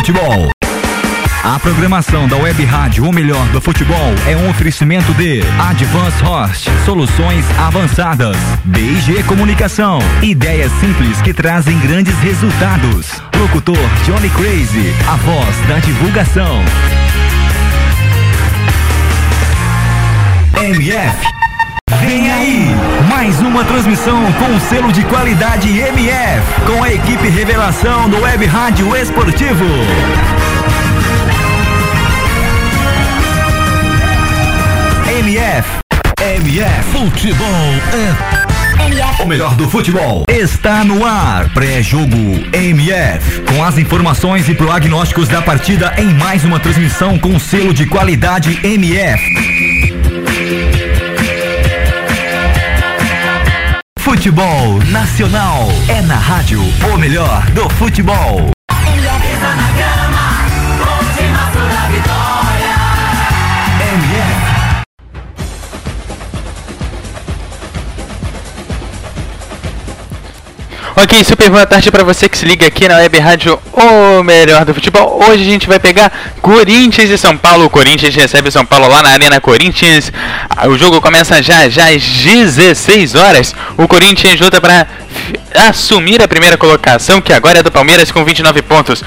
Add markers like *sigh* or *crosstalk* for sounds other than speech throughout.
futebol. A programação da Web Rádio O Melhor do Futebol é um oferecimento de Advance Host, soluções avançadas, BG Comunicação, ideias simples que trazem grandes resultados. Locutor Johnny Crazy, a voz da divulgação. MF. Vem aí, mais uma transmissão com selo de qualidade MF, com a equipe revelação do Web Rádio Esportivo. MF. MF. Futebol é. O melhor do futebol está no ar. Pré-jogo MF. Com as informações e prognósticos da partida em mais uma transmissão com selo de qualidade MF. Futebol Nacional é na rádio o melhor do futebol. Ok, super boa tarde para você que se liga aqui na Web Rádio O Melhor do Futebol. Hoje a gente vai pegar Corinthians e São Paulo. O Corinthians recebe São Paulo lá na Arena Corinthians. Ah, O jogo começa já já às 16 horas. O Corinthians luta para assumir a primeira colocação, que agora é do Palmeiras com 29 pontos.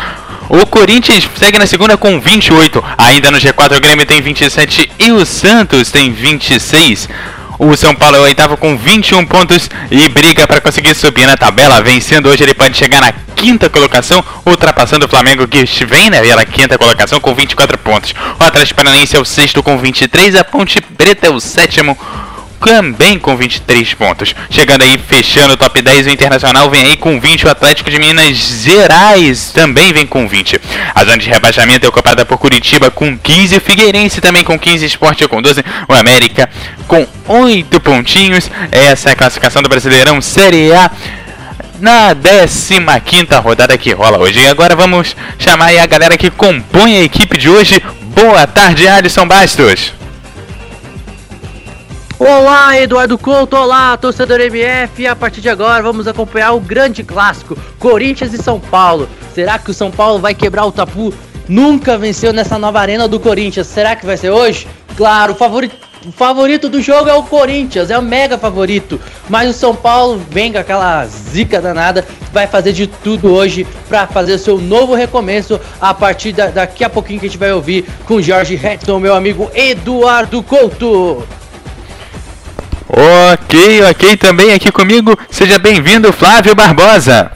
O Corinthians segue na segunda com 28. Ainda no G4 o Grêmio tem 27 e o Santos tem 26. O São Paulo é o oitavo com 21 pontos e briga para conseguir subir na tabela. Vencendo hoje, ele pode chegar na quinta colocação, ultrapassando o Flamengo, que vem na quinta colocação com 24 pontos. O Atlético Paranaense é o sexto com 23, a Ponte Preta é o sétimo também com 23 pontos. Chegando aí, fechando o top 10, o Internacional vem aí com 20, o Atlético de Minas Gerais também vem com 20. A zona de rebaixamento é ocupada por Curitiba com 15, o Figueirense também com 15, Esporte com 12, o América com 8 pontinhos. Essa é a classificação do Brasileirão Série A na 15 rodada que rola hoje. E agora vamos chamar aí a galera que compõe a equipe de hoje. Boa tarde, Alisson Bastos. Olá, Eduardo Couto, olá, torcedor MF. A partir de agora vamos acompanhar o grande clássico, Corinthians e São Paulo. Será que o São Paulo vai quebrar o tapu? Nunca venceu nessa nova arena do Corinthians. Será que vai ser hoje? Claro, o favorito, favorito do jogo é o Corinthians, é o mega favorito. Mas o São Paulo vem com aquela zica danada, vai fazer de tudo hoje para fazer seu novo recomeço a partir da, daqui a pouquinho que a gente vai ouvir com Jorge Redson, meu amigo Eduardo Couto. Ok, ok, também aqui comigo. Seja bem-vindo, Flávio Barbosa.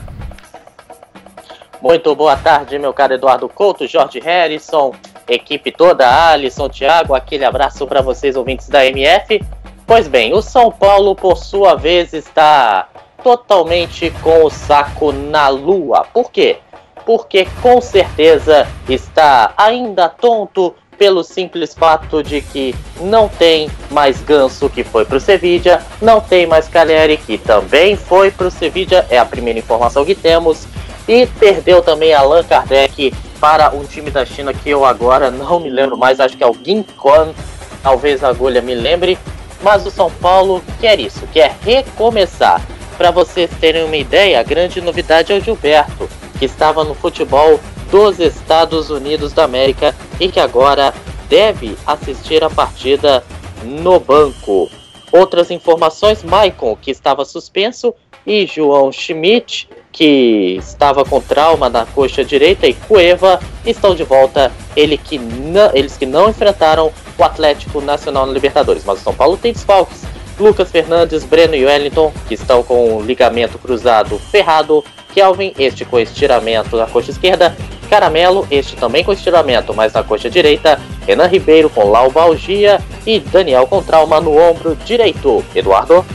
Muito boa tarde, meu caro Eduardo Couto, Jorge Harrison, equipe toda, Alisson, Thiago, aquele abraço para vocês, ouvintes da MF. Pois bem, o São Paulo, por sua vez, está totalmente com o saco na lua. Por quê? Porque com certeza está ainda tonto pelo simples fato de que não tem mais Ganso que foi pro Sevilla, não tem mais Caleri que também foi pro Sevilla, é a primeira informação que temos, e perdeu também Allan Kardec para um time da China que eu agora não me lembro mais, acho que é o Ginquan, talvez a agulha me lembre, mas o São Paulo quer isso, quer recomeçar. Para vocês terem uma ideia, a grande novidade é o Gilberto, que estava no futebol dos Estados Unidos da América e que agora deve assistir a partida no banco. Outras informações: Maicon, que estava suspenso, e João Schmidt, que estava com trauma na coxa direita, e Cueva estão de volta. Ele que não, eles que não enfrentaram o Atlético Nacional na Libertadores. Mas o São Paulo tem desfalques. Lucas Fernandes, Breno e Wellington, que estão com o ligamento cruzado ferrado. Kelvin, este com estiramento na coxa esquerda. Caramelo, este também com estiramento, mas na coxa direita. Renan Ribeiro com laubalgia e Daniel com trauma no ombro direito. Eduardo?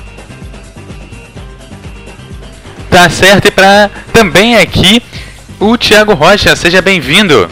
Tá certo, e para também aqui o Thiago Rocha, seja bem-vindo.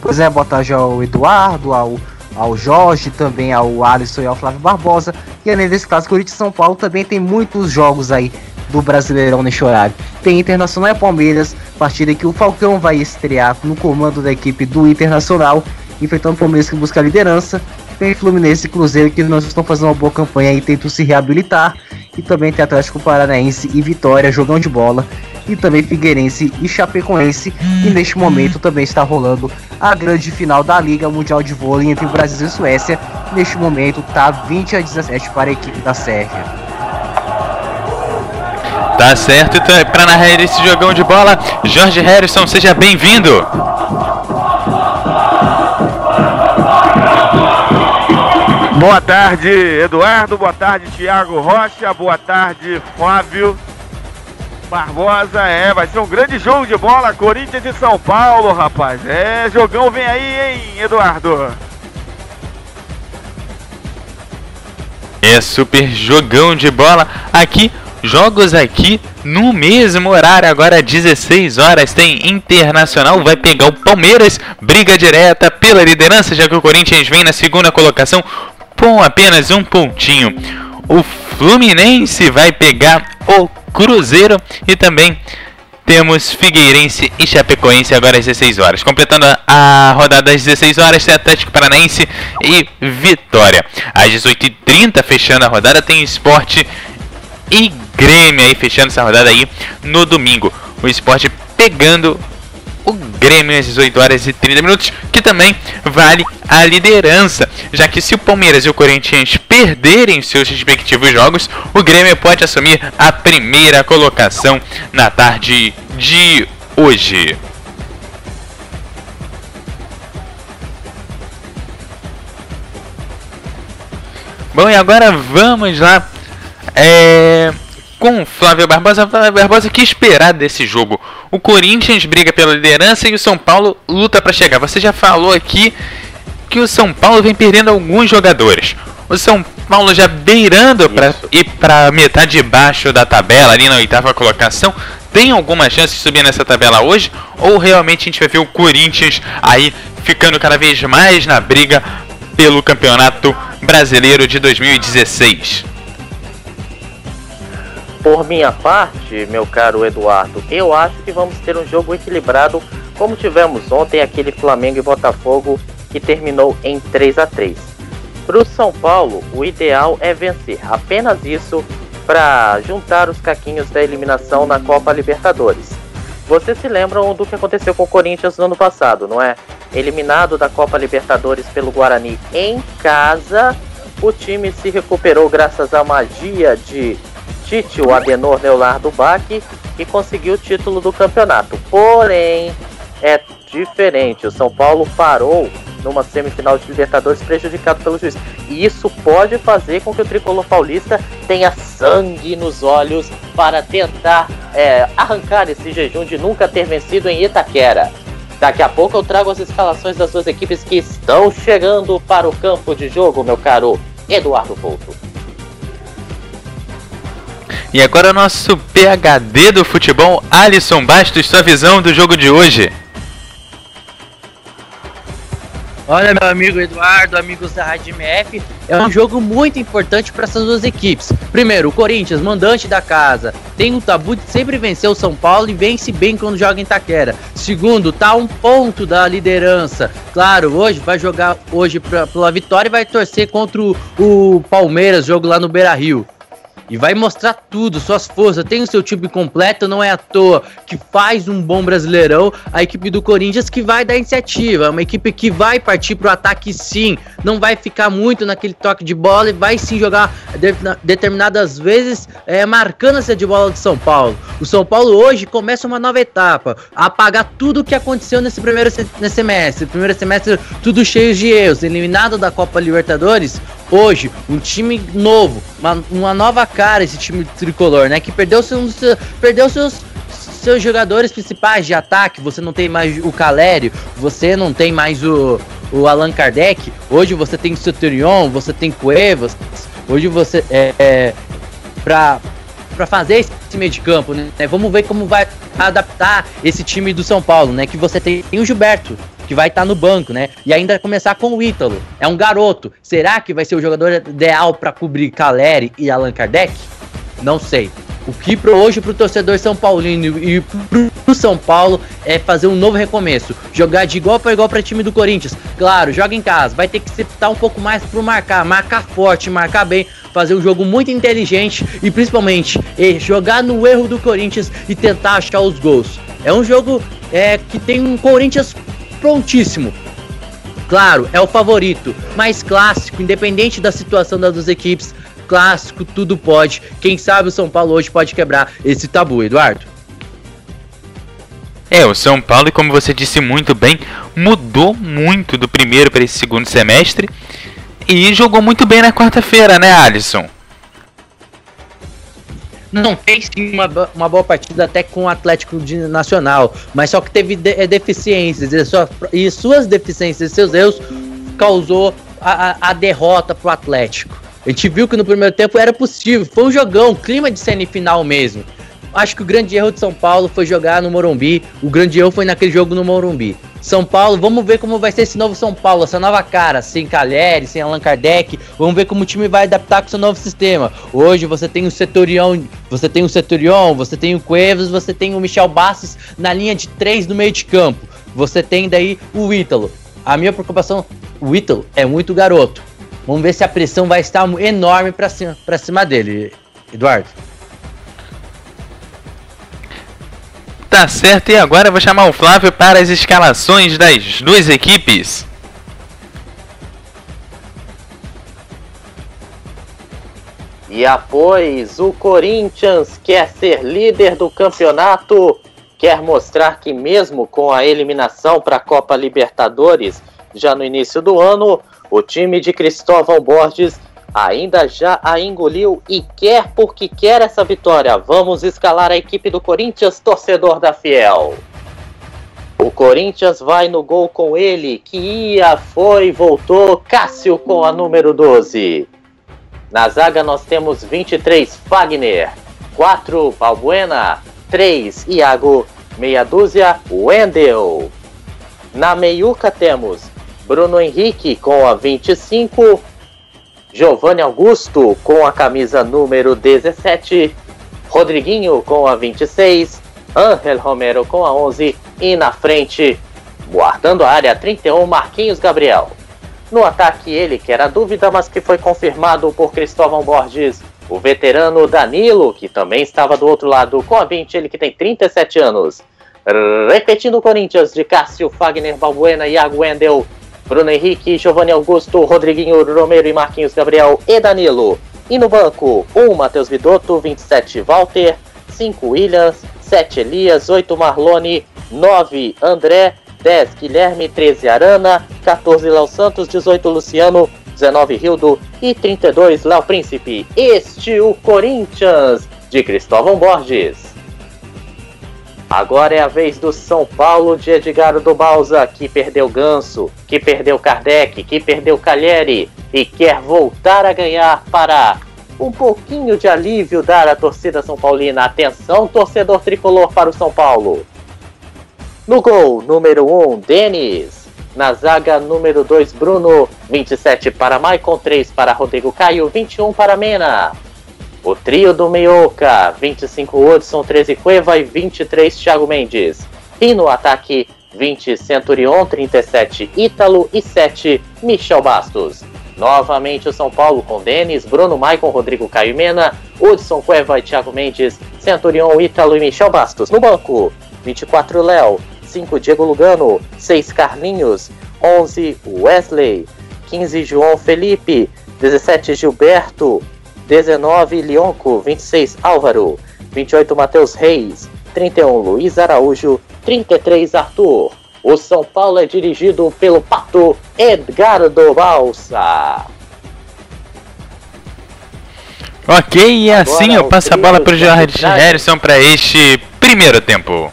Pois é, boa tarde ao Eduardo, ao, ao Jorge, também ao Alisson e ao Flávio Barbosa. E além desse caso, Corinthians São Paulo também tem muitos jogos aí do Brasileirão neste horário. Tem Internacional e Palmeiras, partida que o Falcão vai estrear no comando da equipe do Internacional, enfrentando o Palmeiras que busca a liderança. Tem Fluminense e Cruzeiro que não estão fazendo uma boa campanha e tentam se reabilitar. E também tem Atlético Paranaense e Vitória, jogão de bola. E também Figueirense e Chapecoense. E neste momento também está rolando a grande final da Liga Mundial de Vôlei entre Brasil e Suécia. Neste momento está 20 a 17 para a equipe da Sérvia. Tá certo, então, para narrar esse jogão de bola, Jorge Harrison, seja bem-vindo. Boa tarde, Eduardo. Boa tarde, Thiago Rocha. Boa tarde, Flávio Barbosa. É, vai ser um grande jogo de bola. Corinthians e São Paulo, rapaz. É, jogão vem aí, hein, Eduardo? É super jogão de bola aqui. Jogos aqui no mesmo horário, agora 16 horas, tem Internacional, vai pegar o Palmeiras, briga direta pela liderança, já que o Corinthians vem na segunda colocação com apenas um pontinho. O Fluminense vai pegar o Cruzeiro e também temos Figueirense e Chapecoense agora às 16 horas. Completando a rodada às 16 horas, tem Atlético Paranaense e Vitória. Às 18h30, fechando a rodada, tem Esporte e Grêmio aí, fechando essa rodada aí no domingo. O Esporte pegando o Grêmio às 18 horas e 30 minutos, que também vale a liderança, já que se o Palmeiras e o Corinthians perderem seus respectivos jogos, o Grêmio pode assumir a primeira colocação na tarde de hoje. Bom, e agora vamos lá é, com Flávio Barbosa. Flávio Barbosa, que esperar desse jogo? O Corinthians briga pela liderança e o São Paulo luta para chegar. Você já falou aqui que o São Paulo vem perdendo alguns jogadores. O São Paulo já beirando para ir para metade de baixo da tabela, ali na oitava colocação. Tem alguma chance de subir nessa tabela hoje? Ou realmente a gente vai ver o Corinthians aí ficando cada vez mais na briga pelo Campeonato Brasileiro de 2016? Por minha parte, meu caro Eduardo, eu acho que vamos ter um jogo equilibrado, como tivemos ontem aquele Flamengo e Botafogo que terminou em 3 a 3. Para o São Paulo, o ideal é vencer, apenas isso para juntar os caquinhos da eliminação na Copa Libertadores. Vocês se lembram do que aconteceu com o Corinthians no ano passado, não é? Eliminado da Copa Libertadores pelo Guarani em casa, o time se recuperou graças à magia de Tite, o Adenor Leonardo Bach, e conseguiu o título do campeonato. Porém, é diferente. O São Paulo parou numa semifinal de Libertadores prejudicado pelo juiz. E isso pode fazer com que o tricolor paulista tenha sangue nos olhos para tentar é, arrancar esse jejum de nunca ter vencido em Itaquera. Daqui a pouco eu trago as escalações das duas equipes que estão chegando para o campo de jogo, meu caro Eduardo Couto. E agora nosso PHD do futebol, Alisson Bastos, sua visão do jogo de hoje. Olha, meu amigo Eduardo, amigos da Rádio MF, é um jogo muito importante para essas duas equipes. Primeiro, o Corinthians, mandante da casa, tem um tabu de sempre vencer o São Paulo e vence bem quando joga em Taquera. Segundo, tá um ponto da liderança. Claro, hoje vai jogar hoje pra, pela vitória e vai torcer contra o, o Palmeiras, jogo lá no Beira Rio e vai mostrar tudo, suas forças, tem o seu time completo, não é à toa que faz um bom brasileirão, a equipe do Corinthians que vai dar iniciativa, é uma equipe que vai partir pro ataque sim, não vai ficar muito naquele toque de bola e vai sim jogar de, determinadas vezes é, marcando essa de bola de São Paulo. O São Paulo hoje começa uma nova etapa, apagar tudo o que aconteceu nesse primeiro nesse semestre, primeiro semestre tudo cheio de erros, eliminado da Copa Libertadores, hoje um time novo, uma, uma nova cara esse time tricolor, né? Que perdeu seus, perdeu seus seus jogadores principais de ataque, você não tem mais o Calério, você não tem mais o, o Allan Kardec, hoje você tem o Centurion, você tem Cuevas, hoje você é, é pra, pra fazer esse meio de campo, né? Vamos ver como vai adaptar esse time do São Paulo, né? Que você tem o Gilberto, que vai estar tá no banco, né? E ainda começar com o Ítalo. É um garoto. Será que vai ser o jogador ideal para cobrir Caleri e Allan Kardec? Não sei. O que pro, hoje pro torcedor São Paulino e pro, São Paulo é fazer um novo recomeço. Jogar de igual para igual para time do Corinthians. Claro, joga em casa. Vai ter que se um pouco mais pro marcar. Marcar forte, marcar bem. Fazer um jogo muito inteligente e principalmente jogar no erro do Corinthians e tentar achar os gols. É um jogo é, que tem um Corinthians prontíssimo. Claro, é o favorito, mais clássico, independente da situação das duas equipes clássico, tudo pode. Quem sabe o São Paulo hoje pode quebrar esse tabu, Eduardo. É, o São Paulo, como você disse muito bem, mudou muito do primeiro para esse segundo semestre e jogou muito bem na quarta-feira, né, Alisson? Não fez uma, uma boa partida até com o Atlético Nacional, mas só que teve de, deficiências e, sua, e, suas deficiências seus erros causou a, a, a derrota pro Atlético. A gente viu que no primeiro tempo era possível, foi um jogão, clima de semifinal mesmo. Acho que o grande erro de São Paulo foi jogar no Morumbi. O grande erro foi naquele jogo no Morumbi. São Paulo, vamos ver como vai ser esse novo São Paulo, essa nova cara, sem Caleri, sem Allan Kardec. Vamos ver como o time vai adaptar com seu novo sistema. Hoje você tem o Seturion, você tem o Seturion, você tem o Cuevas, você tem o Michel Bastos na linha de três no meio de campo. Você tem daí o Ítalo. A minha preocupação, o Ítalo é muito garoto. Vamos ver se a pressão vai estar enorme para cima, pra cima dele, Eduardo. Tá certo, e agora eu vou chamar o Flávio para as escalações das duas equipes. E após o Corinthians quer ser líder do campeonato, quer mostrar que mesmo com a eliminação para a Copa Libertadores já no início do ano, o time de Cristóvão Borges ainda já a engoliu e quer porque quer essa vitória. Vamos escalar a equipe do Corinthians, torcedor da Fiel. O Corinthians vai no gol com ele, que ia, foi, voltou, Cássio com a número 12. Na zaga nós temos 23 Fagner, 4 Balbuena, 3 Iago, meia dúzia Wendel. Na meiuca temos Bruno Henrique com a 25, Giovanni Augusto com a camisa número 17, Rodriguinho com a 26, Ángel Romero com a 11 e na frente, guardando a área 31, Marquinhos Gabriel. No ataque ele que era dúvida, mas que foi confirmado por Cristóvão Borges, o veterano Danilo, que também estava do outro lado com a 20, ele que tem 37 anos. Repetindo o Corinthians de Cássio, Fagner, Balbuena, Iago Wendel, Bruno Henrique, Giovanni Augusto, Rodriguinho, Romero e Marquinhos Gabriel e Danilo. E no banco, 1 um, Matheus Vidotto, 27 Walter, 5 Williams, 7 Elias, 8 Marlone, 9 André, 10 Guilherme, 13 Arana, 14 Léo Santos, 18 Luciano, 19 Rildo e 32 Léo Príncipe. Este o Corinthians de Cristóvão Borges. Agora é a vez do São Paulo de Edgar do Balsa, que perdeu Ganso, que perdeu Kardec, que perdeu Calheri e quer voltar a ganhar para um pouquinho de alívio dar à torcida São Paulina. Atenção, torcedor tricolor para o São Paulo. No gol, número 1, um, Denis. Na zaga, número 2, Bruno. 27 para Maicon, 3 para Rodrigo Caio, 21 para Mena. O trio do Meioca, 25 Hudson, 13 Cueva e 23 Thiago Mendes. E no ataque, 20 Centurion, 37 Ítalo e 7 Michel Bastos. Novamente o São Paulo com Denis, Bruno Maicon, Rodrigo Caio Mena, Hudson Cueva e Thiago Mendes, Centurion, Ítalo e Michel Bastos. No banco, 24 Léo, 5 Diego Lugano, 6 Carlinhos, 11 Wesley, 15 João Felipe, 17 Gilberto, 19 Lionco, 26 Álvaro, 28 Matheus Reis, 31 Luiz Araújo, 33 Arthur. O São Paulo é dirigido pelo pato Edgardo Balsa. Ok, e assim eu passo a bola para o Jorge Harrison para este primeiro tempo.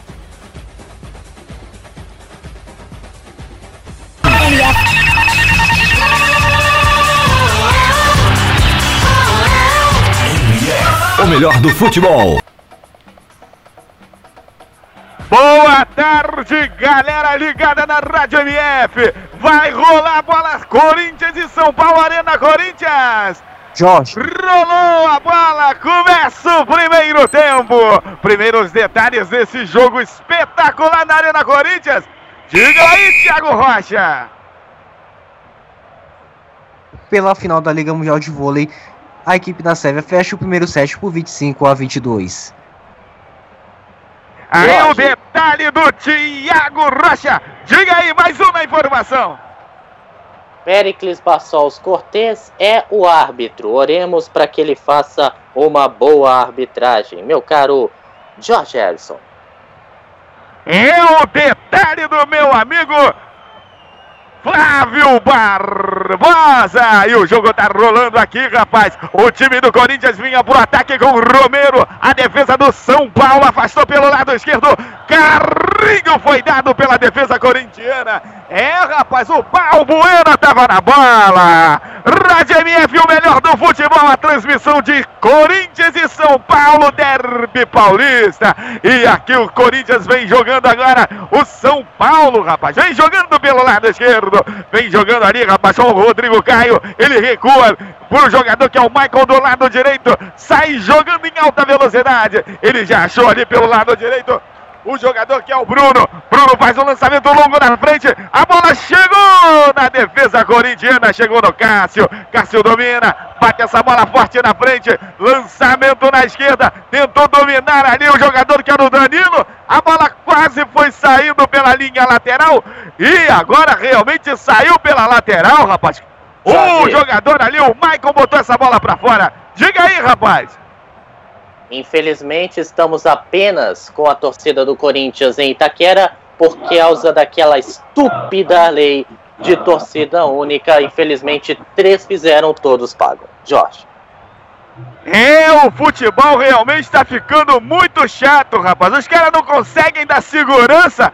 Melhor do futebol. Boa tarde, galera ligada na Rádio MF. Vai rolar a bola Corinthians e São Paulo Arena Corinthians. Jorge. Rolou a bola, começa o primeiro tempo. Primeiros detalhes desse jogo espetacular na Arena Corinthians. Diga aí, Thiago Rocha. Pela final da Liga Mundial de Vôlei, a equipe da Sérvia fecha o primeiro set por 25 a 22. Aí o detalhe do Thiago Rocha. Diga aí mais uma informação. Pericles Bassols Cortez é o árbitro. Oremos para que ele faça uma boa arbitragem. Meu caro Jorge Harrison. É o detalhe do meu amigo Flávio Barbosa. E o jogo tá rolando aqui, rapaz. O time do Corinthians vinha pro ataque com o Romero. A defesa do São Paulo afastou pelo lado esquerdo. Carrinho foi dado pela defesa corintiana. É, rapaz, o Balbuena tava na bola. Rádio MF, o melhor do futebol. A transmissão de Corinthians e São Paulo, Derby Paulista. E aqui o Corinthians vem jogando agora o São Paulo, rapaz. Vem jogando pelo lado esquerdo. Vem jogando ali, rapaz, com o Rodrigo Caio. Ele recua pro jogador que é o Michael do lado direito. Sai jogando em alta velocidade. Ele já achou ali pelo lado direito. O jogador que é o Bruno. Bruno faz um lançamento longo na frente. A bola chegou na defesa corintiana. Chegou no Cássio. Cássio domina. Bate essa bola forte na frente. Lançamento na esquerda. Tentou dominar ali o jogador que era o Danilo. A bola quase foi saindo pela linha lateral. E agora realmente saiu pela lateral, rapaz. O jogador ali, o Michael, botou essa bola pra fora. Diga aí, rapaz. Infelizmente, estamos apenas com a torcida do Corinthians em Itaquera por causa daquela estúpida lei de torcida única. Infelizmente, três fizeram, todos pagam. Jorge. É, o futebol realmente está ficando muito chato, rapaz. Os caras não conseguem dar segurança.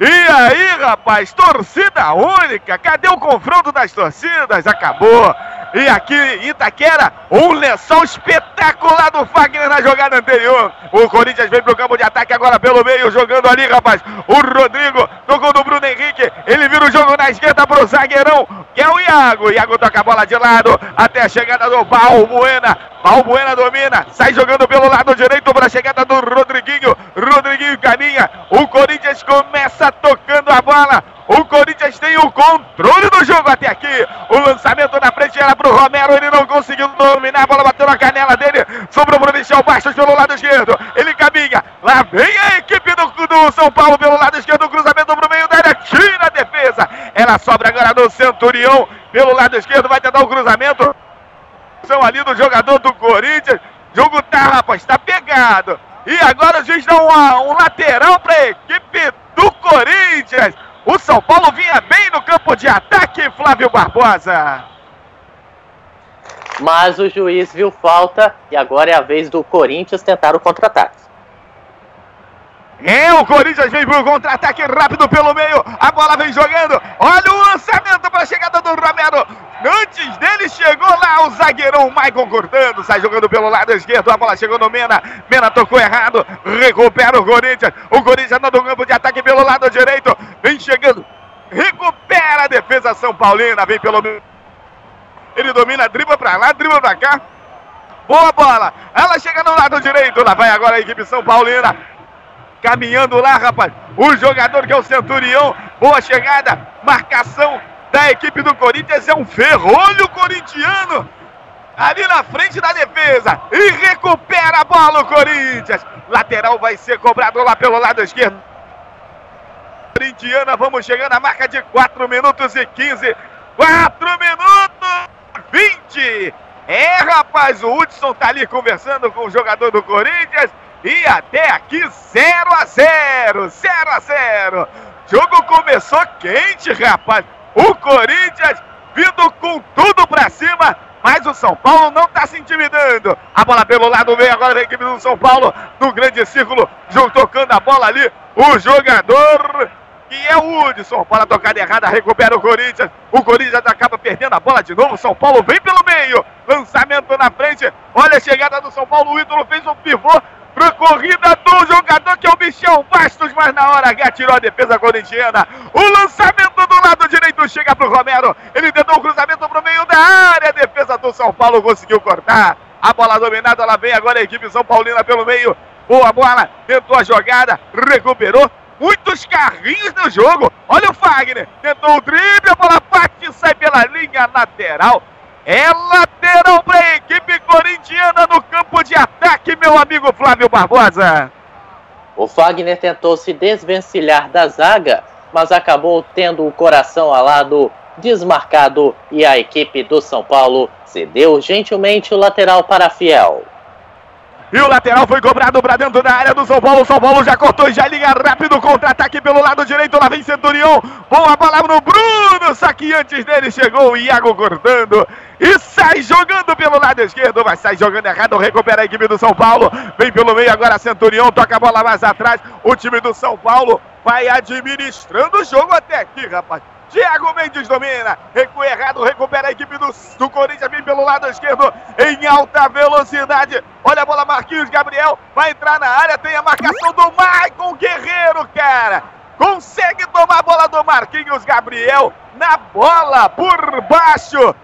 E aí, rapaz, torcida única. Cadê o confronto das torcidas? Acabou. E aqui Itaquera, um lençol espetacular do Fagner na jogada anterior. O Corinthians vem pro campo de ataque agora pelo meio, jogando ali, rapaz. O Rodrigo tocou no Bruno Henrique. Ele vira o jogo na esquerda pro zagueirão, que é o Iago. Iago toca a bola de lado até a chegada do Balbuena. Balbuena domina, sai jogando pelo lado direito para a chegada do Rodriguinho. Rodriguinho caminha. O Corinthians começa tocando a bola. O Corinthians tem o controle do jogo até aqui. O lançamento na frente era pro Romero. Ele não conseguiu dominar. A bola bateu na canela dele. Sobrou pro Michel Bastos pelo lado esquerdo. Ele caminha. Lá vem a equipe do, do São Paulo pelo lado esquerdo. Cruzamento pro meio da área. Tira a defesa. Ela sobra agora no Centurião. Pelo lado esquerdo vai tentar o cruzamento. São ali do jogador do Corinthians. Jogo tá, rapaz, tá pegado. E agora o juiz dá uma- um lateral para a equipe do Corinthians. O São Paulo vinha bem no campo de ataque, Flávio Barbosa. Mas o juiz viu falta e agora é a vez do Corinthians tentar o contra-ataque. É, o Corinthians vem pro contra-ataque rápido pelo meio. A bola vem jogando. Olha o lançamento para a chegada do Romero. Antes dele chegou lá o zagueirão Maicon cortando. Sai jogando pelo lado esquerdo. A bola chegou no Mena. Mena tocou errado. Recupera o Corinthians. O Corinthians no campo de ataque pelo lado direito. Vem chegando. Recupera a defesa São Paulina. Vem pelo meio. Ele domina, dribla pra lá, dribla pra cá. Boa bola. Ela chega no lado direito. Lá vai agora a equipe São Paulina caminhando lá, rapaz. O jogador que é o Centurião, boa chegada, marcação da equipe do Corinthians é um ferrolho corintiano. Ali na frente da defesa e recupera a bola o Corinthians. Lateral vai ser cobrado lá pelo lado esquerdo. Corintiana, vamos chegando à marca de 4 minutos e 15. 4 minutos 20. É, rapaz, o Hudson tá ali conversando com o jogador do Corinthians. E até aqui 0 a 0 0 a 0 Jogo começou quente, rapaz. O Corinthians vindo com tudo pra cima. Mas o São Paulo não tá se intimidando. A bola pelo lado meio agora da equipe do São Paulo. No grande círculo, tocando a bola ali. O jogador que é o Hudson. Bola tocada errada, recupera o Corinthians. O Corinthians acaba perdendo a bola de novo. São Paulo vem pelo meio. Lançamento na frente. Olha a chegada do São Paulo. O ídolo fez um pivô. Corrida do jogador que é o Michel Bastos, mas na hora H tirou a defesa corintiana. O lançamento do lado direito chega pro Romero. Ele tentou o cruzamento pro meio da área. A defesa do São Paulo conseguiu cortar. A bola dominada, ela vem agora a equipe São Paulina pelo meio. Boa bola, tentou a jogada, recuperou. Muitos carrinhos no jogo. Olha o Fagner, tentou o drible, a bola bate sai pela linha lateral. É lateral para a equipe corintiana no campo de ataque, meu amigo Flávio Barbosa. O Fagner tentou se desvencilhar da zaga, mas acabou tendo o coração alado, desmarcado e a equipe do São Paulo cedeu gentilmente o lateral para Fiel. E o lateral foi cobrado para dentro da área do São Paulo. São Paulo já cortou já liga rápido. Contra-ataque pelo lado direito. Lá vem Centurião. Boa palavra no Bruno. Só que antes dele chegou o Iago cortando. E sai jogando pelo lado esquerdo. Vai sair jogando errado. Recupera a equipe do São Paulo. Vem pelo meio agora Centurião. Toca a bola mais atrás. O time do São Paulo vai administrando o jogo até aqui, rapaz. Thiago Mendes domina. Recua errado, recupera a equipe do, do Corinthians. Vem pelo lado esquerdo em alta velocidade. Olha a bola, Marquinhos Gabriel. Vai entrar na área. Tem a marcação do Maicon Guerreiro, cara. Consegue tomar a bola do Marquinhos Gabriel na bola por baixo.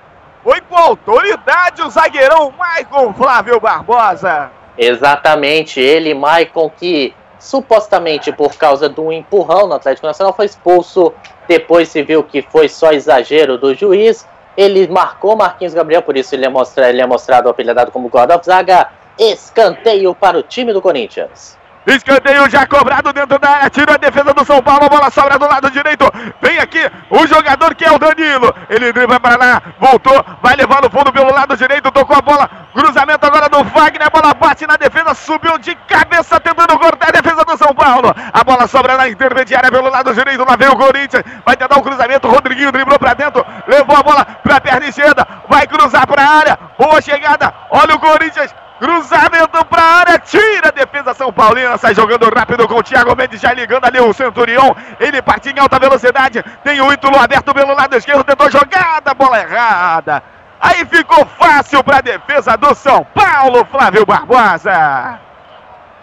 Foi com autoridade o zagueirão Maicon Flávio Barbosa. Exatamente, ele, Maicon, que supostamente por causa um empurrão no Atlético Nacional foi expulso depois se viu que foi só exagero do juiz. Ele marcou Marquinhos Gabriel, por isso ele é, ele é mostrado apelidado como God of Zaga. Escanteio para o time do Corinthians. Escanteio já cobrado dentro da área. Tira a defesa do São Paulo. A bola sobra do lado direito. Vem aqui o jogador que é o Danilo. Ele dribla para lá. Voltou. Vai levar no fundo pelo lado direito. Tocou a bola. Cruzamento agora do Wagner. A bola bate na defesa. Subiu de cabeça tentando cortar a defesa do São Paulo. A bola sobra na intermediária pelo lado direito. Lá vem o Corinthians. Vai tentar o cruzamento. Rodriguinho driblou para dentro. Levou a bola para a perna esquerda. Vai cruzar para a área. Boa chegada. Olha o Corinthians. Cruzamento para a área, tira a defesa São Paulina, sai jogando rápido com o Thiago Mendes, já ligando ali o Centurião. Ele parte em alta velocidade, tem o Ítalo aberto pelo lado esquerdo, tentou jogada, bola errada. Aí ficou fácil para a defesa do São Paulo, Flávio Barbosa.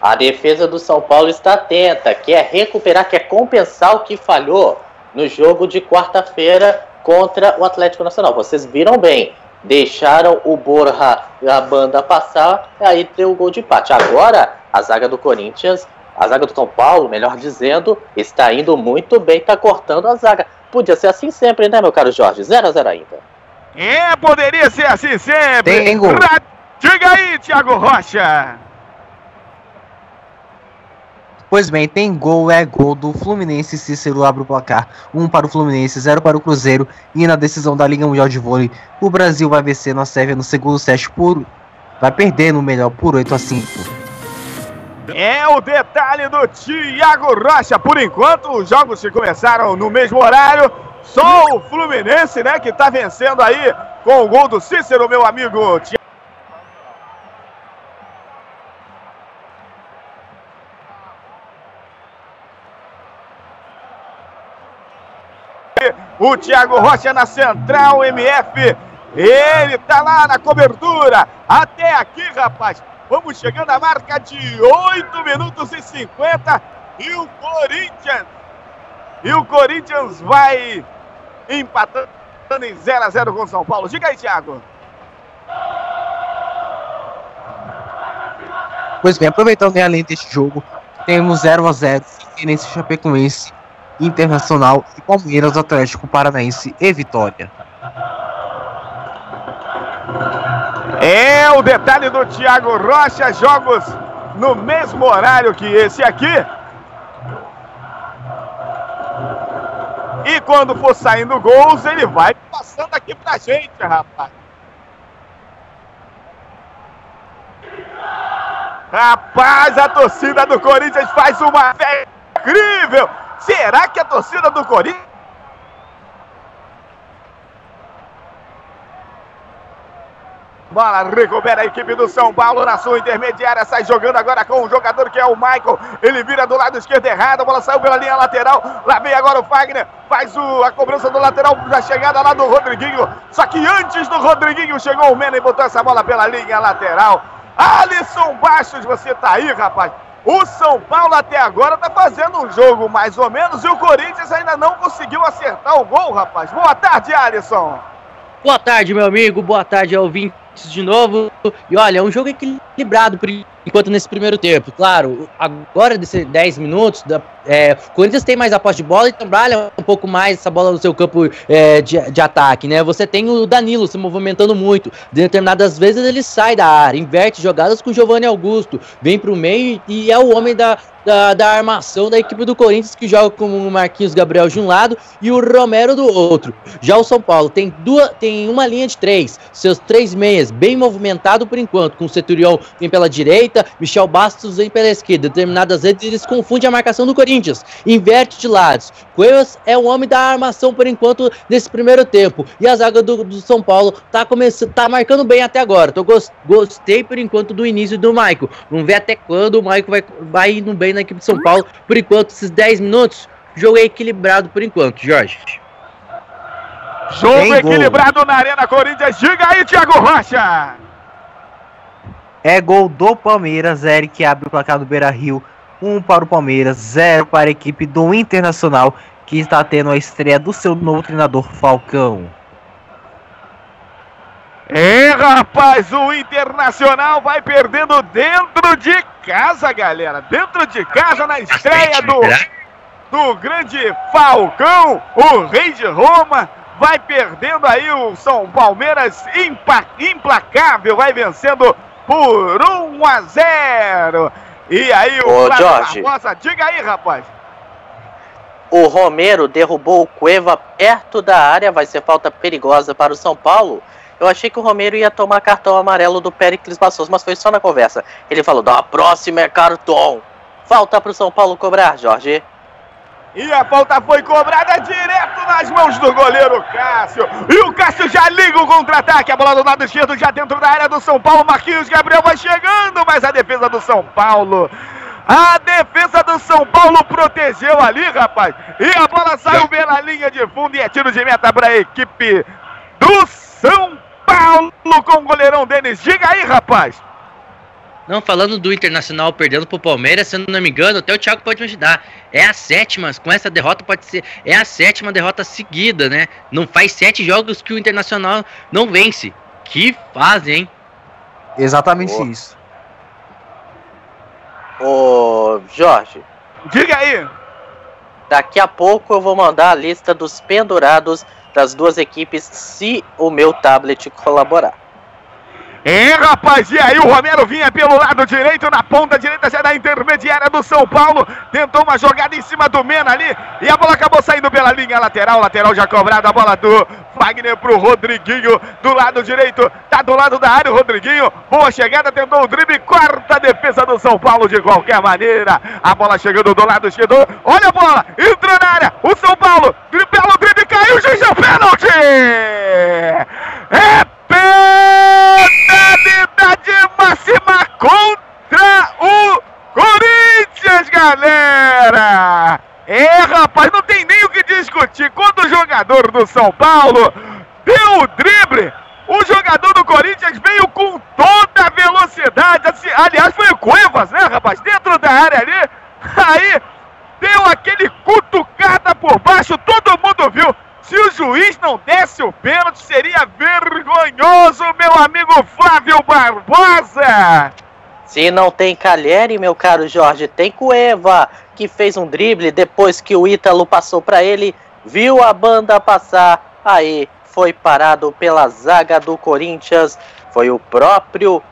A defesa do São Paulo está atenta, quer recuperar, quer compensar o que falhou no jogo de quarta-feira contra o Atlético Nacional. Vocês viram bem deixaram o Borja a banda passar, e aí deu o gol de empate. Agora, a zaga do Corinthians, a zaga do São Paulo, melhor dizendo, está indo muito bem, está cortando a zaga. Podia ser assim sempre, né, meu caro Jorge? 0 a 0 ainda. É, poderia ser assim sempre. Tem gol. Diga aí, Thiago Rocha. Pois bem, tem gol, é gol do Fluminense. Cícero abre o placar. Um para o Fluminense, zero para o Cruzeiro. E na decisão da Liga Mundial de Vôlei, o Brasil vai vencer na Sérvia no segundo set por. Vai perder no melhor por 8 a 5. É o detalhe do Thiago Rocha. Por enquanto, os jogos que começaram no mesmo horário. Só o Fluminense, né, que está vencendo aí com o gol do Cícero, meu amigo Thiago. O Thiago Rocha na central, MF. Ele tá lá na cobertura. Até aqui, rapaz. Vamos chegando à marca de 8 minutos e 50. E o Corinthians. E o Corinthians vai empatando em 0 a 0 com o São Paulo. Diga aí, Thiago. Pois bem, aproveitando né, além deste jogo, temos 0 a 0 Fluminense Chapecoense Internacional e Palmeiras Atlético Paranaense e Vitória. É o detalhe do Thiago Rocha, jogos no mesmo horário que esse aqui. E quando for saindo gols, ele vai passando aqui pra gente, rapaz. Rapaz, a torcida do Corinthians faz uma festa incrível. Será que a torcida do Corinthians Bola recupera a equipe do São Paulo na sua intermediária. Sai jogando agora com o jogador que é o Michael. Ele vira do lado esquerdo errado. A bola saiu pela linha lateral. Lá vem agora o Fagner. Faz o, a cobrança do lateral. Já chegada lá do Rodriguinho. Só que antes do Rodriguinho chegou o Mena e botou essa bola pela linha lateral. Alisson Bastos, você tá aí, rapaz? O São Paulo até agora tá fazendo um jogo mais ou menos e o Corinthians ainda não conseguiu acertar o gol, rapaz. Boa tarde, Alisson. Boa tarde, meu amigo. Boa tarde, ouvintes de novo. E olha, é um jogo equilibrado por enquanto nesse primeiro tempo. Claro, agora desses 10 minutos, da, é, o Corinthians tem mais a posse de bola e trabalha um pouco mais essa bola no seu campo é, de, de, ataque, né? Você tem o Danilo se movimentando muito. De determinadas vezes ele sai da área, inverte jogadas com o Giovanni Augusto, vem pro meio e é o homem da, da, da, armação da equipe do Corinthians, que joga com o Marquinhos Gabriel de um lado e o Romero do outro. Já o São Paulo tem duas, tem uma linha de três, seus três meias, bem movimentado por enquanto, com o Centurião vem pela direita, Michel Bastos vem pela esquerda. Determinadas vezes eles confundem a marcação do Corinthians, inverte de lados. Cuevas é o homem da armação por enquanto nesse primeiro tempo. E a zaga do, do São Paulo tá, começando, tá marcando bem até agora. Tô gost, gostei por enquanto do início do Maico. Vamos ver até quando o Maico vai, vai indo bem na equipe de São Paulo. Por enquanto, esses 10 minutos, jogo é equilibrado por enquanto, Jorge. Jogo equilibrado gol. na Arena Corinthians. Diga aí, Thiago Rocha. É gol do Palmeiras, Eric abre o placar do Beira Rio. 1 um para o Palmeiras, 0 para a equipe do Internacional, que está tendo a estreia do seu novo treinador Falcão. É, rapaz, o Internacional vai perdendo dentro de casa, galera. Dentro de casa, na estreia do, do grande Falcão, o rei de Roma. Vai perdendo aí o São Palmeiras implacável, vai vencendo por 1 a 0. E aí o Ô, Jorge, Barbosa, diga aí, rapaz. O Romero derrubou o Cueva perto da área, vai ser falta perigosa para o São Paulo. Eu achei que o Romero ia tomar cartão amarelo do Pericles Bassos, mas foi só na conversa. Ele falou: da próxima é cartão. Falta para o São Paulo cobrar, Jorge. E a falta foi cobrada direto nas mãos do goleiro Cássio. E o Cássio já liga o contra-ataque. A bola do lado esquerdo já dentro da área do São Paulo. Marquinhos Gabriel vai chegando, mas a defesa do São Paulo. A defesa do São Paulo protegeu ali, rapaz. E a bola saiu pela linha de fundo e é tiro de meta para a equipe do São Paulo com o goleirão Denis. Diga aí, rapaz. Não, falando do Internacional perdendo pro Palmeiras, se eu não me engano, até o Thiago pode me ajudar. É a sétima, com essa derrota pode ser. É a sétima derrota seguida, né? Não faz sete jogos que o Internacional não vence. Que fase, hein? Exatamente oh. isso. Ô, Jorge. Diga aí. Daqui a pouco eu vou mandar a lista dos pendurados das duas equipes se o meu tablet colaborar. É, rapaz, e aí o Romero vinha pelo lado direito, na ponta direita já da intermediária do São Paulo. Tentou uma jogada em cima do Mena ali. E a bola acabou saindo pela linha lateral. Lateral já cobrada. A bola do Wagner pro Rodriguinho. Do lado direito. Tá do lado da área o Rodriguinho. Boa chegada. Tentou o drible. Quarta defesa do São Paulo de qualquer maneira. A bola chegando do lado esquerdo. Olha a bola. Entrou na área. O São Paulo. Belo drible. Caiu. Juiz pênalti. É penalidade máxima contra o Corinthians, galera! É, rapaz, não tem nem o que discutir. Quando o jogador do São Paulo deu o drible, o jogador do Corinthians veio com toda a velocidade. Assim, aliás, foi o Cuevas, né, rapaz? Dentro da área ali. Aí deu aquele cutucada por baixo, todo mundo viu. Se o juiz não desse o pênalti, seria vergonhoso, meu amigo Flávio Barbosa. Se não tem Calheri, meu caro Jorge, tem Cueva, que fez um drible depois que o Ítalo passou para ele, viu a banda passar, aí foi parado pela zaga do Corinthians. Foi o próprio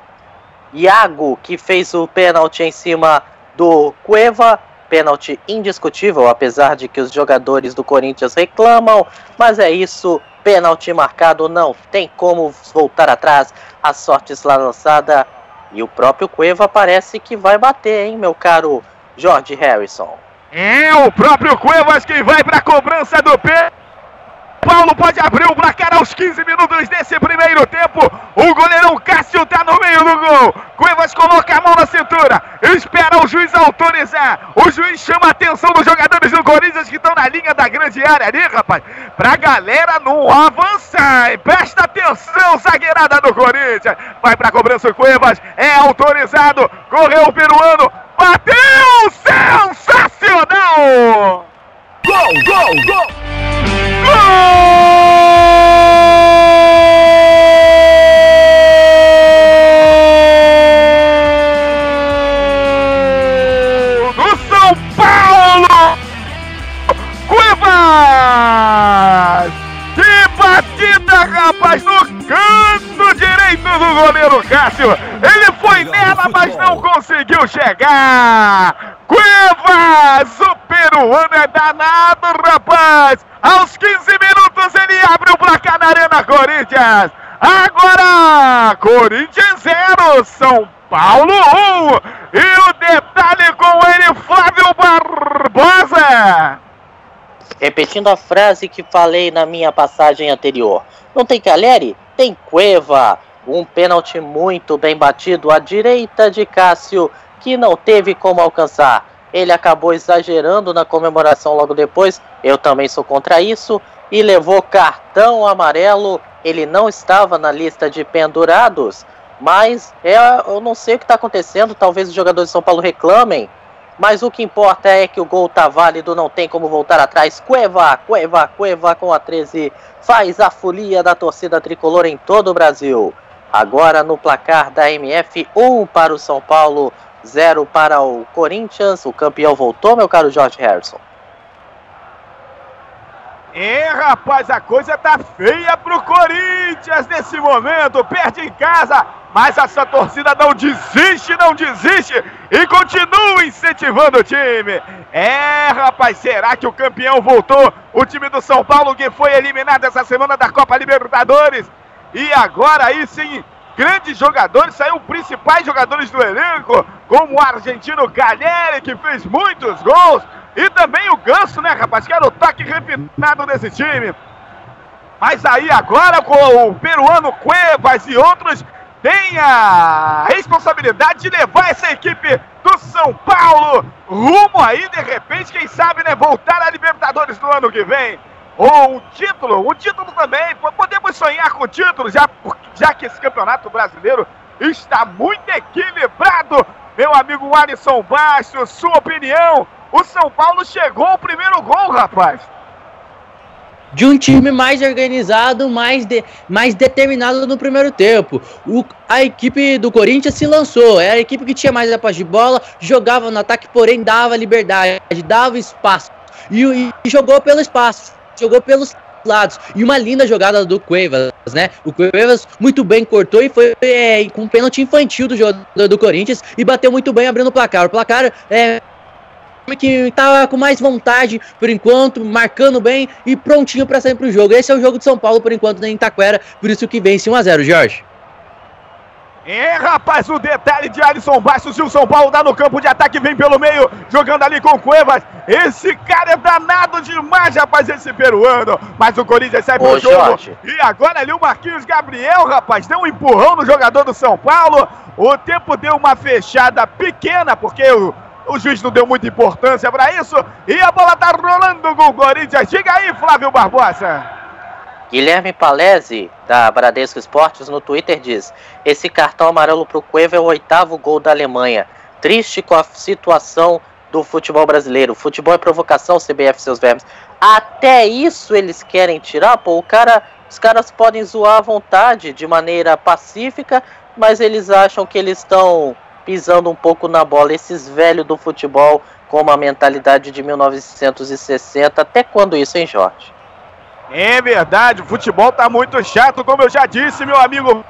Iago que fez o pênalti em cima do Cueva pênalti indiscutível, apesar de que os jogadores do Corinthians reclamam, mas é isso, pênalti marcado, não tem como voltar atrás, a sorte está lançada e o próprio Cueva parece que vai bater, hein, meu caro George Harrison. É o próprio Cuevas que vai para a cobrança do pênalti. Paulo pode abrir o placar aos 15 minutos desse primeiro tempo. O goleirão Cássio tá no meio do gol. Cuevas coloca a mão na cintura. espera o juiz autorizar. O juiz chama a atenção dos jogadores do Corinthians que estão na linha da grande área ali, rapaz. Pra galera não avançar. Presta atenção, zagueirada do Corinthians. Vai pra cobrança o Cuevas. É autorizado. Correu o peruano. Bateu! Sensacional! Gol, gol, gol! Gol do São Paulo! Cuevas! Que batida, rapaz, no canto direito do goleiro Cássio. Ele foi nela, mas não conseguiu chegar. Cuevas, o peruano é danado, rapaz. Aos 15 minutos ele abre o placar na Arena Corinthians. Agora, Corinthians 0, São Paulo 1. E o detalhe com ele, Flávio Barbosa. Repetindo a frase que falei na minha passagem anterior. Não tem Caleri? Tem Cueva. Um pênalti muito bem batido à direita de Cássio, que não teve como alcançar. Ele acabou exagerando na comemoração logo depois. Eu também sou contra isso. E levou cartão amarelo. Ele não estava na lista de pendurados. Mas é, eu não sei o que está acontecendo. Talvez os jogadores de São Paulo reclamem. Mas o que importa é que o gol tá válido, não tem como voltar atrás. Cueva, Cueva, Cueva com a 13 faz a folia da torcida tricolor em todo o Brasil. Agora no placar da MF, 1 para o São Paulo, 0 para o Corinthians. O campeão voltou, meu caro George Harrison. É, rapaz, a coisa tá feia pro Corinthians nesse momento. Perde em casa, mas essa torcida não desiste, não desiste e continua incentivando o time. É, rapaz, será que o campeão voltou? O time do São Paulo que foi eliminado essa semana da Copa Libertadores. E agora aí sim, grandes jogadores, saiu principais jogadores do elenco, como o argentino Galera, que fez muitos gols. E também o Ganso, né, rapaz? Que era o toque refinado desse time. Mas aí agora com o peruano Cuevas e outros têm a responsabilidade de levar essa equipe do São Paulo rumo aí, de repente, quem sabe, né, voltar à Libertadores no ano que vem. Ou um título, um título também. Podemos sonhar com título, já, já que esse campeonato brasileiro está muito equilibrado. Meu amigo Alisson Bastos, sua opinião o São Paulo chegou ao primeiro gol, rapaz. De um time mais organizado, mais, de, mais determinado no primeiro tempo. O, a equipe do Corinthians se lançou. Era a equipe que tinha mais a de bola, jogava no ataque, porém dava liberdade, dava espaço. E, e jogou pelo espaço, jogou pelos lados. E uma linda jogada do Cuevas, né? O Cuevas muito bem cortou e foi é, com um pênalti infantil do jogador do Corinthians e bateu muito bem abrindo o placar. O placar é que tá com mais vontade por enquanto, marcando bem e prontinho para sair pro jogo. Esse é o jogo de São Paulo por enquanto em Itaquera, por isso que vence 1 a 0, Jorge. É, rapaz, o detalhe de Alisson Bastos e o São Paulo dá no campo de ataque, vem pelo meio, jogando ali com Cuevas. Esse cara é danado demais, rapaz, esse peruano. Mas o Corinthians sai pro jogo. Jorge. E agora ali o Marquinhos Gabriel, rapaz, deu um empurrão no jogador do São Paulo. O tempo deu uma fechada pequena, porque o o juiz não deu muita importância para isso. E a bola tá rolando com o Corinthians. Diga aí, Flávio Barbosa. Guilherme Palese, da Bradesco Esportes, no Twitter diz: Esse cartão amarelo pro Cueva é o oitavo gol da Alemanha. Triste com a situação do futebol brasileiro. Futebol é provocação, CBF, seus verbos. Até isso eles querem tirar, pô. O cara, os caras podem zoar à vontade, de maneira pacífica, mas eles acham que eles estão pisando um pouco na bola. Esses velhos do futebol com uma mentalidade de 1960. Até quando isso, hein, Jorge? É verdade, o futebol tá muito chato, como eu já disse, meu amigo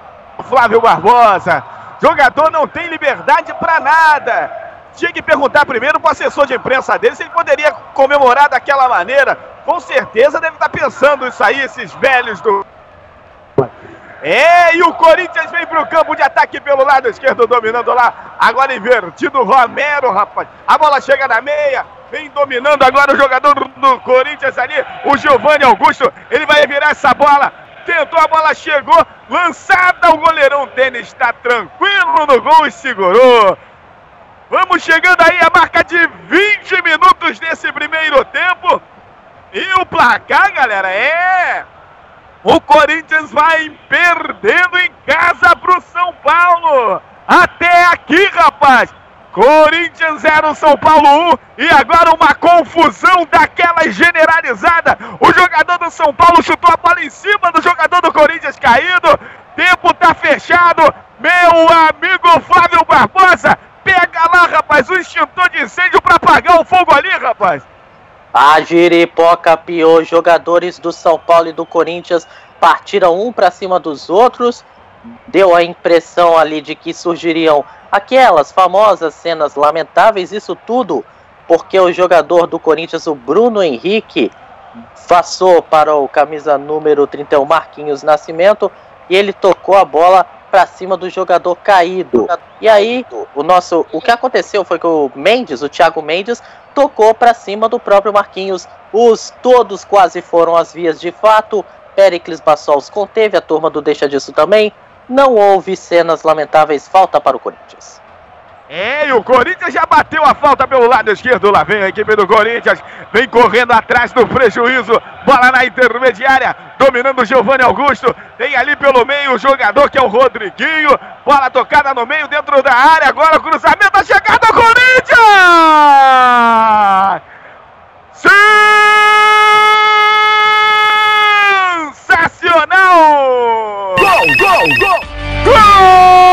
Flávio Barbosa. Jogador não tem liberdade para nada. Tinha que perguntar primeiro para o assessor de imprensa dele se ele poderia comemorar daquela maneira. Com certeza deve estar tá pensando isso aí, esses velhos do é, e o Corinthians vem para o campo de ataque pelo lado esquerdo, dominando lá. Agora invertido, Romero, rapaz. A bola chega na meia. Vem dominando agora o jogador do Corinthians ali, o Giovanni Augusto. Ele vai virar essa bola. Tentou, a bola chegou. Lançada, o goleirão Denis está tranquilo no gol e segurou. Vamos chegando aí a marca de 20 minutos desse primeiro tempo. E o placar, galera, é. O Corinthians vai perdendo em casa pro São Paulo. Até aqui, rapaz. Corinthians 0, São Paulo 1. E agora uma confusão daquela generalizada. O jogador do São Paulo chutou a bola em cima do jogador do Corinthians caído. Tempo tá fechado. Meu amigo Flávio Barbosa, pega lá, rapaz, o extintor de incêndio para apagar o fogo ali, rapaz. A giripoca pior. Jogadores do São Paulo e do Corinthians partiram um para cima dos outros. Deu a impressão ali de que surgiriam aquelas famosas cenas lamentáveis. Isso tudo porque o jogador do Corinthians, o Bruno Henrique, passou para o camisa número 31, Marquinhos Nascimento, e ele tocou a bola para cima do jogador caído. E aí, o nosso, o que aconteceu foi que o Mendes, o Thiago Mendes, tocou para cima do próprio Marquinhos. Os todos quase foram às vias de fato. Pericles Bassols conteve, a turma do Deixa Disso também. Não houve cenas lamentáveis, falta para o Corinthians. É, e o Corinthians já bateu a falta pelo lado esquerdo. Lá vem a equipe do Corinthians. Vem correndo atrás do prejuízo. Bola na intermediária. Dominando o Giovanni Augusto. Tem ali pelo meio o jogador que é o Rodriguinho. Bola tocada no meio, dentro da área. Agora o cruzamento. A chegada do Corinthians! Sensacional! Gol, gol, gol!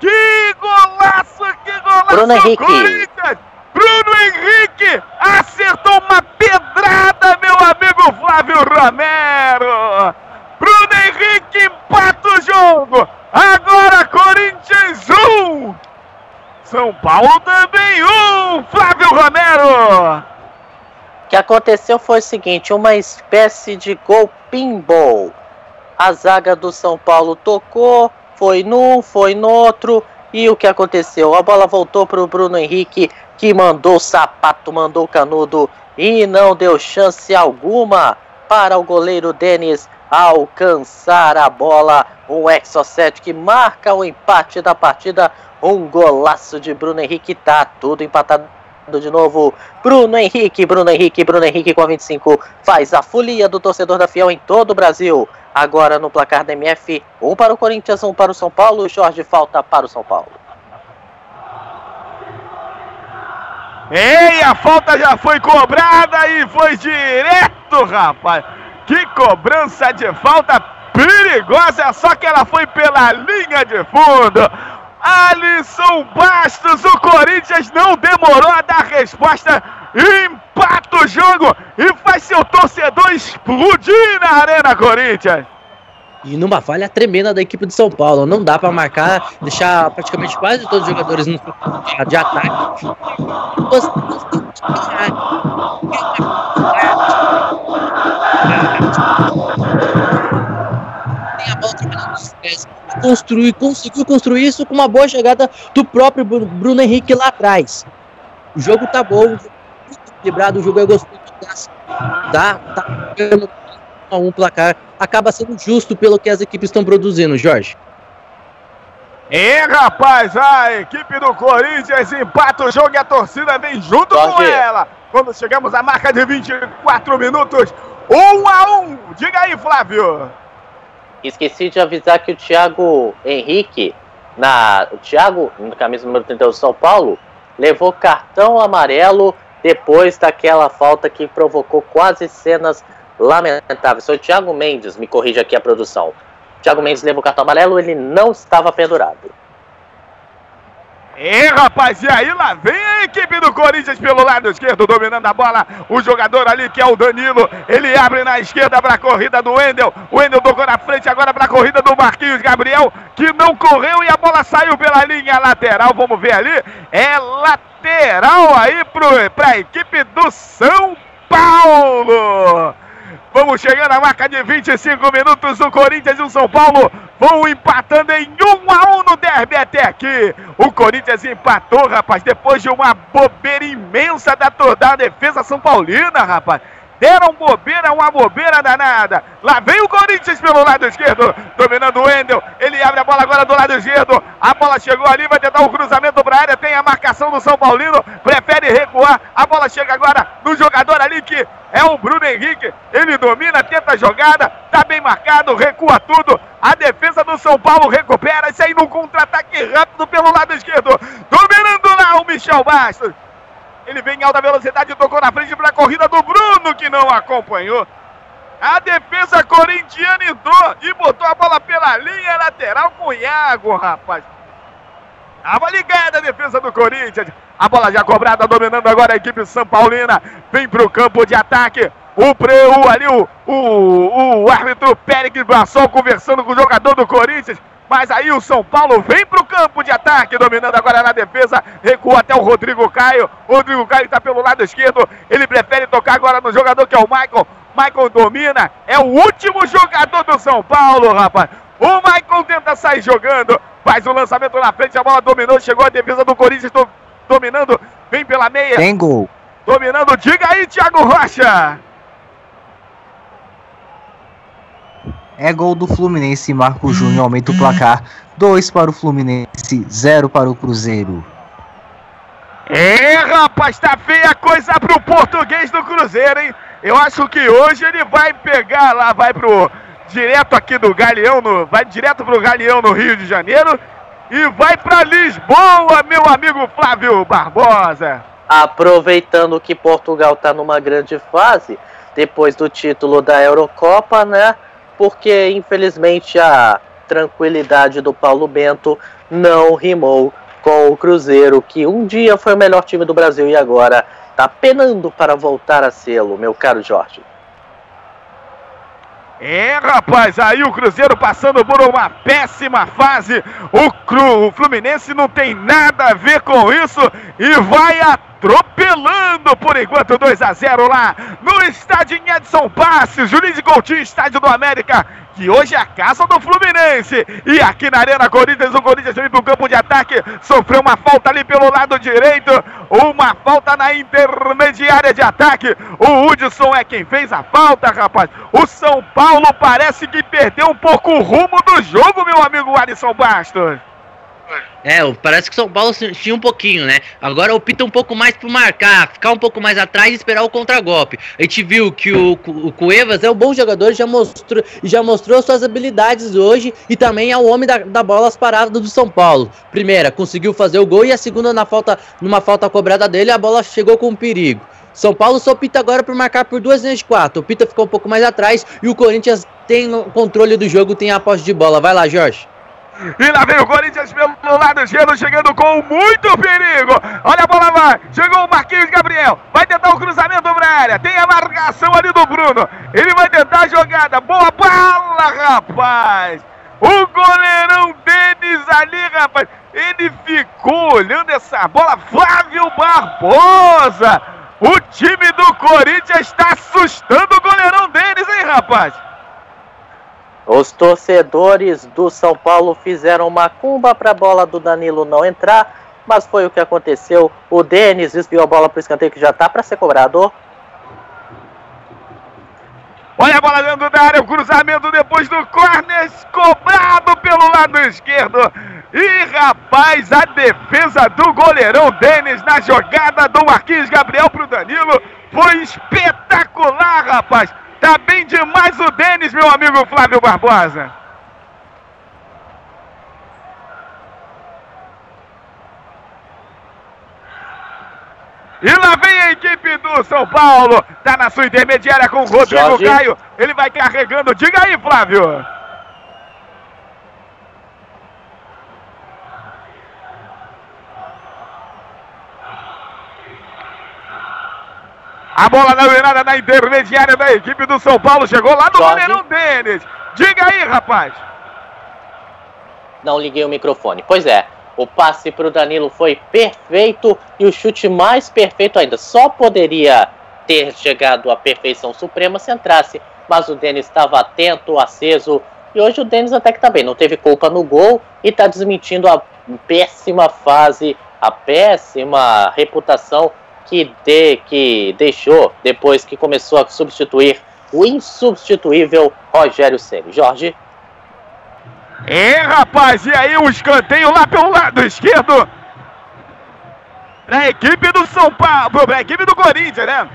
Que golaço, que golaço! Bruno Henrique. Corinthians! Bruno Henrique acertou uma pedrada, meu amigo Flávio Romero! Bruno Henrique empata o jogo! Agora Corinthians 1! São Paulo também 1! Flávio Romero! O que aconteceu foi o seguinte, uma espécie de gol pinball. A zaga do São Paulo tocou, foi num, foi no outro, e o que aconteceu? A bola voltou para o Bruno Henrique, que mandou o sapato, mandou o canudo, e não deu chance alguma para o goleiro Denis alcançar a bola. Um Exocet que marca o empate da partida, um golaço de Bruno Henrique, tá tudo empatado de novo. Bruno Henrique, Bruno Henrique, Bruno Henrique com a 25 faz a folia do torcedor da Fiel em todo o Brasil. Agora no placar da MF, um para o Corinthians, um para o São Paulo. Jorge falta para o São Paulo. Ei, a falta já foi cobrada e foi direto, rapaz. Que cobrança de falta perigosa, só que ela foi pela linha de fundo. Alisson Bastos, o Corinthians não demorou a dar resposta, empata o jogo e faz seu torcedor explodir na Arena Corinthians. E numa falha tremenda da equipe de São Paulo. Não dá pra marcar, deixar praticamente quase todos os jogadores no de ataque. Construir, conseguiu construir isso com uma boa chegada do próprio Bru- Bruno Henrique lá atrás. O jogo tá bom, o jogo tá muito equilibrado, o jogo é gostoso. Tá, tá pegando a um placar acaba sendo justo pelo que as equipes estão produzindo, Jorge. E rapaz, a equipe do Corinthians empata o jogo e a torcida vem junto com Jorge. ela. Quando chegamos à marca de 24 minutos, 1 a 1. Diga aí, Flávio. Esqueci de avisar que o Thiago Henrique, na, o Thiago, no camisa número 31 do São Paulo, levou cartão amarelo depois daquela falta que provocou quase cenas lamentáveis. Foi o Thiago Mendes, me corrige aqui a produção. Thiago Mendes levou cartão amarelo, ele não estava pendurado. E rapaz, e aí lá vem a equipe do Corinthians pelo lado esquerdo, dominando a bola. O jogador ali que é o Danilo, ele abre na esquerda para a corrida do Wendel. O Wendel tocou na frente agora para a corrida do Marquinhos Gabriel, que não correu e a bola saiu pela linha lateral. Vamos ver ali, é lateral aí para a equipe do São Paulo. Vamos chegando à marca de 25 minutos. O Corinthians e o São Paulo vão empatando em 1 a 1 no derby até aqui. O Corinthians empatou, rapaz, depois de uma bobeira imensa da, da defesa São Paulina, rapaz. Deram bobeira, uma bobeira danada. Lá vem o Corinthians pelo lado esquerdo, dominando o Wendel. Ele abre a bola agora do lado esquerdo. A bola chegou ali, vai tentar o um cruzamento para a área. Tem a marcação do São Paulino, prefere recuar. A bola chega agora no jogador ali que é o Bruno Henrique. Ele domina, tenta a jogada, tá bem marcado, recua tudo. A defesa do São Paulo recupera. Isso aí no contra-ataque rápido pelo lado esquerdo. Dominando lá o Michel Bastos. Ele vem em alta velocidade, tocou na frente para a corrida do Bruno, que não acompanhou. A defesa corintiana entrou e botou a bola pela linha lateral com o Iago, rapaz. Tava ligada a defesa do Corinthians. A bola já cobrada, dominando agora a equipe São Paulina. Vem para o campo de ataque. O Preu ali, o, o, o árbitro Pérez Brassol conversando com o jogador do Corinthians. Mas aí o São Paulo vem para o campo de ataque, dominando agora na defesa. Recua até o Rodrigo Caio. Rodrigo Caio está pelo lado esquerdo. Ele prefere tocar agora no jogador que é o Michael. Michael domina. É o último jogador do São Paulo, rapaz. O Michael tenta sair jogando. Faz o lançamento na frente. A bola dominou. Chegou a defesa do Corinthians do, dominando. Vem pela meia. Tem gol. Dominando. Diga aí, Thiago Rocha. É gol do Fluminense. Marco Júnior aumenta o placar. 2 para o Fluminense, 0 para o Cruzeiro. É, rapaz, tá feia a coisa pro português do Cruzeiro, hein? Eu acho que hoje ele vai pegar lá, vai pro direto aqui do Galeão, no, vai direto pro Galeão no Rio de Janeiro e vai para Lisboa, meu amigo Flávio Barbosa. Aproveitando que Portugal tá numa grande fase, depois do título da Eurocopa, né? Porque infelizmente a tranquilidade do Paulo Bento não rimou com o Cruzeiro, que um dia foi o melhor time do Brasil e agora está penando para voltar a sê-lo, meu caro Jorge. É, rapaz, aí o Cruzeiro passando por uma péssima fase. O, Cru, o Fluminense não tem nada a ver com isso e vai atropelando por enquanto 2 a 0 lá no estádio em Edson Passos, Juiz de Coutinho, estádio do América que hoje é a casa do Fluminense. E aqui na Arena Corinthians, o Corinthians vem para o campo de ataque, sofreu uma falta ali pelo lado direito, uma falta na intermediária de ataque. O Hudson é quem fez a falta, rapaz. O São Paulo parece que perdeu um pouco o rumo do jogo, meu amigo Alisson Bastos. É, parece que o São Paulo tinha um pouquinho, né? Agora opta um pouco mais por marcar, ficar um pouco mais atrás e esperar o contragolpe. A gente viu que o, o Cuevas é um bom jogador, já mostrou, já mostrou suas habilidades hoje e também é o homem da, da bola às paradas do São Paulo. Primeira, conseguiu fazer o gol e a segunda, na falta, numa falta cobrada dele, a bola chegou com perigo. São Paulo só opta agora por marcar por duas linhas de quatro. O Pita ficou um pouco mais atrás e o Corinthians tem o controle do jogo, tem a posse de bola. Vai lá, Jorge. E lá vem o Corinthians pelo lado esquerdo, chegando com muito perigo. Olha a bola vai. Chegou o Marquinhos Gabriel. Vai tentar o cruzamento para a área. Tem a marcação ali do Bruno. Ele vai tentar a jogada. Boa bola, rapaz. O goleirão Denis ali, rapaz. Ele ficou olhando essa bola. Flávio Barbosa. O time do Corinthians está assustando o goleirão Denis, hein, rapaz? Os torcedores do São Paulo fizeram uma cumba para a bola do Danilo não entrar, mas foi o que aconteceu. O Denis desviou a bola para o escanteio que já está para ser cobrado. Olha a bola dentro da área, o cruzamento depois do corner, cobrado pelo lado esquerdo. E rapaz, a defesa do goleirão Denis na jogada do Marquinhos Gabriel para o Danilo foi espetacular, rapaz. Tá bem demais o Denis, meu amigo Flávio Barbosa. E lá vem a equipe do São Paulo. Tá na sua intermediária com o Rodrigo Jorge. Caio. Ele vai carregando. Diga aí, Flávio. A bola na virada na intermediária da equipe do São Paulo. Chegou lá no goleirão Denis. Diga aí, rapaz. Não liguei o microfone. Pois é. O passe para o Danilo foi perfeito e o chute mais perfeito ainda. Só poderia ter chegado à perfeição suprema se entrasse, mas o Denis estava atento, aceso. E hoje o Denis até que tá bem, não teve culpa no gol e está desmentindo a péssima fase, a péssima reputação que, de, que deixou depois que começou a substituir o insubstituível Rogério Ceni. Jorge. É, rapaz, e aí o um escanteio lá pelo lado esquerdo. Pra equipe do São Paulo, pra equipe do Corinthians, né?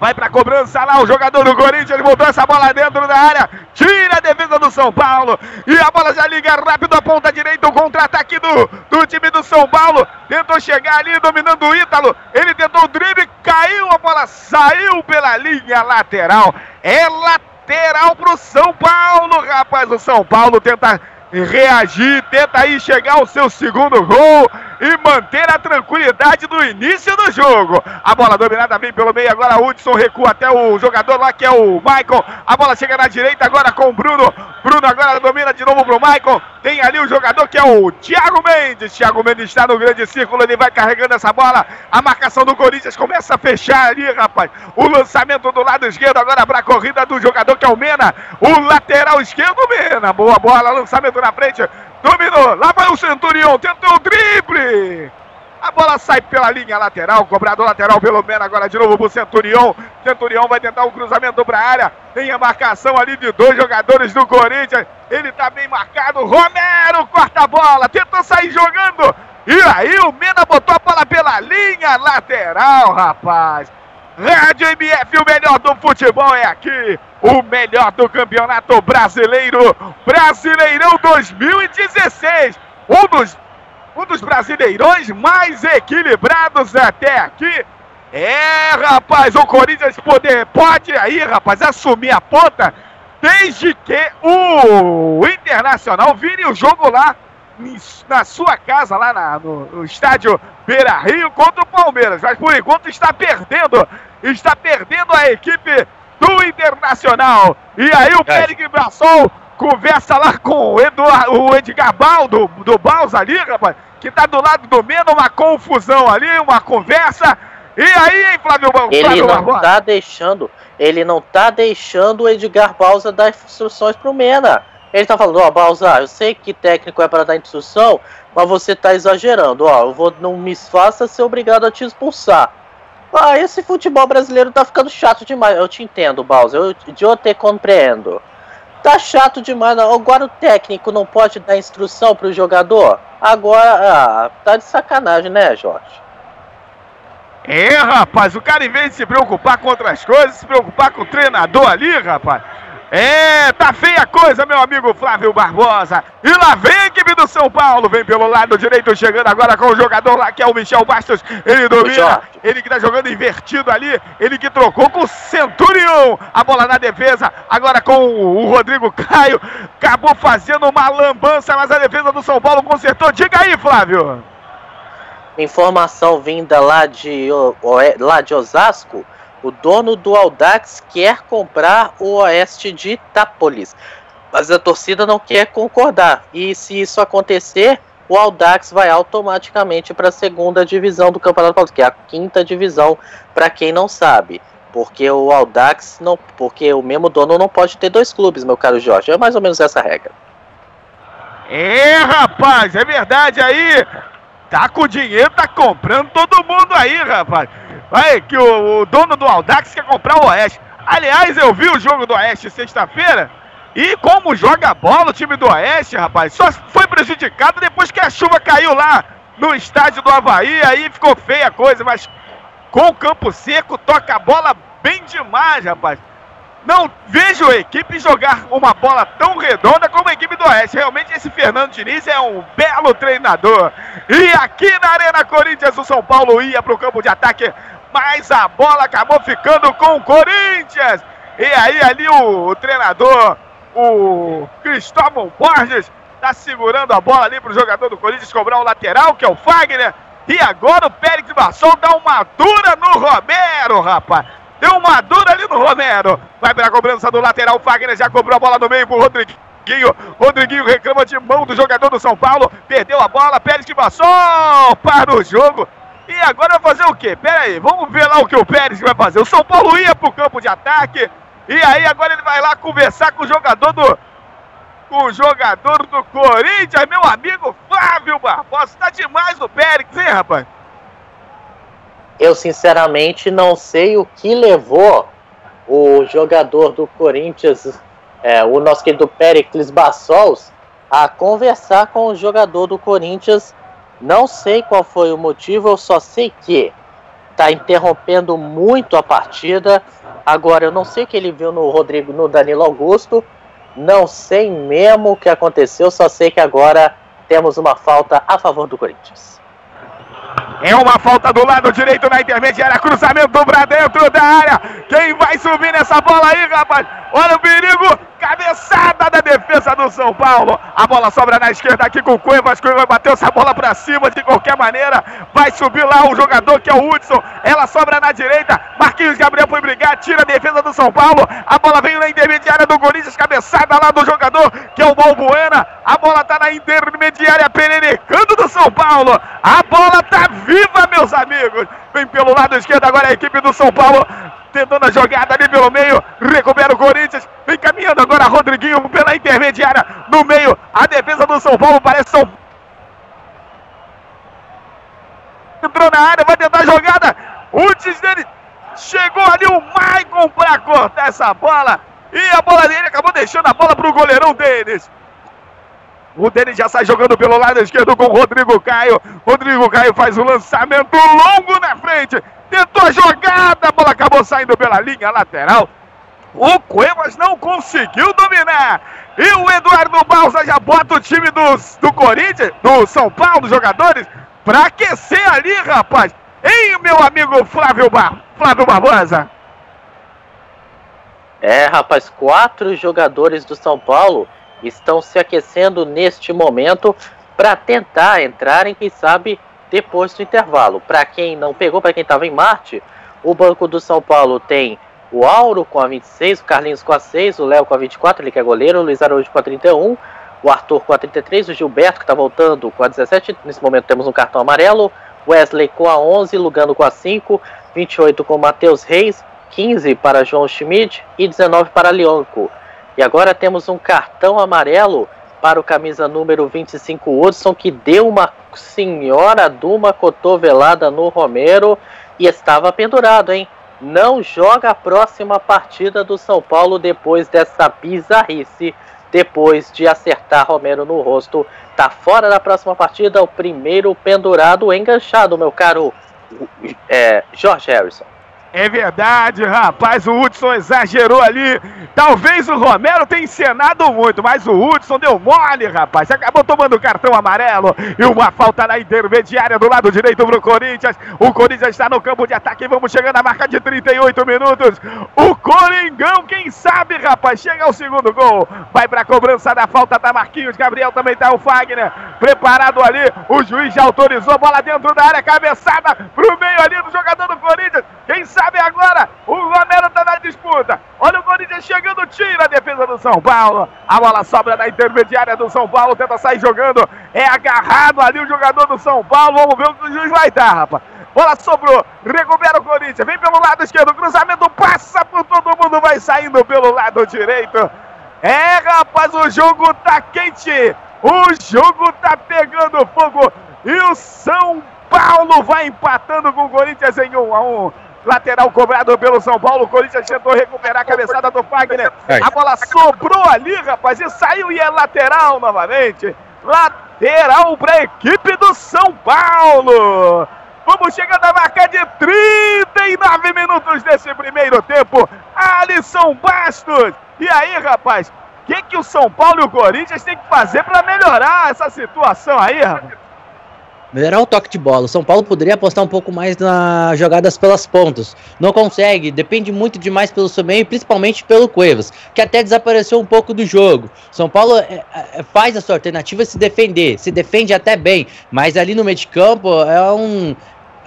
Vai pra cobrança lá o jogador do Corinthians. Ele botou essa bola dentro da área. Tira a defesa do São Paulo. E a bola já liga rápido a ponta direita. O contra-ataque do, do time do São Paulo. Tentou chegar ali dominando o Ítalo. Ele tentou o drible. Caiu a bola. Saiu pela linha lateral. É lateral pro São Paulo, rapaz. O São Paulo tenta reagir, tenta aí chegar ao seu segundo gol e manter a tranquilidade do início do jogo. A bola dominada vem pelo meio, agora Hudson recua até o jogador lá que é o Michael. A bola chega na direita agora com o Bruno. Bruno agora domina de novo pro Michael. Tem ali o jogador que é o Thiago Mendes. Thiago Mendes está no grande círculo, ele vai carregando essa bola. A marcação do Corinthians começa a fechar ali, rapaz. O lançamento do lado esquerdo agora para a corrida do jogador que é o Mena. O lateral esquerdo, Mena. Boa bola, lançamento na frente. Dominou. Lá vai o Centurião. Tentou o drible. A bola sai pela linha lateral, cobrado lateral pelo Mena, agora de novo pro Centurião. Centurião vai tentar um cruzamento para a área. Tem a marcação ali de dois jogadores do Corinthians. Ele tá bem marcado. Romero corta a bola, tentou sair jogando. E aí o Mena botou a bola pela linha lateral, rapaz. Rádio MF, o melhor do futebol é aqui. O melhor do campeonato brasileiro. Brasileirão 2016. Um dos, um dos brasileirões mais equilibrados até aqui. É, rapaz, o Corinthians poder, pode aí, rapaz, assumir a ponta. Desde que o Internacional vire o jogo lá na sua casa, lá na, no, no estádio Beira Rio, contra o Palmeiras. Mas por enquanto está perdendo está perdendo a equipe do Internacional. E aí o Pérez Brassol conversa lá com o, Eduardo, o Edgar Baldo, do Baus ali, rapaz, que tá do lado do Meno, uma confusão ali, uma conversa. E aí, hein, Flávio, ele Flávio não Barbosa? tá deixando, ele não tá deixando o Edgar Balsa dar instruções pro Mena. Ele tá falando, ó, oh, Balsa, eu sei que técnico é para dar instrução, mas você tá exagerando, ó, eu vou, não me faça ser obrigado a te expulsar. Ah, esse futebol brasileiro tá ficando chato demais. Eu te entendo, Bowser. Eu, eu te compreendo. Tá chato demais. Agora o técnico não pode dar instrução pro jogador? Agora, ah, tá de sacanagem, né, Jorge? É, rapaz, o cara em vez de se preocupar com outras coisas, se preocupar com o treinador ali, rapaz. É, tá feia a coisa, meu amigo Flávio Barbosa. E lá vem a equipe do São Paulo, vem pelo lado direito, chegando agora com o jogador lá que é o Michel Bastos. Ele domina, ele que tá jogando invertido ali, ele que trocou com o Centurião. A bola na defesa, agora com o Rodrigo Caio. Acabou fazendo uma lambança, mas a defesa do São Paulo consertou. Diga aí, Flávio. Informação vinda lá de, lá de Osasco o dono do Audax quer comprar o oeste de Itápolis, mas a torcida não quer concordar. E se isso acontecer, o Audax vai automaticamente para a segunda divisão do Campeonato Paulista, que é a quinta divisão, para quem não sabe. Porque o Audax não, porque o mesmo dono não pode ter dois clubes, meu caro Jorge. É mais ou menos essa regra. É, rapaz, é verdade aí. Tá com dinheiro, tá comprando todo mundo aí, rapaz. Aí, que o, o, dono do Aldax quer comprar o Oeste. Aliás, eu vi o jogo do Oeste sexta-feira. E como joga bola o time do Oeste, rapaz, só foi prejudicado depois que a chuva caiu lá no estádio do Havaí. Aí ficou feia a coisa, mas com o campo seco, toca a bola bem demais, rapaz. Não vejo a equipe jogar uma bola tão redonda como a equipe do Oeste. Realmente esse Fernando Diniz é um belo treinador. E aqui na Arena Corinthians, o São Paulo ia para o campo de ataque mas a bola acabou ficando com o Corinthians. E aí ali o, o treinador, o Cristóvão Borges, está segurando a bola ali para o jogador do Corinthians cobrar o lateral, que é o Fagner. E agora o Pérez Basson dá uma dura no Romero, rapaz. Deu uma dura ali no Romero. Vai para a cobrança do lateral. O Fagner já cobrou a bola no meio pro. Rodriguinho. Rodriguinho reclama de mão do jogador do São Paulo. Perdeu a bola. Pérez que passou para o jogo. E agora vai fazer o quê? Pera aí, vamos ver lá o que o Pérez vai fazer. O São Paulo ia para o campo de ataque. E aí agora ele vai lá conversar com o jogador do. Com o jogador do Corinthians, meu amigo Flávio Barbosa. Tá demais no Pérez, hein, rapaz? Eu sinceramente não sei o que levou o jogador do Corinthians, é, o nosso querido Pericles Bassols, a conversar com o jogador do Corinthians. Não sei qual foi o motivo, eu só sei que está interrompendo muito a partida. Agora, eu não sei o que ele viu no Rodrigo, no Danilo Augusto. Não sei mesmo o que aconteceu, só sei que agora temos uma falta a favor do Corinthians. É uma falta do lado direito na intermediária. Cruzamento pra dentro da área. Quem vai subir nessa bola aí, rapaz? Olha o perigo. Cabeçada da defesa do São Paulo. A bola sobra na esquerda aqui com o Cuevas. Cuevas bateu essa bola pra cima de qualquer maneira. Vai subir lá o jogador que é o Hudson. Ela sobra na direita. Marquinhos Gabriel foi brigar. Tira a defesa do São Paulo. A bola veio na intermediária do Corinthians. Cabeçada lá do jogador que é o Balbuena. A bola tá na intermediária pererecando do São Paulo. A bola tá viva, meus amigos. Vem pelo lado esquerdo agora a equipe do São Paulo tentando a jogada ali pelo meio, recupera o Corinthians, vem caminhando agora Rodriguinho pela intermediária, no meio, a defesa do São Paulo parece São entrou na área, vai tentar a jogada, antes dele, chegou ali o Maicon para cortar essa bola, e a bola dele acabou deixando a bola para o goleirão deles. O Denis já sai jogando pelo lado esquerdo com o Rodrigo Caio. Rodrigo Caio faz o lançamento longo na frente tentou a jogada, a bola acabou saindo pela linha lateral. O Cuevas não conseguiu dominar. E o Eduardo Balsa já bota o time dos, do Corinthians, do São Paulo, dos jogadores, para aquecer ali, rapaz. Hein, meu amigo Flávio, Bar Flávio Barbosa? É, rapaz, quatro jogadores do São Paulo estão se aquecendo neste momento para tentar entrarem, quem sabe, depois do intervalo. Para quem não pegou, para quem estava em Marte, o banco do São Paulo tem o Auro com a 26, o Carlinhos com a 6, o Léo com a 24, ele que é goleiro, o Luiz Araújo com a 31, o Arthur com a 33, o Gilberto que está voltando com a 17, nesse momento temos um cartão amarelo, Wesley com a 11, Lugano com a 5, 28 com Matheus Reis, 15 para João Schmidt e 19 para Leonco. E agora temos um cartão amarelo para o camisa número 25, Hudson, que deu uma senhora de uma cotovelada no Romero e estava pendurado, hein? Não joga a próxima partida do São Paulo depois dessa bizarrice, depois de acertar Romero no rosto. Tá fora da próxima partida, o primeiro pendurado enganchado, meu caro é, Jorge Harrison. É verdade, rapaz, o Hudson exagerou ali. Talvez o Romero tenha encenado muito, mas o Hudson deu mole, rapaz. Acabou tomando cartão amarelo e uma falta na intermediária do lado direito pro Corinthians. O Corinthians está no campo de ataque. Vamos chegando à marca de 38 minutos. O Coringão, quem sabe, rapaz, chega ao segundo gol. Vai pra cobrança da falta, tá Marquinhos. Gabriel também tá o Fagner. Preparado ali. O juiz já autorizou. Bola dentro da área, cabeçada pro meio ali do jogador do Corinthians. Quem sabe? Sabe agora, o Romero tá na disputa. Olha o Corinthians chegando, tira a defesa do São Paulo. A bola sobra na intermediária do São Paulo, tenta sair jogando. É agarrado ali o jogador do São Paulo. Vamos ver o que o juiz vai dar, rapaz. Bola sobrou, recupera o Corinthians, vem pelo lado esquerdo, cruzamento passa por todo mundo, vai saindo pelo lado direito. É, rapaz, o jogo tá quente, o jogo tá pegando fogo e o São Paulo vai empatando com o Corinthians em 1 um a 1. Um. Lateral cobrado pelo São Paulo. O Corinthians tentou recuperar a cabeçada do Fagner. A bola sobrou ali, rapaz, e saiu e é lateral novamente. Lateral para a equipe do São Paulo. Vamos chegando à marca de 39 minutos desse primeiro tempo. Alisson Bastos. E aí, rapaz, o que, que o São Paulo e o Corinthians têm que fazer para melhorar essa situação aí, rapaz? Melhorar o toque de bola. O São Paulo poderia apostar um pouco mais nas jogadas pelas pontas. Não consegue, depende muito demais pelo seu meio, principalmente pelo Cuevas, que até desapareceu um pouco do jogo. São Paulo é, é, faz a sua alternativa se defender, se defende até bem, mas ali no meio de campo é um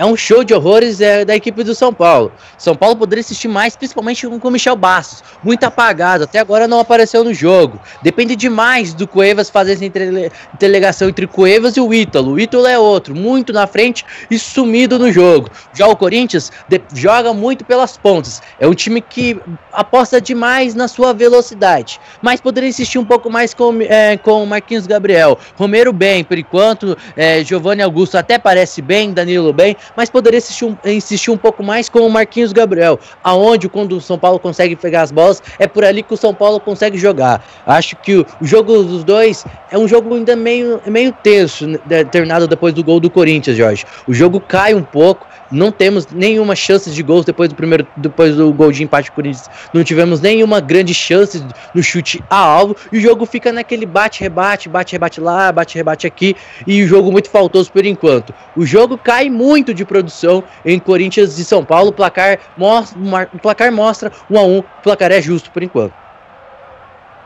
é um show de horrores é, da equipe do São Paulo. São Paulo poderia assistir mais, principalmente com o Michel Bastos. Muito apagado, até agora não apareceu no jogo. Depende demais do Cuevas fazer essa interligação entre Cuevas e o Ítalo. O Ítalo é outro, muito na frente e sumido no jogo. Já o Corinthians joga muito pelas pontas. É um time que aposta demais na sua velocidade, mas poderia insistir um pouco mais com, é, com o Marquinhos Gabriel. Romero bem, por enquanto. É, Giovanni Augusto até parece bem, Danilo bem, mas poderia insistir um, insistir um pouco mais com o Marquinhos Gabriel, aonde quando o São Paulo consegue pegar as bolas, é por ali que o São Paulo consegue jogar. Acho que o, jogo dos dois é um jogo ainda meio, meio tenso, né, terminado depois do gol do Corinthians, Jorge. O jogo cai um pouco, não temos nenhuma chance de gols depois do primeiro, depois do gol de empate do Corinthians. Não tivemos nenhuma grande chance no chute a alvo e o jogo fica naquele bate-rebate, bate-rebate lá, bate-rebate aqui e o jogo muito faltoso por enquanto. O jogo cai muito de produção em Corinthians e São Paulo. O placar mostra, o placar mostra 1 a 1. O placar é justo por enquanto.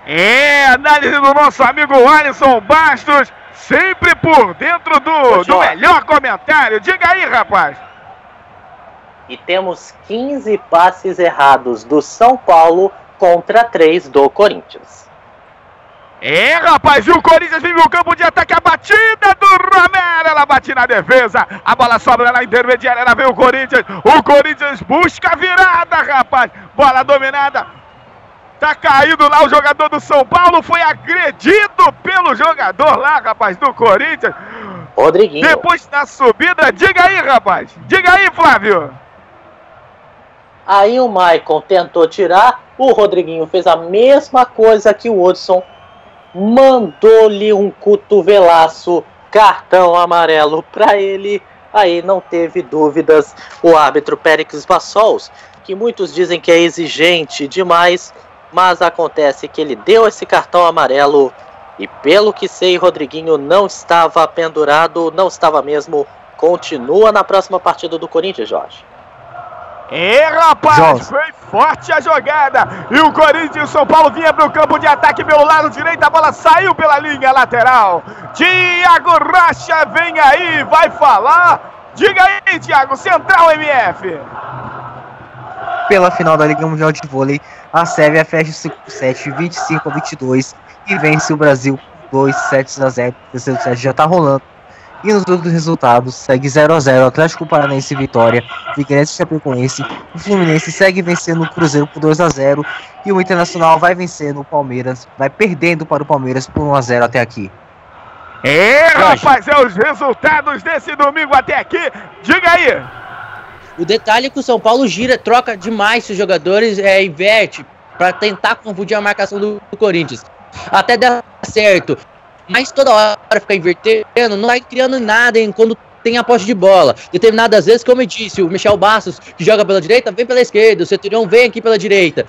É, análise do nosso amigo Alisson Bastos, sempre por dentro do, do melhor comentário. Diga aí, rapaz. E temos 15 passes errados do São Paulo contra 3 do Corinthians. É, rapaz, e o Corinthians vive o campo de ataque, a batida do Romero, ela bate na defesa, a bola sobra na intermediária, ela vem o Corinthians, o Corinthians busca a virada, rapaz, bola dominada, tá caído lá o jogador do São Paulo, foi agredido pelo jogador lá, rapaz, do Corinthians. Rodriguinho. Depois da subida, diga aí, rapaz, diga aí, Flávio. Aí o Maicon tentou tirar, o Rodriguinho fez a mesma coisa que o Hudson, mandou-lhe um cotovelaço, cartão amarelo para ele. Aí não teve dúvidas o árbitro Périx Vassols, que muitos dizem que é exigente demais, mas acontece que ele deu esse cartão amarelo e pelo que sei, Rodriguinho não estava pendurado, não estava mesmo. Continua na próxima partida do Corinthians, Jorge. E rapaz, Jorge. foi forte a jogada. E o Corinthians e o São Paulo vinha para o campo de ataque pelo lado direito. A bola saiu pela linha lateral. Tiago Rocha vem aí, vai falar. Diga aí, Tiago, Central MF. Pela final da Liga Mundial de Vôlei, a Sérvia fecha 5-7, 25 a 22 e vence o Brasil 2 7 a 0. O terceiro set já tá rolando. E nos outros resultados, segue 0 a 0 Atlético Paranaense Vitória, Figueirense Chapecoense. O Fluminense segue vencendo o Cruzeiro por 2 a 0 e o Internacional vai vencendo o Palmeiras, vai perdendo para o Palmeiras por 1 a 0 até aqui. É, rapaz, é os resultados desse domingo até aqui. Diga aí. O detalhe é que o São Paulo gira, troca demais seus jogadores, é, inverte para tentar confundir a marcação do, do Corinthians. Até dar certo. Mas toda hora ficar invertendo, não vai criando nada em quando tem a posse de bola. Determinadas vezes, como eu disse, o Michel Bastos, que joga pela direita, vem pela esquerda, o Centurião vem aqui pela direita.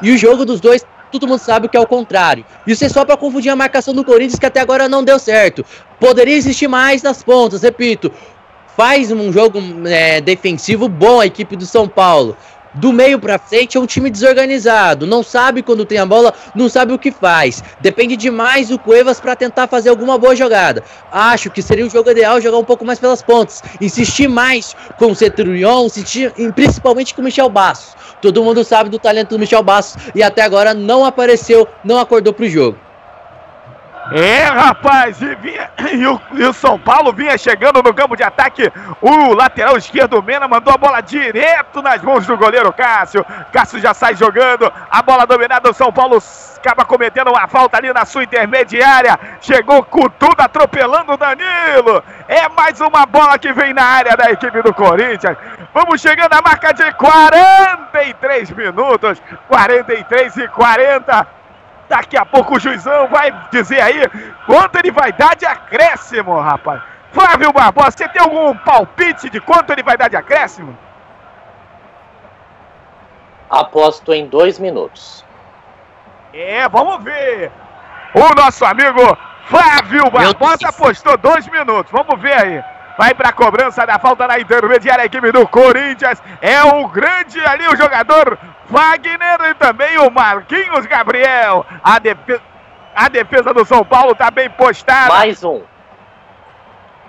E o jogo dos dois, todo mundo sabe que é o contrário. Isso é só para confundir a marcação do Corinthians, que até agora não deu certo. Poderia existir mais nas pontas, repito. Faz um jogo é, defensivo bom a equipe do São Paulo do meio para frente é um time desorganizado, não sabe quando tem a bola, não sabe o que faz. Depende demais do Cuevas para tentar fazer alguma boa jogada. Acho que seria o jogo ideal jogar um pouco mais pelas pontas, insistir mais com o Centurion, insistir principalmente com o Michel Bastos. Todo mundo sabe do talento do Michel Bastos e até agora não apareceu, não acordou pro jogo. É, rapaz, e, vinha, e, o, e, o, São Paulo vinha chegando no campo de ataque. O lateral esquerdo, Mena, mandou a bola direto nas mãos do goleiro Cássio. Cássio já sai jogando. A bola dominada, o São Paulo acaba cometendo uma falta ali na sua intermediária. Chegou com tudo atropelando o Danilo. É mais uma bola que vem na área da equipe do Corinthians. Vamos chegando à marca de 43 minutos. 43 e 40. Daqui a pouco o juizão vai dizer aí quanto ele vai dar de acréscimo, rapaz. Flávio Barbosa, você tem algum palpite de quanto ele vai dar de acréscimo? Aposto em dois minutos. É, vamos ver. O nosso amigo Flávio Barbosa apostou dois minutos. Vamos ver aí. Vai para a cobrança da falta na intermediária, a equipe do Corinthians. É o grande ali, o jogador Wagner e também o Marquinhos Gabriel. A, defe a defesa do São Paulo está bem postada. Mais um.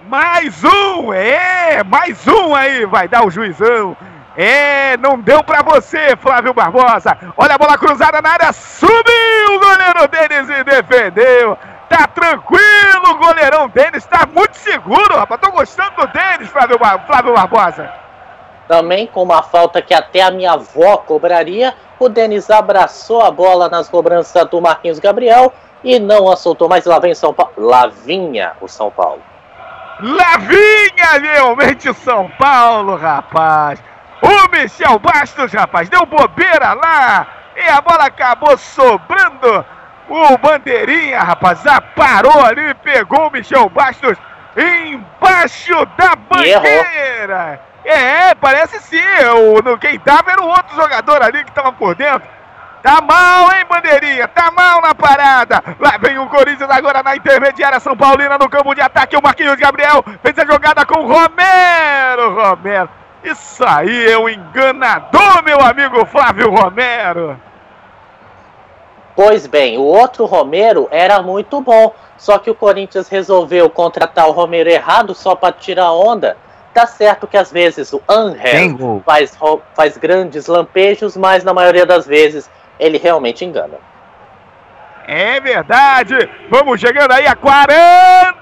Mais um, é, mais um aí, vai dar o juizão. É, não deu pra você, Flávio Barbosa. Olha a bola cruzada na área, subiu o goleiro Denis e defendeu. Tá tranquilo, o goleirão Denis, tá muito seguro, rapaz. Tô gostando do Denis, Flávio, Flávio Barbosa. Também com uma falta que até a minha avó cobraria, o Denis abraçou a bola nas cobranças do Marquinhos Gabriel e não a soltou mais. Lá vem São Paulo. Lá vinha o São Paulo. Lá vinha realmente São Paulo, rapaz. O Michel Bastos, rapaz, deu bobeira lá e a bola acabou sobrando. O Bandeirinha, rapaz, parou ali, pegou o Michel Bastos embaixo da bandeira. É, parece sim. O, quem tava era o outro jogador ali que tava por dentro. Tá mal, hein, bandeirinha? Tá mal na parada. Lá vem o Corinthians agora na intermediária São Paulina no campo de ataque. O Marquinhos Gabriel fez a jogada com o Romero. Romero. Isso aí é um enganador, meu amigo Flávio Romero. Pois bem, o outro Romero era muito bom. Só que o Corinthians resolveu contratar o Romero errado só para tirar onda. Tá certo que às vezes o Angel faz, faz grandes lampejos, mas na maioria das vezes ele realmente engana. É verdade. Vamos chegando aí a 45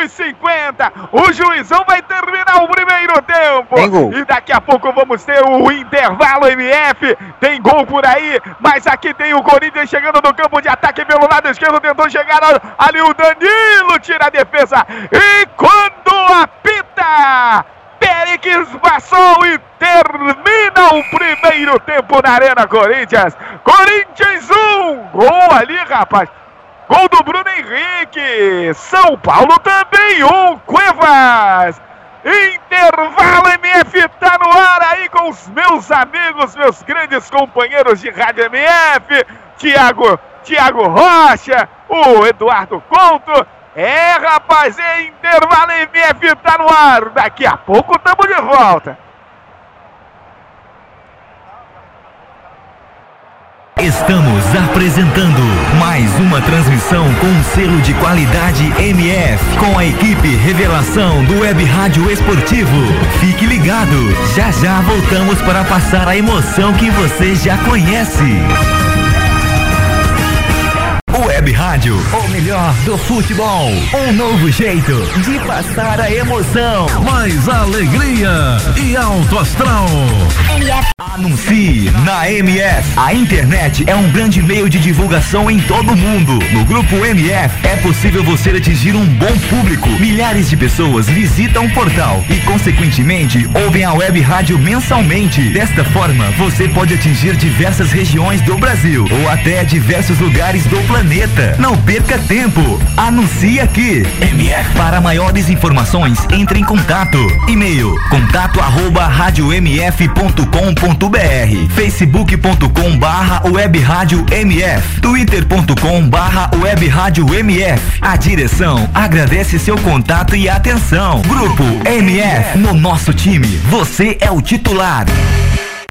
e 50. O juizão vai terminar o primeiro tempo. E daqui a pouco vamos ter o intervalo MF. Tem gol por aí, mas aqui tem o Corinthians chegando no campo de ataque pelo lado esquerdo. Tentou chegar ali o Danilo, tira a defesa. E quando apita Pérez passou e termina o primeiro tempo na Arena Corinthians. Corinthians 1, gol ali, rapaz. Gol do Bruno Henrique. São Paulo também, um. Cuevas. Intervalo MF tá no ar aí com os meus amigos, meus grandes companheiros de Rádio MF. Tiago, Tiago Rocha, o Eduardo Couto é, rapaz, é intervalo MF, tá no ar. Daqui a pouco estamos de volta. Estamos apresentando mais uma transmissão com selo de qualidade MF, com a equipe Revelação do Web Rádio Esportivo. Fique ligado, já já voltamos para passar a emoção que você já conhece. Web Rádio, o melhor do futebol. Um novo jeito de passar a emoção. Mais alegria e alto astral. MF. Anuncie na MF. A internet é um grande meio de divulgação em todo o mundo. No grupo MF é possível você atingir um bom público. Milhares de pessoas visitam o portal e, consequentemente, ouvem a web rádio mensalmente. Desta forma, você pode atingir diversas regiões do Brasil ou até diversos lugares do planeta. Não perca tempo. Anuncie aqui. MF. Para maiores informações, entre em contato. E-mail contato arroba radiomf.com.br facebook.com barra web rádio MF twitter.com barra web rádio MF A direção agradece seu contato e atenção. Grupo MF. No nosso time, você é o titular.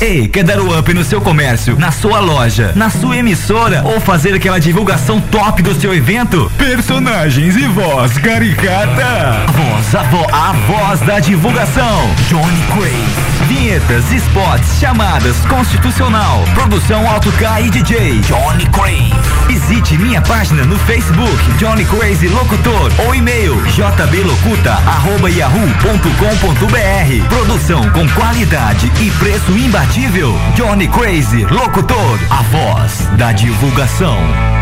Ei, quer dar o up no seu comércio, na sua loja, na sua emissora ou fazer aquela divulgação top do seu evento? Personagens e voz caricata. A voz, a, vo, a voz da divulgação. Johnny Craze. Vinhetas, spots, chamadas, constitucional, produção Auto K e DJ Johnny Craze. Visite minha página no Facebook Johnny Crazy Locutor ou e-mail jblocuta@yahoo.com.br. Produção com qualidade e preço imbatível. Johnny Crazy Locutor, a voz da divulgação.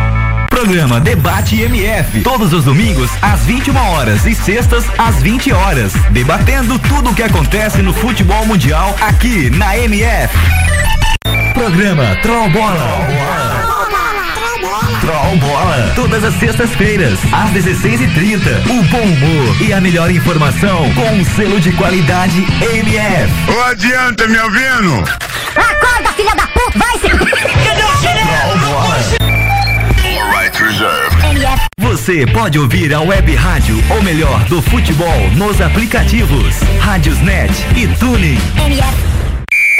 Programa Debate MF, todos os domingos às 21 horas e sextas às 20 horas, debatendo tudo o que acontece no futebol mundial aqui na MF. Programa Troll Bola. Troll Futebol Bola. Todas as sextas-feiras, às 16h30. O bom humor e a melhor informação com um selo de qualidade MF. Ô, adianta, me ouvindo? Acorda, filha da puta, vai se... Você pode ouvir a web rádio, ou melhor, do futebol, nos aplicativos Rádiosnet e. MF.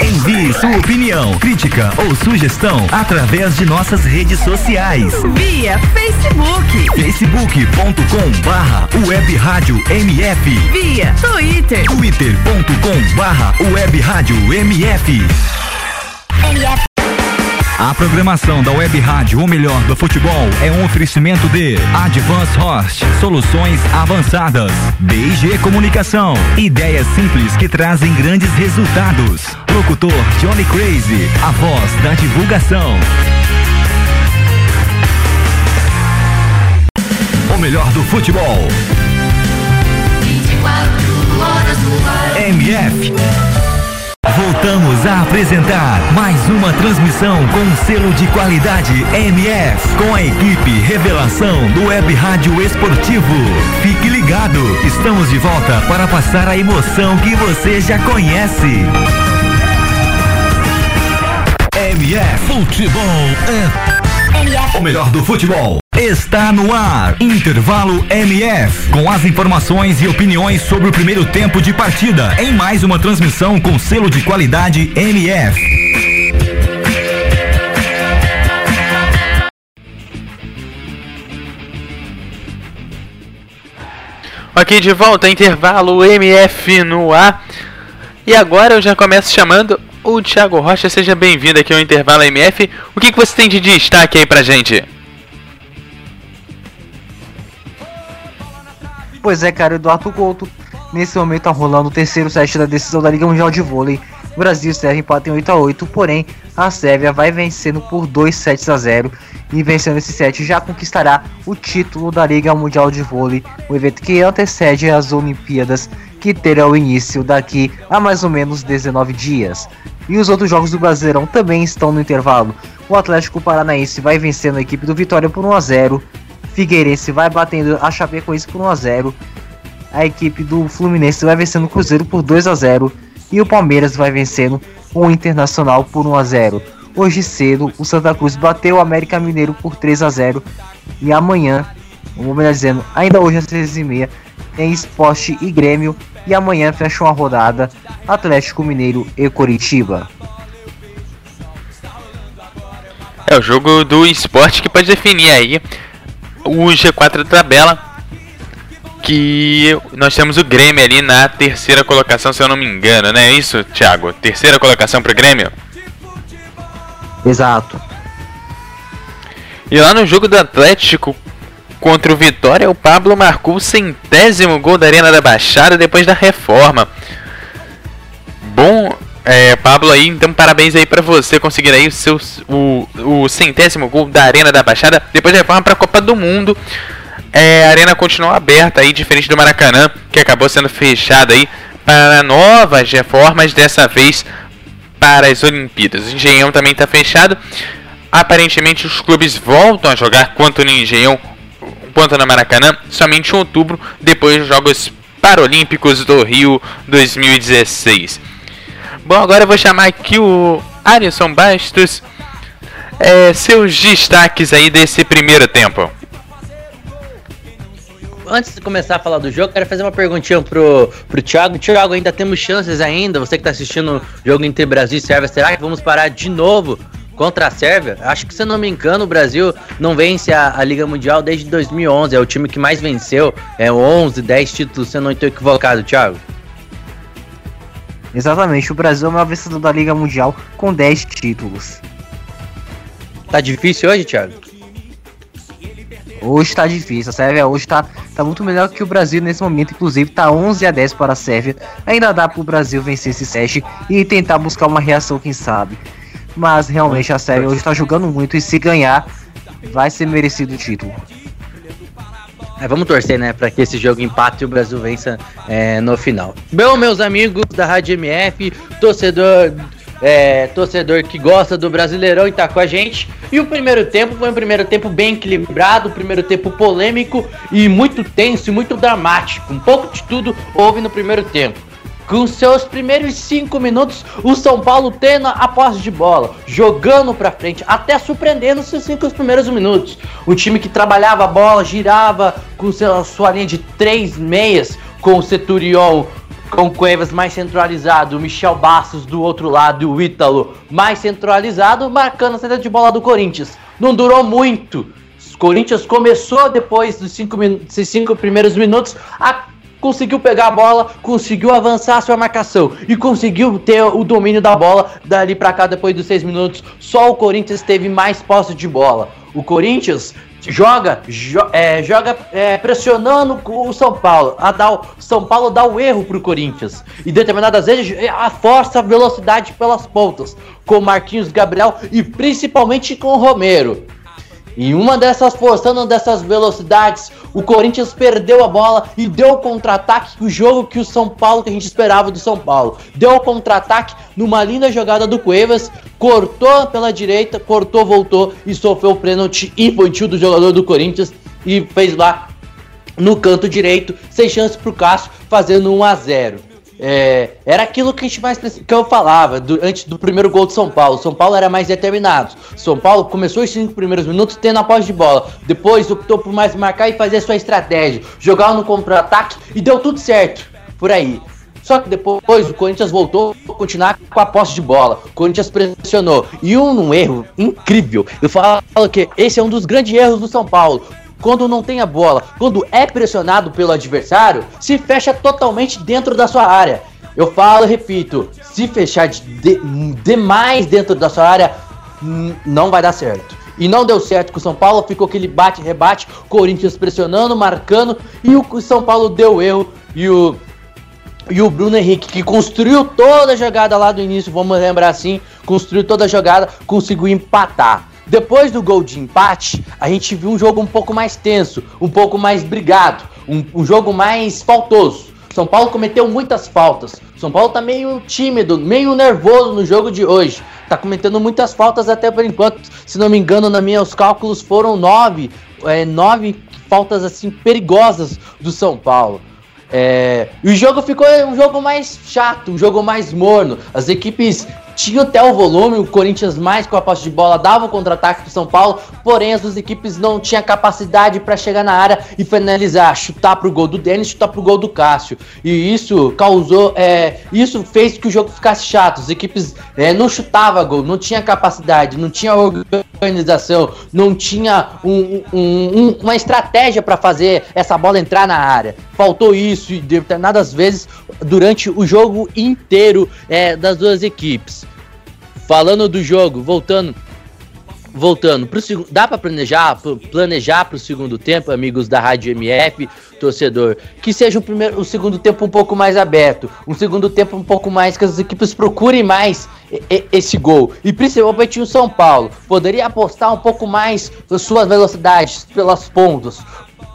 Envie sua opinião, crítica ou sugestão através de nossas redes sociais. Via Facebook, facebook.com barra web rádio MF via Twitter, twitter.com barra web rádio MF MF. A programação da Web Rádio, ou melhor, do futebol, é um oferecimento de Advance Host, soluções avançadas, BG Comunicação, ideias simples que trazem grandes resultados. Locutor Johnny Crazy, a voz da divulgação. O melhor do futebol. MF. Voltamos a apresentar mais uma transmissão com selo de qualidade MF, com a equipe Revelação do Web Rádio Esportivo. Fique ligado, estamos de volta para passar a emoção que você já conhece. MF Futebol é MF. o melhor do futebol. Está no ar, Intervalo MF, com as informações e opiniões sobre o primeiro tempo de partida, em mais uma transmissão com selo de qualidade MF. Ok, de volta, intervalo MF no ar. E agora eu já começo chamando o Thiago Rocha. Seja bem-vindo aqui ao intervalo MF. O que, que você tem de destaque aí pra gente? Pois é, cara, Eduardo Couto. Nesse momento tá rolando o terceiro set da decisão da Liga Mundial de Vôlei. O Brasil e Sérvia empatam em 8 a 8 porém a Sérvia vai vencendo por 2 sets a 0 e vencendo esse set já conquistará o título da Liga Mundial de Vôlei, o evento que antecede as Olimpíadas que terão início daqui a mais ou menos 19 dias. E os outros jogos do Brasileirão também estão no intervalo. O Atlético Paranaense vai vencendo a equipe do Vitória por 1 a 0 Figueirense vai batendo a Chapecoense por 1 a 0 a equipe do Fluminense vai vencendo o Cruzeiro por 2 a 0 e o Palmeiras vai vencendo o Internacional por 1 a 0. Hoje cedo, o Santa Cruz bateu o América Mineiro por 3 a 0 e amanhã, ou melhor dizendo, ainda hoje às 6h30, tem Esporte e Grêmio e amanhã fecha uma rodada Atlético Mineiro e Coritiba. É o jogo do esporte que pode definir aí o G4 da tabela. Que nós temos o Grêmio ali na terceira colocação, se eu não me engano, não é isso, Thiago? Terceira colocação pro Grêmio? Exato. E lá no jogo do Atlético contra o Vitória, o Pablo marcou o centésimo gol da Arena da Baixada depois da reforma. Bom, é, Pablo aí, então parabéns aí pra você conseguir aí o seu o, o centésimo gol da Arena da Baixada depois da reforma pra Copa do Mundo. É, a arena continua aberta aí, diferente do Maracanã, que acabou sendo fechada aí para novas reformas, dessa vez para as Olimpíadas. O Engenhão também está fechado. Aparentemente os clubes voltam a jogar quanto no Engenhão quanto no Maracanã somente em outubro, depois dos Jogos Paralímpicos do Rio 2016. Bom, agora eu vou chamar aqui o Alisson Bastos. É, seus destaques aí desse primeiro tempo. Antes de começar a falar do jogo, quero fazer uma perguntinha pro, pro Thiago. Thiago, ainda temos chances ainda? Você que tá assistindo o jogo entre Brasil e Sérvia, será que vamos parar de novo contra a Sérvia? Acho que, se eu não me engano, o Brasil não vence a, a Liga Mundial desde 2011. É o time que mais venceu. É 11, 10 títulos, se eu não estou equivocado, Thiago. Exatamente, o Brasil é o maior vencedor da Liga Mundial com 10 títulos. Tá difícil hoje, Thiago? Hoje tá difícil, a Sérvia hoje tá, tá muito melhor que o Brasil nesse momento, inclusive tá 11 a 10 para a Sérvia. Ainda dá pro Brasil vencer esse set e tentar buscar uma reação, quem sabe. Mas realmente a Sérvia hoje tá jogando muito e se ganhar, vai ser merecido o título. Vamos torcer, né, para que esse jogo empate e o Brasil vença é, no final. Bom, meus amigos da Rádio MF, torcedor é, torcedor que gosta do Brasileirão e tá com a gente. E o primeiro tempo foi um primeiro tempo bem equilibrado, um primeiro tempo polêmico e muito tenso e muito dramático. Um pouco de tudo houve no primeiro tempo. Com seus primeiros cinco minutos, o São Paulo tendo a posse de bola, jogando pra frente, até surpreendendo seus cinco primeiros minutos. O time que trabalhava a bola, girava com sua, linha de três meias, com o Seturion com Cuevas mais centralizado, Michel Bastos do outro lado e o Ítalo mais centralizado, marcando a saída de bola do Corinthians. Não durou muito. O Corinthians começou depois dos cinco, cinco primeiros minutos a conseguiu pegar a bola, conseguiu avançar a sua marcação e conseguiu ter o domínio da bola dali pra cá depois dos seis minutos. Só o Corinthians teve mais posse de bola. O Corinthians joga, jo- é, joga é, pressionando o São Paulo. A dar o São Paulo dá o erro pro Corinthians. E determinadas vezes a força a velocidade pelas pontas. Com Marquinhos Gabriel e principalmente com Romero. E uma dessas forçando dessas velocidades, o Corinthians perdeu a bola e deu o contra-ataque, o jogo que o São Paulo, que a gente esperava do São Paulo. Deu o contra-ataque numa linda jogada do Cuevas, cortou pela direita, cortou, voltou e sofreu o pênalti infantil do jogador do Corinthians e fez lá no canto direito, sem chance pro Cássio, fazendo 1 a 0 é, era aquilo que a gente mais que eu falava do- antes do primeiro gol de São Paulo. São Paulo era mais determinado. São Paulo começou os cinco primeiros minutos tendo a posse de bola. Depois optou por mais marcar e fazer sua estratégia. Jogar no contra-ataque e deu tudo certo por aí. Só que depois o Corinthians voltou a continuar com a posse de bola. O Corinthians pressionou. E um, um erro incrível. Eu falo que esse é um dos grandes erros do São Paulo quando não tem a bola, quando é pressionado pelo adversário, se fecha totalmente dentro da sua área. Eu falo e repito, se fechar de, de- demais dentro da sua área, hum, não vai dar certo. E não deu certo com o São Paulo, ficou aquele bate-rebate, Corinthians pressionando, marcando, e o São Paulo deu erro, e o, e o Bruno Henrique, que construiu toda a jogada lá do início, vamos lembrar assim, construiu toda a jogada, conseguiu empatar. Depois do gol de empate, a gente viu um jogo um pouco mais tenso, um pouco mais brigado, um, um jogo mais faltoso. São Paulo cometeu muitas faltas. São Paulo tá meio tímido, meio nervoso no jogo de hoje. Tá cometendo muitas faltas até por enquanto. Se não me engano, na meus cálculos foram nove, é, nove faltas assim perigosas do São Paulo. É, e o jogo ficou um jogo mais chato, um jogo mais morno. As equipes tinham até o volume, o Corinthians mais com a posse de bola dava o contra-ataque do São Paulo, porém as duas equipes não tinham capacidade para chegar na área e finalizar, chutar pro gol do Denis, chutar pro gol do Cássio. E isso causou, é, isso fez que o jogo ficasse chato. As equipes é, não chutavam gol, não tinha capacidade, não tinha organização, não tinha um- um- um- uma estratégia para fazer essa bola entrar na área. Faltou isso e determinadas vezes durante o jogo inteiro é, das duas equipes. Falando do jogo, voltando voltando pro dá para planejar, pro- planejar pro segundo tempo, amigos da Rádio MF, torcedor, que seja um primeiro, o segundo tempo um pouco mais aberto, um segundo tempo um pouco mais que as equipes procurem mais esse gol. E principalmente o São Paulo, poderia apostar um pouco mais suas velocidades pelas pontas.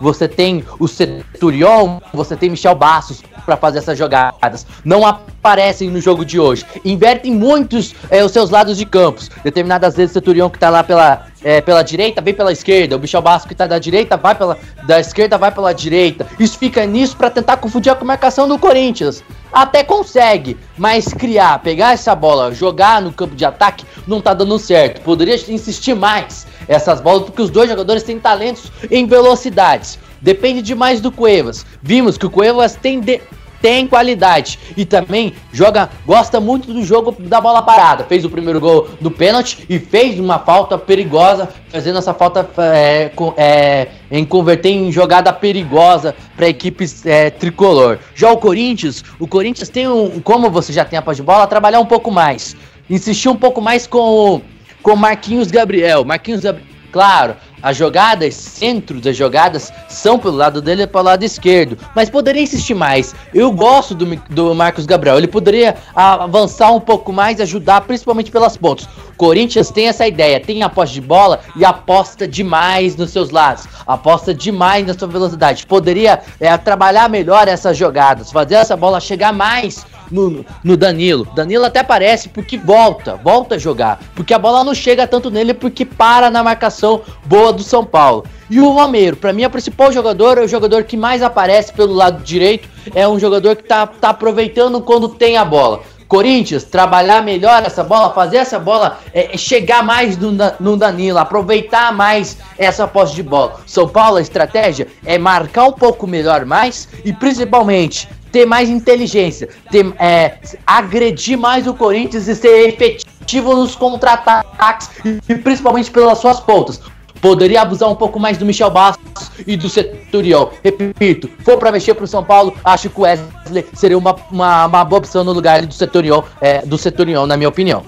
Você tem o Centurion, você tem Michel Bastos para fazer essas jogadas. Não aparecem no jogo de hoje. Invertem muitos é, os seus lados de campos. Determinadas vezes o Centurion que tá lá pela, é, pela direita vem pela esquerda. O Michel Bastos que tá da direita vai pela da esquerda vai pela direita. Isso fica nisso para tentar confundir a marcação do Corinthians. Até consegue, mas criar, pegar essa bola, jogar no campo de ataque, não tá dando certo. Poderia insistir mais essas bolas, porque os dois jogadores têm talentos em velocidades. Depende demais do Cuevas. Vimos que o Cuevas tem, de- tem qualidade e também joga, gosta muito do jogo da bola parada. Fez o primeiro gol do pênalti e fez uma falta perigosa, fazendo essa falta é, é, em converter em jogada perigosa para a equipe é, tricolor. Já o Corinthians, o Corinthians tem um, como você já tem a posse de bola, trabalhar um pouco mais, insistir um pouco mais com o com Marquinhos Gabriel. Marquinhos Gabriel, claro, As jogadas, centro das jogadas, são pelo lado dele e pelo lado esquerdo. Mas poderia insistir mais. Eu gosto do, do Marcos Gabriel. Ele poderia avançar um pouco mais, ajudar, principalmente pelas pontas. Corinthians tem essa ideia, tem a posse de bola e aposta demais nos seus lados. Aposta demais na sua velocidade. Poderia é, trabalhar melhor essas jogadas, fazer essa bola chegar mais no, no Danilo. Danilo até aparece porque volta, volta a jogar. Porque a bola não chega tanto nele porque para na marcação boa do São Paulo. E o Romero, pra mim, é o principal jogador, é o jogador que mais aparece pelo lado direito. É um jogador que tá, tá aproveitando quando tem a bola. Corinthians, trabalhar melhor essa bola, fazer essa bola é, é chegar mais no, no Danilo, aproveitar mais essa posse de bola. São Paulo, a estratégia é marcar um pouco melhor mais e principalmente ter mais inteligência, ter, é, agredir mais o Corinthians e ser efetivo nos contra-ataques e principalmente pelas suas pontas. Poderia abusar um pouco mais do Michel Bastos e do Seturiol. Repito, for pra mexer pro São Paulo, acho que o Wesley seria uma, uma, uma boa opção no lugar do Seturiol, é, do Seturiol, na minha opinião.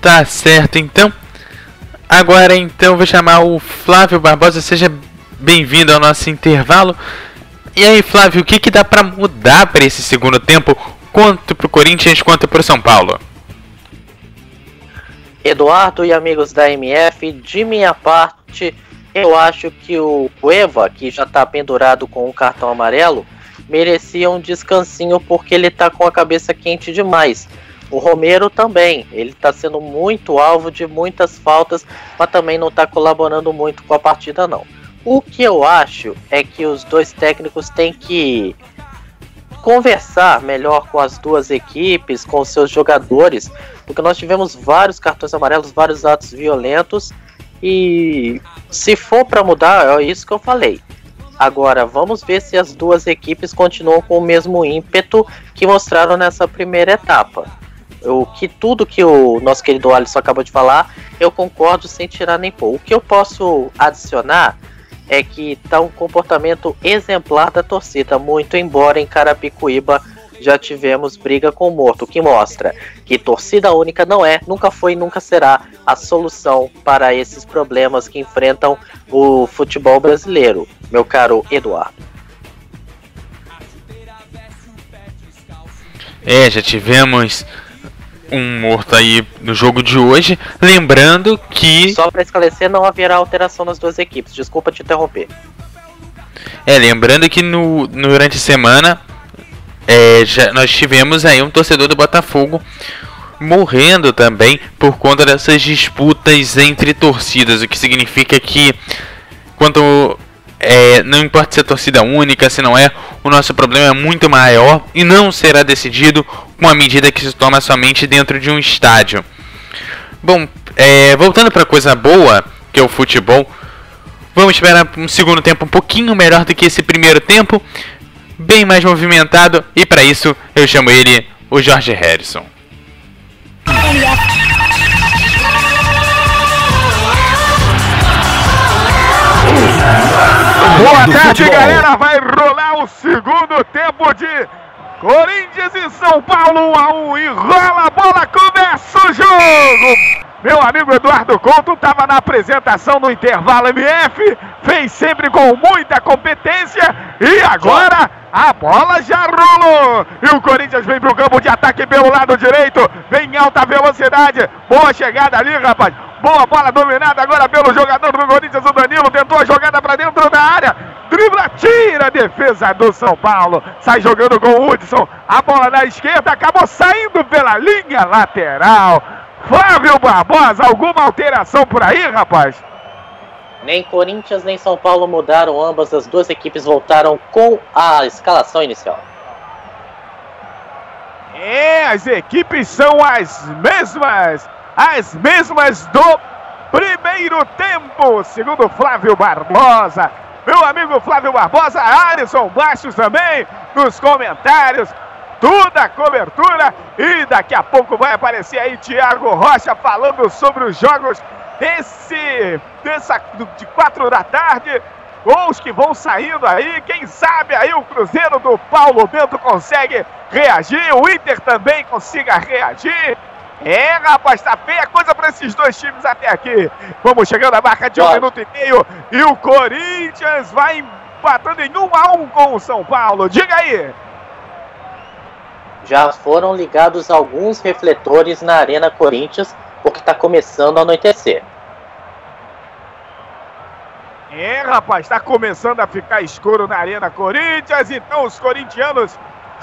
Tá certo, então. Agora, então, vou chamar o Flávio Barbosa. Seja bem-vindo ao nosso intervalo. E aí, Flávio, o que, que dá pra mudar para esse segundo tempo, quanto pro Corinthians quanto pro São Paulo? Eduardo e amigos da MF, de minha parte, eu acho que o Cueva, que já tá pendurado com um cartão amarelo, merecia um descansinho porque ele tá com a cabeça quente demais. O Romero também, ele tá sendo muito alvo de muitas faltas, mas também não tá colaborando muito com a partida não. O que eu acho é que os dois técnicos têm que conversar melhor com as duas equipes, com seus jogadores, porque nós tivemos vários cartões amarelos, vários atos violentos e se for para mudar, é isso que eu falei. Agora, vamos ver se as duas equipes continuam com o mesmo ímpeto que mostraram nessa primeira etapa. O que tudo que o nosso querido Alisson acabou de falar, eu concordo sem tirar nem pôr. O que eu posso adicionar é que tá um comportamento exemplar da torcida, muito embora em Carapicuíba já tivemos briga com o morto, que mostra que torcida única não é, nunca foi e nunca será a solução para esses problemas que enfrentam o futebol brasileiro, meu caro Eduardo. É, já tivemos um morto aí no jogo de hoje. Lembrando que. Só para esclarecer, não haverá alteração nas duas equipes. Desculpa te interromper. É, lembrando que no, durante a semana é, já, nós tivemos aí um torcedor do Botafogo morrendo também por conta dessas disputas entre torcidas, o que significa que quanto é, não importa se é torcida única, se não é, o nosso problema é muito maior e não será decidido com a medida que se toma somente dentro de um estádio. Bom, é, voltando para coisa boa, que é o futebol, vamos esperar um segundo tempo um pouquinho melhor do que esse primeiro tempo, bem mais movimentado, e para isso eu chamo ele o Jorge Harrison. Boa tarde, futebol. galera. Vai rolar o segundo tempo de Corinthians e São Paulo 1 a 1 e rola a bola, começa o jogo. Meu amigo Eduardo Couto estava na apresentação no intervalo MF, fez sempre com muita competência e agora a bola já rolou. E o Corinthians vem pro campo de ataque pelo lado direito, vem em alta velocidade. Boa chegada ali, rapaz. Boa bola dominada agora pelo jogador do Corinthians, o Danilo. Tentou a jogada para dentro da área. Dribla, tira a defesa do São Paulo. Sai jogando com o Hudson. A bola na esquerda acabou saindo pela linha lateral. Flávio Barbosa, alguma alteração por aí, rapaz? Nem Corinthians nem São Paulo mudaram, ambas as duas equipes voltaram com a escalação inicial. É, as equipes são as mesmas, as mesmas do primeiro tempo, segundo Flávio Barbosa. Meu amigo Flávio Barbosa, Alisson Bastos também nos comentários. Toda a cobertura e daqui a pouco vai aparecer aí Thiago Rocha falando sobre os jogos desse dessa de quatro da tarde gols que vão saindo aí. Quem sabe aí o Cruzeiro do Paulo Bento consegue reagir, o Inter também consiga reagir. É, rapaz, tá feia coisa para esses dois times até aqui. Vamos chegando à marca de um minuto e meio e o Corinthians vai empatando em 1 a 1 com o São Paulo. Diga aí. Já foram ligados alguns refletores na Arena Corinthians, porque está começando a anoitecer. É, rapaz, tá começando a ficar escuro na Arena Corinthians, então os corintianos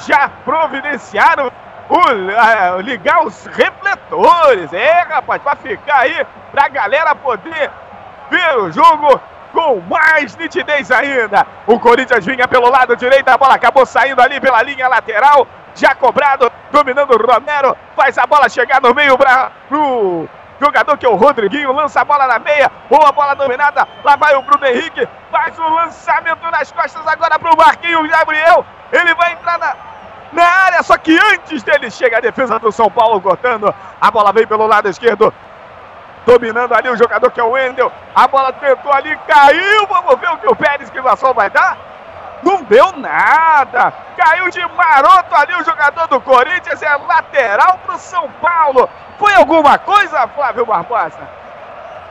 já providenciaram o, ah, ligar os refletores. É, rapaz, pra ficar aí, pra galera poder ver o jogo com mais nitidez ainda. O Corinthians vinha pelo lado direito, a bola acabou saindo ali pela linha lateral, já cobrado, dominando o Romero, faz a bola chegar no meio pra, pro jogador que é o Rodriguinho, lança a bola na meia, boa bola dominada, lá vai o Bruno Henrique, faz o lançamento nas costas agora pro Marquinhos Gabriel, ele vai entrar na, na área, só que antes dele chega a defesa do São Paulo cortando, a bola vem pelo lado esquerdo, dominando ali o jogador que é o Wendel, a bola tentou ali, caiu, vamos ver o que o Pérez que passou vai dar. Não deu nada. Caiu de maroto ali o jogador do Corinthians. É lateral pro São Paulo. Foi alguma coisa, Flávio Barbosa?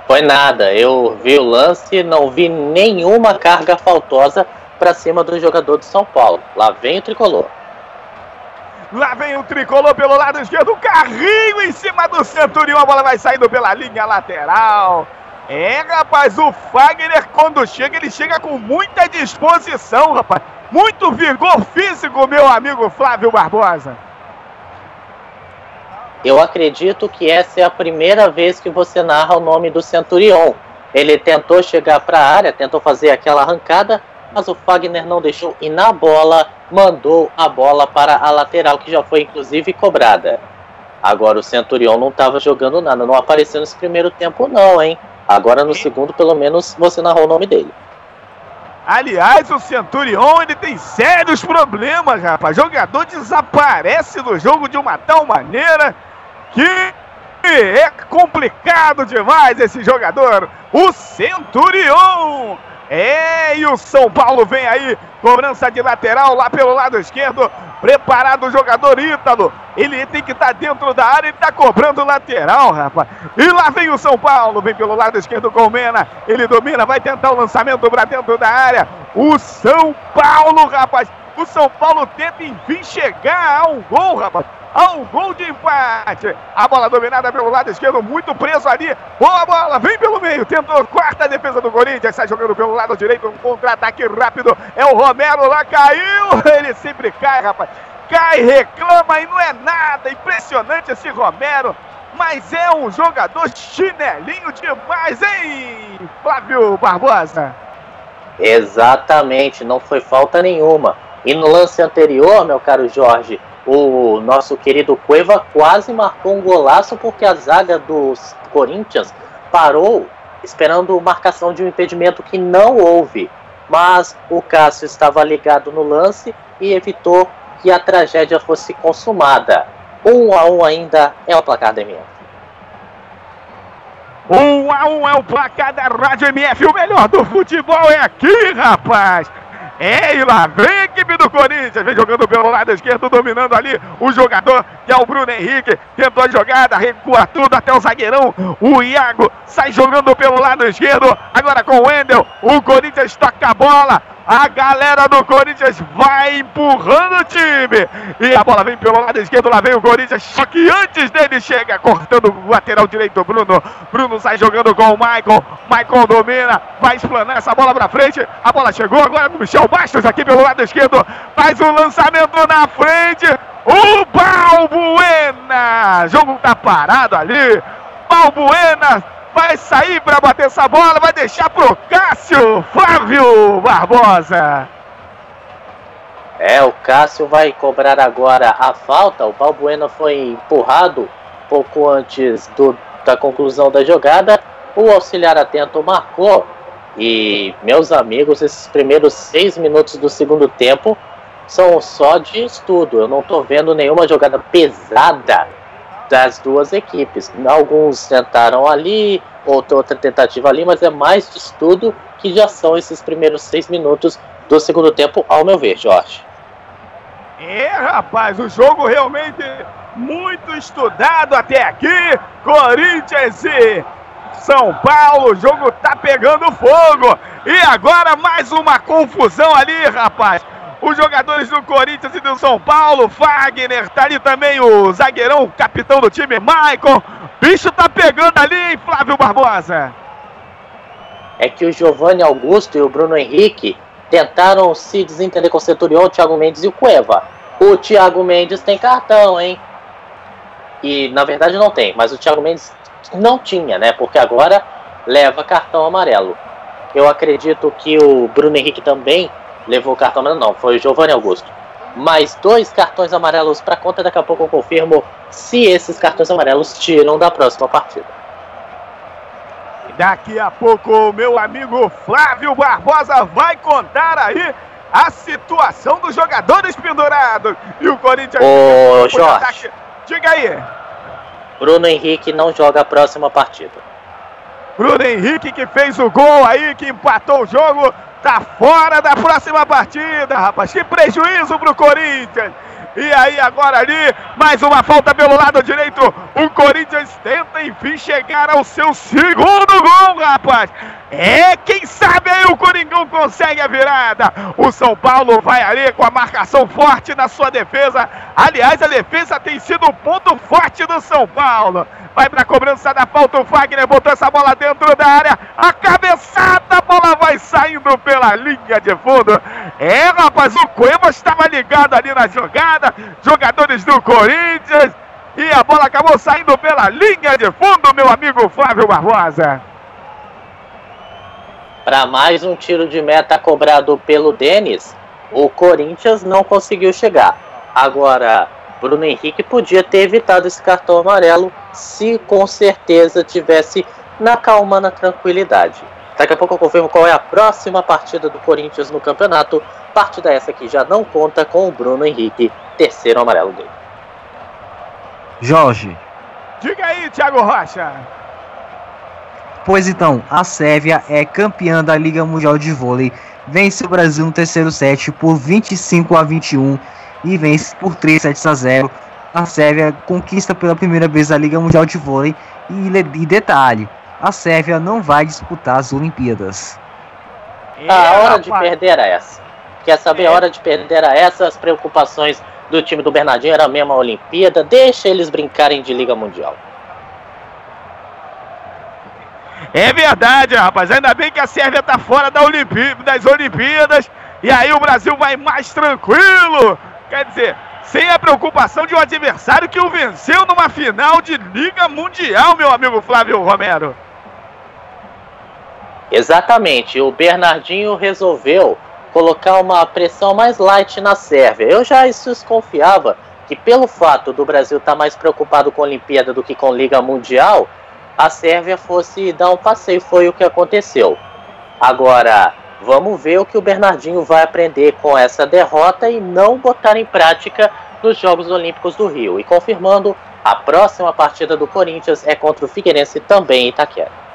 Foi nada, eu vi o lance, não vi nenhuma carga faltosa para cima do jogador de São Paulo. Lá vem o tricolor. Lá vem o tricolor pelo lado esquerdo. Carrinho em cima do Centurião. A bola vai saindo pela linha lateral. É, rapaz, o Fagner, quando chega, ele chega com muita disposição, rapaz. Muito vigor físico, meu amigo Flávio Barbosa. Eu acredito que essa é a primeira vez que você narra o nome do Centurion. Ele tentou chegar para a área, tentou fazer aquela arrancada, mas o Fagner não deixou e na bola mandou a bola para a lateral, que já foi inclusive cobrada. Agora o Centurion não estava jogando nada, não apareceu nesse primeiro tempo não, hein? Agora no segundo, pelo menos, você narrou o nome dele. Aliás, o Centurion ele tem sérios problemas, rapaz. Jogador desaparece do jogo de uma tal maneira que é complicado demais esse jogador. O Centurion. É, e o São Paulo vem aí, cobrança de lateral lá pelo lado esquerdo, preparado o jogador Ítalo, ele tem que estar dentro da área, ele está cobrando lateral, rapaz, e lá vem o São Paulo, vem pelo lado esquerdo com o Mena, ele domina, vai tentar o lançamento para dentro da área, o São Paulo, rapaz, o São Paulo tenta enfim chegar a um gol, rapaz, a um gol de empate. A bola dominada pelo lado esquerdo, muito preso ali. Boa bola, vem pelo meio, tentou quarta defesa do Corinthians, sai jogando pelo lado direito, um contra-ataque rápido. É o Romero lá, caiu. *laughs* Ele sempre cai, rapaz. Cai, reclama e não é nada. Impressionante esse Romero. Mas é um jogador chinelinho demais, hein, Flávio Barbosa? Exatamente, não foi falta nenhuma. E no lance anterior, meu caro Jorge, o nosso querido Cueva quase marcou um golaço porque a zaga dos Corinthians parou esperando marcação de um impedimento que não houve. Mas o Cássio estava ligado no lance e evitou que a tragédia fosse consumada. Um a um ainda é o placar da MF. Um a um é o placar da Rádio MF. O melhor do futebol é aqui, rapaz. É, e lá vem a equipe do Corinthians, vem jogando pelo lado esquerdo, dominando ali o jogador que é o Bruno Henrique. Tentou a jogada, recua tudo até o zagueirão. O Iago sai jogando pelo lado esquerdo, agora com o Wendel. O Corinthians toca a bola. A galera do Corinthians vai empurrando o time. E a bola vem pelo lado esquerdo, lá vem o Corinthians. Só que antes dele chega, cortando o lateral direito, Bruno. Bruno sai jogando com o Michael. Michael domina, vai explanar essa bola pra frente. A bola chegou agora no Michel Bastos aqui pelo lado esquerdo. Faz o lançamento na frente. O Balbuena. Jogo tá parado ali. Balbuena vai sair para bater essa bola, vai deixar pro Cássio Flávio Barbosa. É, o Cássio vai cobrar agora a falta. O Balbuena foi empurrado pouco antes do, da conclusão da jogada. O auxiliar atento marcou. E, meus amigos, esses primeiros seis minutos do segundo tempo são só de estudo. Eu não estou vendo nenhuma jogada pesada das duas equipes. Alguns tentaram ali, outra, outra tentativa ali, mas é mais de estudo que já são esses primeiros seis minutos do segundo tempo, ao meu ver, Jorge. É, rapaz, o jogo realmente muito estudado até aqui. Corinthians e São Paulo, o jogo tá pegando fogo. E agora mais uma confusão ali, rapaz. Os jogadores do Corinthians e do São Paulo, Fagner, tá ali também o zagueirão, o capitão do time, Maicon. Bicho tá pegando ali, hein, Flávio Barbosa? É que o Giovanni Augusto e o Bruno Henrique tentaram se desentender com o Centurion, o Thiago Mendes e o Cueva. O Thiago Mendes tem cartão, hein? E na verdade não tem, mas o Thiago Mendes não tinha, né? Porque agora leva cartão amarelo. Eu acredito que o Bruno Henrique também levou cartão amarelo, não, foi o Giovanni Augusto. Mais dois cartões amarelos para conta, daqui a pouco eu confirmo se esses cartões amarelos tiram da próxima partida. Daqui a pouco o meu amigo Flávio Barbosa vai contar aí a situação dos jogadores pendurados. E o Corinthians. Ô, Jorge. Diga aí. Bruno Henrique não joga a próxima partida. Bruno Henrique que fez o gol aí, que empatou o jogo, tá fora da próxima partida, rapaz. Que prejuízo pro Corinthians. E aí agora ali, mais uma falta pelo lado direito. O Corinthians tenta enfim chegar ao seu segundo gol, rapaz. É, quem sabe aí o Coringão consegue a virada. O São Paulo vai ali com a marcação forte na sua defesa. Aliás, a defesa tem sido o ponto forte do São Paulo. Vai pra cobrança da falta o Fagner, botou essa bola dentro da área. A cabeçada, a bola vai saindo pela linha de fundo. É, rapaz, o Cueva estava ligado ali na jogada. Jogadores do Corinthians. E a bola acabou saindo pela linha de fundo, meu amigo Flávio Barbosa. Para mais um tiro de meta cobrado pelo Denis, o Corinthians não conseguiu chegar. Agora, Bruno Henrique podia ter evitado esse cartão amarelo se com certeza tivesse na calma, na tranquilidade. Daqui a pouco eu confirmo qual é a próxima partida do Corinthians no campeonato. Partida essa que já não conta com o Bruno Henrique, terceiro amarelo dele. Jorge. Diga aí, Thiago Rocha. Pois então, a Sérvia é campeã da Liga Mundial de Vôlei, vence o Brasil no terceiro set por 25 a 21 e vence por 3 sets a 0. A Sérvia conquista pela primeira vez a Liga Mundial de Vôlei e, e detalhe, a Sérvia não vai disputar as Olimpíadas. A hora de perder era essa. Quer saber? A hora de perder era essa. As preocupações do time do Bernardinho era mesmo a Olimpíada. Deixa eles brincarem de Liga Mundial. É verdade, rapaz. Ainda bem que a Sérvia tá fora da Olimpí- das Olimpíadas. E aí o Brasil vai mais tranquilo. Quer dizer, sem a preocupação de um adversário que o venceu numa final de Liga Mundial, meu amigo Flávio Romero. Exatamente. O Bernardinho resolveu colocar uma pressão mais light na Sérvia. Eu já desconfiava que pelo fato do Brasil estar mais preocupado com a Olimpíada do que com Liga Mundial, a Sérvia fosse dar um passeio. Foi o que aconteceu. Agora, vamos ver o que o Bernardinho vai aprender com essa derrota e não botar em prática nos Jogos Olímpicos do Rio. E confirmando, a próxima partida do Corinthians é contra o Figueirense também em Itaquera.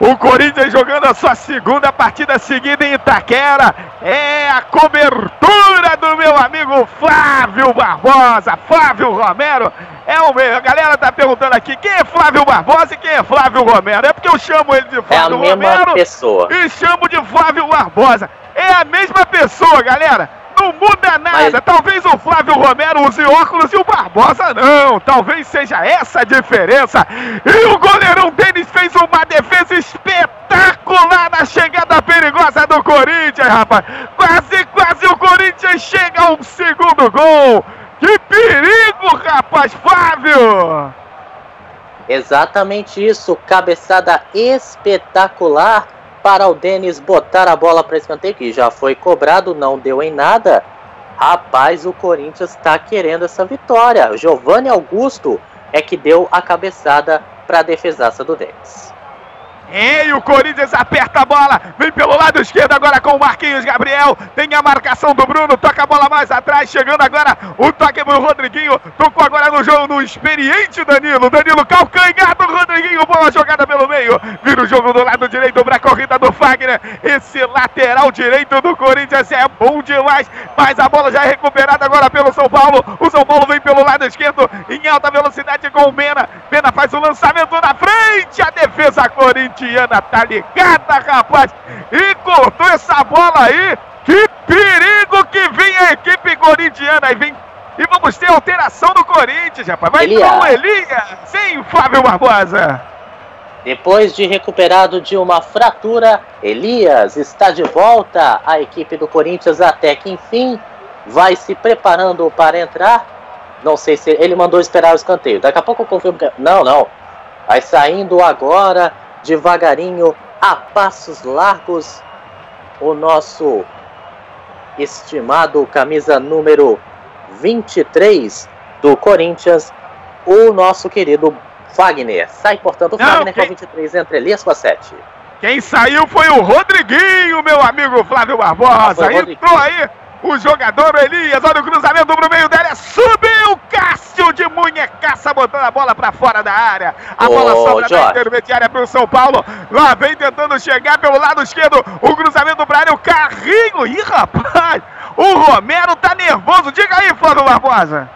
O Corinthians jogando a sua segunda partida seguida em Itaquera. É a cobertura do meu amigo Flávio Barbosa, Flávio Romero. É o meu. A galera tá perguntando aqui quem é Flávio Barbosa e quem é Flávio Romero. É porque eu chamo ele de É a Flávio mesma Romero pessoa. e chamo de Flávio Barbosa. É a mesma pessoa, galera. Não muda nada. Mas- Talvez o Flávio Romero use óculos e o Barbosa não. Talvez seja essa a diferença. E o goleirão Denis fez uma defesa espetacular na chegada perigosa do Corinthians, rapaz. Quase, quase o Corinthians chega ao segundo gol. Que perigo, rapaz, Flávio! Exatamente isso, cabeçada espetacular para o Denis botar a bola para escanteio, que já foi cobrado, não deu em nada. Rapaz, o Corinthians está querendo essa vitória. Giovanni Augusto é que deu a cabeçada para a defesaça do Denis. E o Corinthians aperta a bola, vem pelo lado esquerdo agora com o Marquinhos Gabriel. Tem a marcação do Bruno, toca a bola mais atrás, chegando agora o toque pro Rodriguinho. Tocou agora no jogo no experiente Danilo. Danilo calcanhar do Rodriguinho, bola jogada pelo meio. Vira o jogo do lado direito pra corrida do Fagner. Esse lateral direito do Corinthians é bom demais, mas a bola já é recuperada agora pelo São Paulo. O São Paulo vem pelo lado esquerdo em alta velocidade com o Mena. Mena faz o lançamento na frente, a defesa corintiana tá ligada, rapaz. E cortou essa bola aí. Que perigo que vem a equipe corintiana. E vem. E vamos ter alteração do Corinthians, rapaz. Vai Elias. o Elias. Sim, Flávio Barbosa. Depois de recuperado de uma fratura, Elias está de volta à equipe do Corinthians até que enfim vai se preparando para entrar. Não sei se ele mandou esperar o escanteio. Daqui a pouco eu confirmo que. Não, não. Vai saindo agora, devagarinho, a passos largos, o nosso estimado camisa número 23 do Corinthians, o nosso querido Fagner. Sai, portanto, o Não, Fagner com a quem- 23 entre Elias com a 7. Quem saiu foi o Rodriguinho, meu amigo Flávio Ah, Barbosa. Rodriguinho. Entrou aí o jogador Elias. Olha o cruzamento pro meio da área. Subiu Cássio de munhecaça, botando a bola pra fora da área. A Ô, bola sobra da Jorge. intermediária pro São Paulo. Lá vem tentando chegar pelo lado esquerdo. O cruzamento pra área. O carrinho. Ih, rapaz. O Romero tá nervoso. Diga aí, Flávio Barbosa.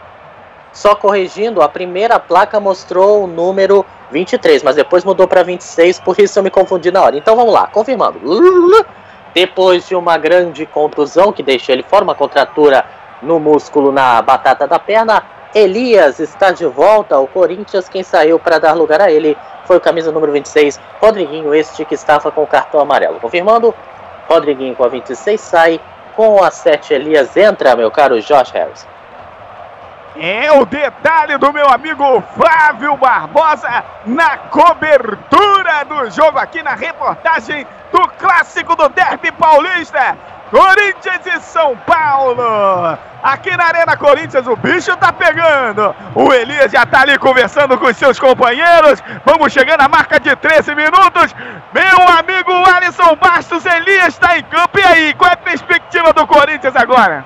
Só corrigindo, a primeira placa mostrou o número 23, mas depois mudou para 26, por isso eu me confundi na hora. Então vamos lá, confirmando. Depois de uma grande contusão que deixou ele fora, uma contratura no músculo na batata da perna, Elias está de volta ao Corinthians. Quem saiu para dar lugar a ele foi o camisa número 26, Rodriguinho, este que estava com o cartão amarelo. Confirmando, Rodriguinho com a 26 sai, com a 7 Elias entra, meu caro Josh Harris. É o detalhe do meu amigo Flávio Barbosa na cobertura do jogo aqui na reportagem do clássico do Derby Paulista. Corinthians e São Paulo. Aqui na Arena Corinthians o bicho tá pegando. O Elias já tá ali conversando com os seus companheiros. Vamos chegando à marca de 13 minutos. Meu amigo Alisson Bastos, Elias está em campo. E aí, qual é a perspectiva do Corinthians agora?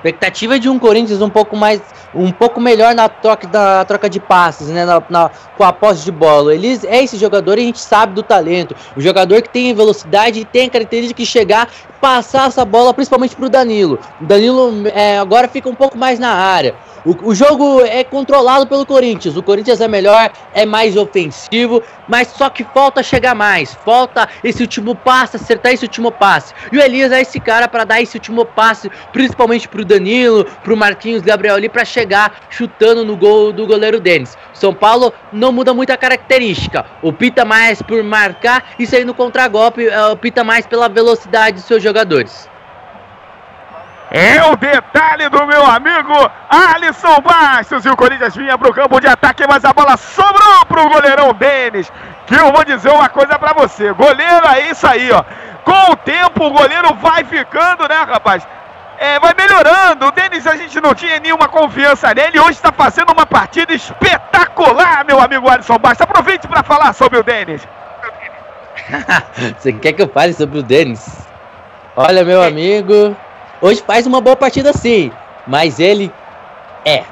Expectativa de um Corinthians um pouco mais, um pouco melhor na troca, da troca de passes, né? Na, na- com a posse de bola. Ele é esse jogador e a gente sabe do talento. O jogador que tem velocidade e tem a característica de chegar, passar essa bola, principalmente pro Danilo. O Danilo é, agora fica um pouco mais na área. O, o jogo é controlado pelo Corinthians. O Corinthians é melhor, é mais ofensivo, mas só que falta chegar mais. Falta esse último passe, acertar esse último passe. E o Elias é esse cara para dar esse último passe, principalmente pro Danilo, pro Marquinhos Gabriel ali, para chegar chutando no gol do goleiro Denis. São Paulo não muda muito a característica. Opta mais por marcar e sair no contragolpe, eh, opta mais pela velocidade dos seus jogadores. É o detalhe do meu amigo Alisson Bastos. E o Corinthians vinha pro campo de ataque, mas a bola sobrou pro goleirão Denis. Que eu vou dizer uma coisa pra você. Goleiro é isso aí, ó. Com o tempo, o goleiro vai ficando, né, rapaz? É, vai melhorando. O Denis, a gente não tinha nenhuma confiança nele. Hoje está fazendo uma partida espetacular, meu amigo Alisson Bastos. Aproveite para falar sobre o Denis. *laughs* Você quer que eu fale sobre o Denis? Olha, meu amigo, hoje faz uma boa partida sim, mas ele é.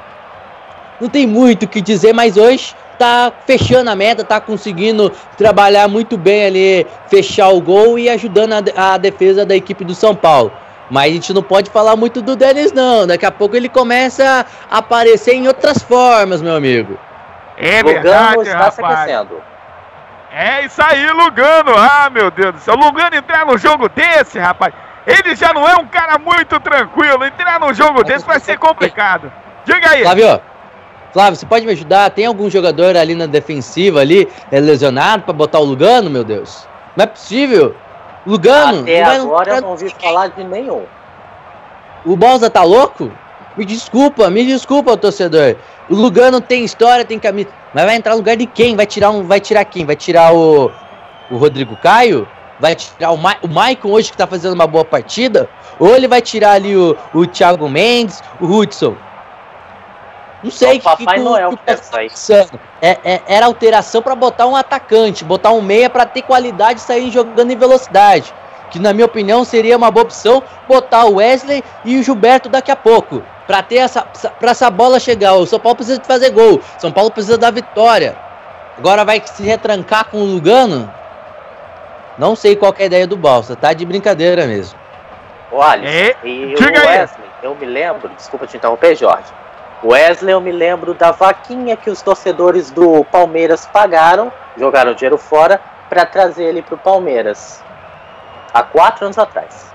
Não tem muito o que dizer, mas hoje tá fechando a meta, tá conseguindo trabalhar muito bem ali, fechar o gol e ajudando a, a defesa da equipe do São Paulo. Mas a gente não pode falar muito do Denis, não. Daqui a pouco ele começa a aparecer em outras formas, meu amigo. É Lugano verdade, está se rapaz. aquecendo. É isso aí, Lugano. Ah, meu Deus do céu. Lugano entrar no jogo desse, rapaz. Ele já não é um cara muito tranquilo. Entrar num jogo desse vai ser complicado. Diga aí. Flávio, Flávio, você pode me ajudar? Tem algum jogador ali na defensiva ali, é, lesionado pra botar o Lugano, meu Deus? Não é possível. Lugano, Até agora eu não ouvi falar de nenhum. o Balsa tá louco? Me desculpa, me desculpa, torcedor. O Lugano tem história, tem camisa, mas vai entrar no lugar de quem? Vai tirar um, vai tirar quem? Vai tirar o o Rodrigo Caio? Vai tirar o, Ma o Maicon hoje que tá fazendo uma boa partida? Ou ele vai tirar ali o, o Thiago Mendes, o Hudson? Não sei o Papai o- Noel o que deve sair. pensando. É, é- era alteração pra botar um atacante, botar um meia pra ter qualidade e sair jogando em velocidade. Que na minha opinião seria uma boa opção botar o Wesley e o Gilberto daqui a pouco. Pra ter essa, pra essa bola chegar. O São Paulo precisa de fazer gol. São Paulo precisa da vitória. Agora vai se retrancar com o Lugano? Não sei qual que é a ideia do Balsa, tá de brincadeira mesmo. O Alisson. É, E o. Wesley, eu me lembro, desculpa te interromper, Jorge. O Wesley, eu me lembro da vaquinha que os torcedores do Palmeiras pagaram, jogaram dinheiro fora, pra trazer ele pro Palmeiras. Há quatro anos atrás.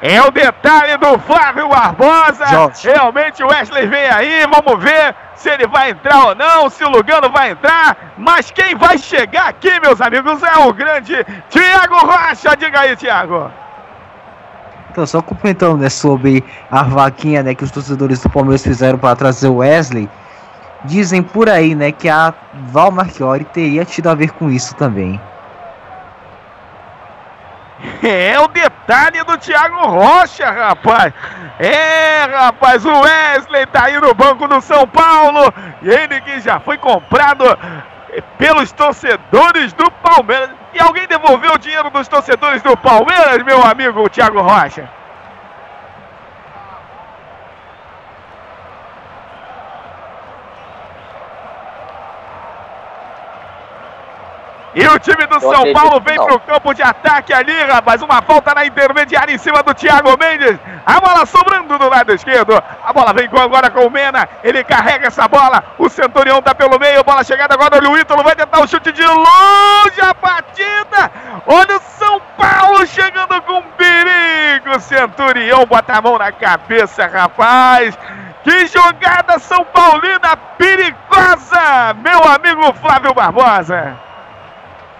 É o detalhe do Flávio Barbosa. Jorge. Realmente o Wesley vem aí. Vamos ver se ele vai entrar ou não, se o Lugano vai entrar. Mas quem vai chegar aqui, meus amigos, é o grande Thiago Rocha. Diga aí, Thiago. Então, só comentando né, sobre a vaquinha né, que os torcedores do Palmeiras fizeram para trazer o Wesley. Dizem por aí né, que a Val Marchiori teria tido a ver com isso também. É o detalhe do Thiago Rocha, rapaz. É, rapaz, o Wesley tá aí no banco do São Paulo. Ele que já foi comprado pelos torcedores do Palmeiras. E alguém devolveu o dinheiro dos torcedores do Palmeiras, meu amigo Thiago Rocha? E o time do Eu São Paulo vem não. pro campo de ataque ali, rapaz. Uma falta na intermediária em cima do Thiago Mendes. A bola sobrando do lado esquerdo. A bola vem agora com o Mena. Ele carrega essa bola. O Centurião tá pelo meio. Bola chegada agora. Olha o Ítalo. Vai tentar o chute de longe. A batida. Olha o São Paulo chegando com perigo. Centurião bota a mão na cabeça, rapaz. Que jogada São Paulina perigosa, meu amigo Flávio Barbosa.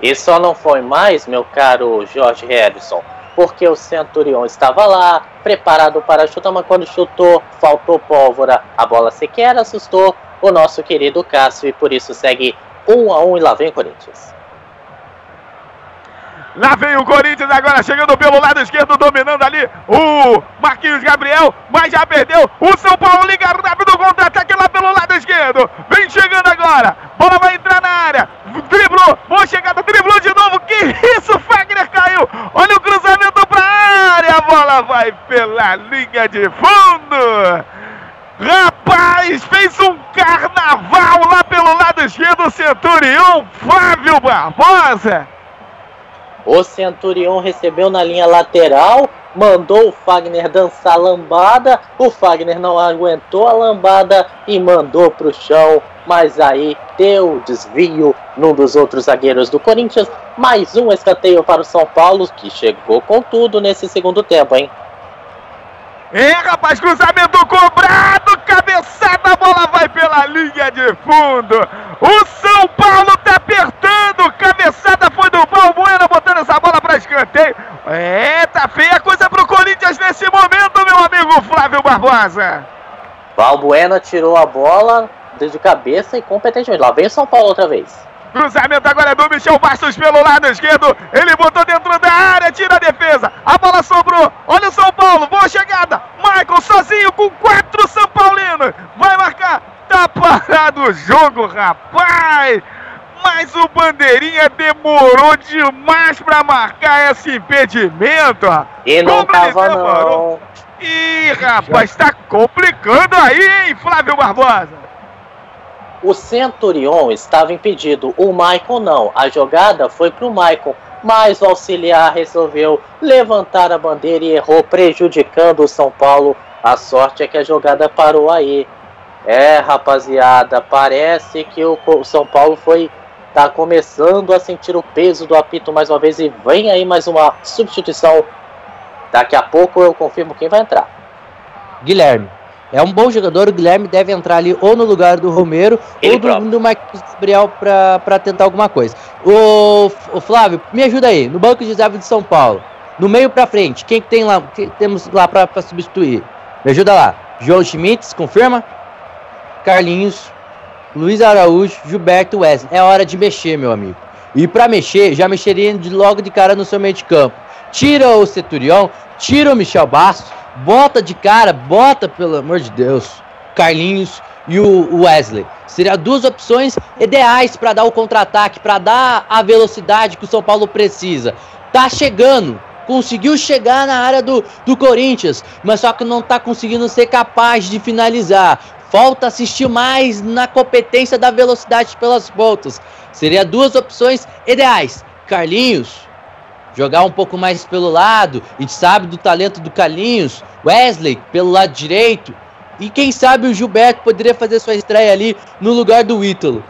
E só não foi mais, meu caro Jorge Harrison, porque o Centurion estava lá, preparado para chutar, mas quando chutou, faltou pólvora. A bola sequer assustou o nosso querido Cássio e por isso segue um a um e lá vem Corinthians. Lá vem o Corinthians agora chegando pelo lado esquerdo, dominando ali o Marquinhos Gabriel, mas já perdeu. O São Paulo liga rápido contra-ataque lá pelo lado esquerdo. Vem chegando agora. Bola vai entrar na área. Driblou, boa chegada, driblou de novo. Que isso, Fagner caiu. Olha o cruzamento pra área. A bola vai pela linha de fundo. Rapaz, fez um carnaval lá pelo lado esquerdo, Centurião Flávio Barbosa. O Centurion recebeu na linha lateral, mandou o Fagner dançar lambada. O Fagner não aguentou a lambada e mandou para o chão. Mas aí deu desvio num dos outros zagueiros do Corinthians. Mais um escanteio para o São Paulo, que chegou com tudo nesse segundo tempo, hein? É, rapaz, cruzamento cobrado, cabeçada, a bola vai pela linha de fundo. O São Paulo tá apertando, cabeçada foi do Balbuena, botando essa bola para escanteio. É, tá feia a coisa pro Corinthians nesse momento, meu amigo Flávio Barbosa. Valbuena tirou a bola de cabeça e competentemente. Lá vem o São Paulo outra vez. Cruzamento agora é do Michel Bastos pelo lado esquerdo. Ele botou dentro da área, tira a defesa. A bola sobrou. Olha o São Paulo, boa chegada. Michael sozinho com quatro São Paulinos. Vai marcar. Tá parado o jogo, rapaz. Mas o Bandeirinha demorou demais pra marcar esse impedimento. E não tava não. Ih, rapaz, tá complicando aí, hein, Flávio Barbosa. O Centurion estava impedido, o Michael não. A jogada foi pro Michael, mas o auxiliar resolveu levantar a bandeira e errou, prejudicando o São Paulo. A sorte é que a jogada parou aí. É, rapaziada, parece que o o São Paulo foi tá começando a sentir o peso do apito mais uma vez e vem aí mais uma substituição. Daqui a pouco eu confirmo quem vai entrar. Guilherme. É um bom jogador, o Guilherme deve entrar ali ou no lugar do Romero Ele ou do, do Marquinhos Gabriel pra, pra tentar alguma coisa. O, o Flávio, me ajuda aí, no banco de reserva de São Paulo. No meio pra frente, quem que tem lá, quem temos lá pra, pra substituir? Me ajuda lá. João Schmitz, confirma? Carlinhos, Luiz Araújo, Gilberto Wesley. É hora de mexer, meu amigo. E pra mexer, já mexeria de logo de cara no seu meio de campo. Tira o Centurião, tira o Michel Bastos, bota de cara, bota, pelo amor de Deus, Carlinhos e o Wesley. Seriam duas opções ideais para dar o contra-ataque, para dar a velocidade que o São Paulo precisa. Tá chegando, conseguiu chegar na área do, do Corinthians, mas só que não tá conseguindo ser capaz de finalizar. Falta assistir mais na competência da velocidade pelas pontas. Seria duas opções ideais. Carlinhos, jogar um pouco mais pelo lado, a gente sabe do talento do Carlinhos, Wesley pelo lado direito, e quem sabe o Gilberto poderia fazer sua estreia ali no lugar do Ítalo.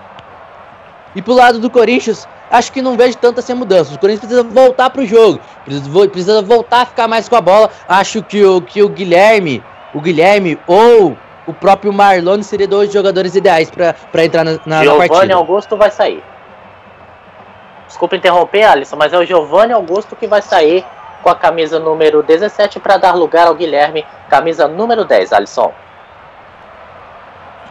E pro lado do Corinthians, acho que não vejo tanta sem mudança. O Corinthians precisa voltar pro jogo, precisa, voltar a ficar mais com a bola. Acho que o, que o Guilherme, o Guilherme ou o próprio Marlone seria dois jogadores ideais para entrar na, na, na Giovanni partida. Augusto vai sair. Desculpa interromper, Alisson, mas é o Giovanni Augusto que vai sair com a camisa número 17 para dar lugar ao Guilherme, camisa número 10, Alisson.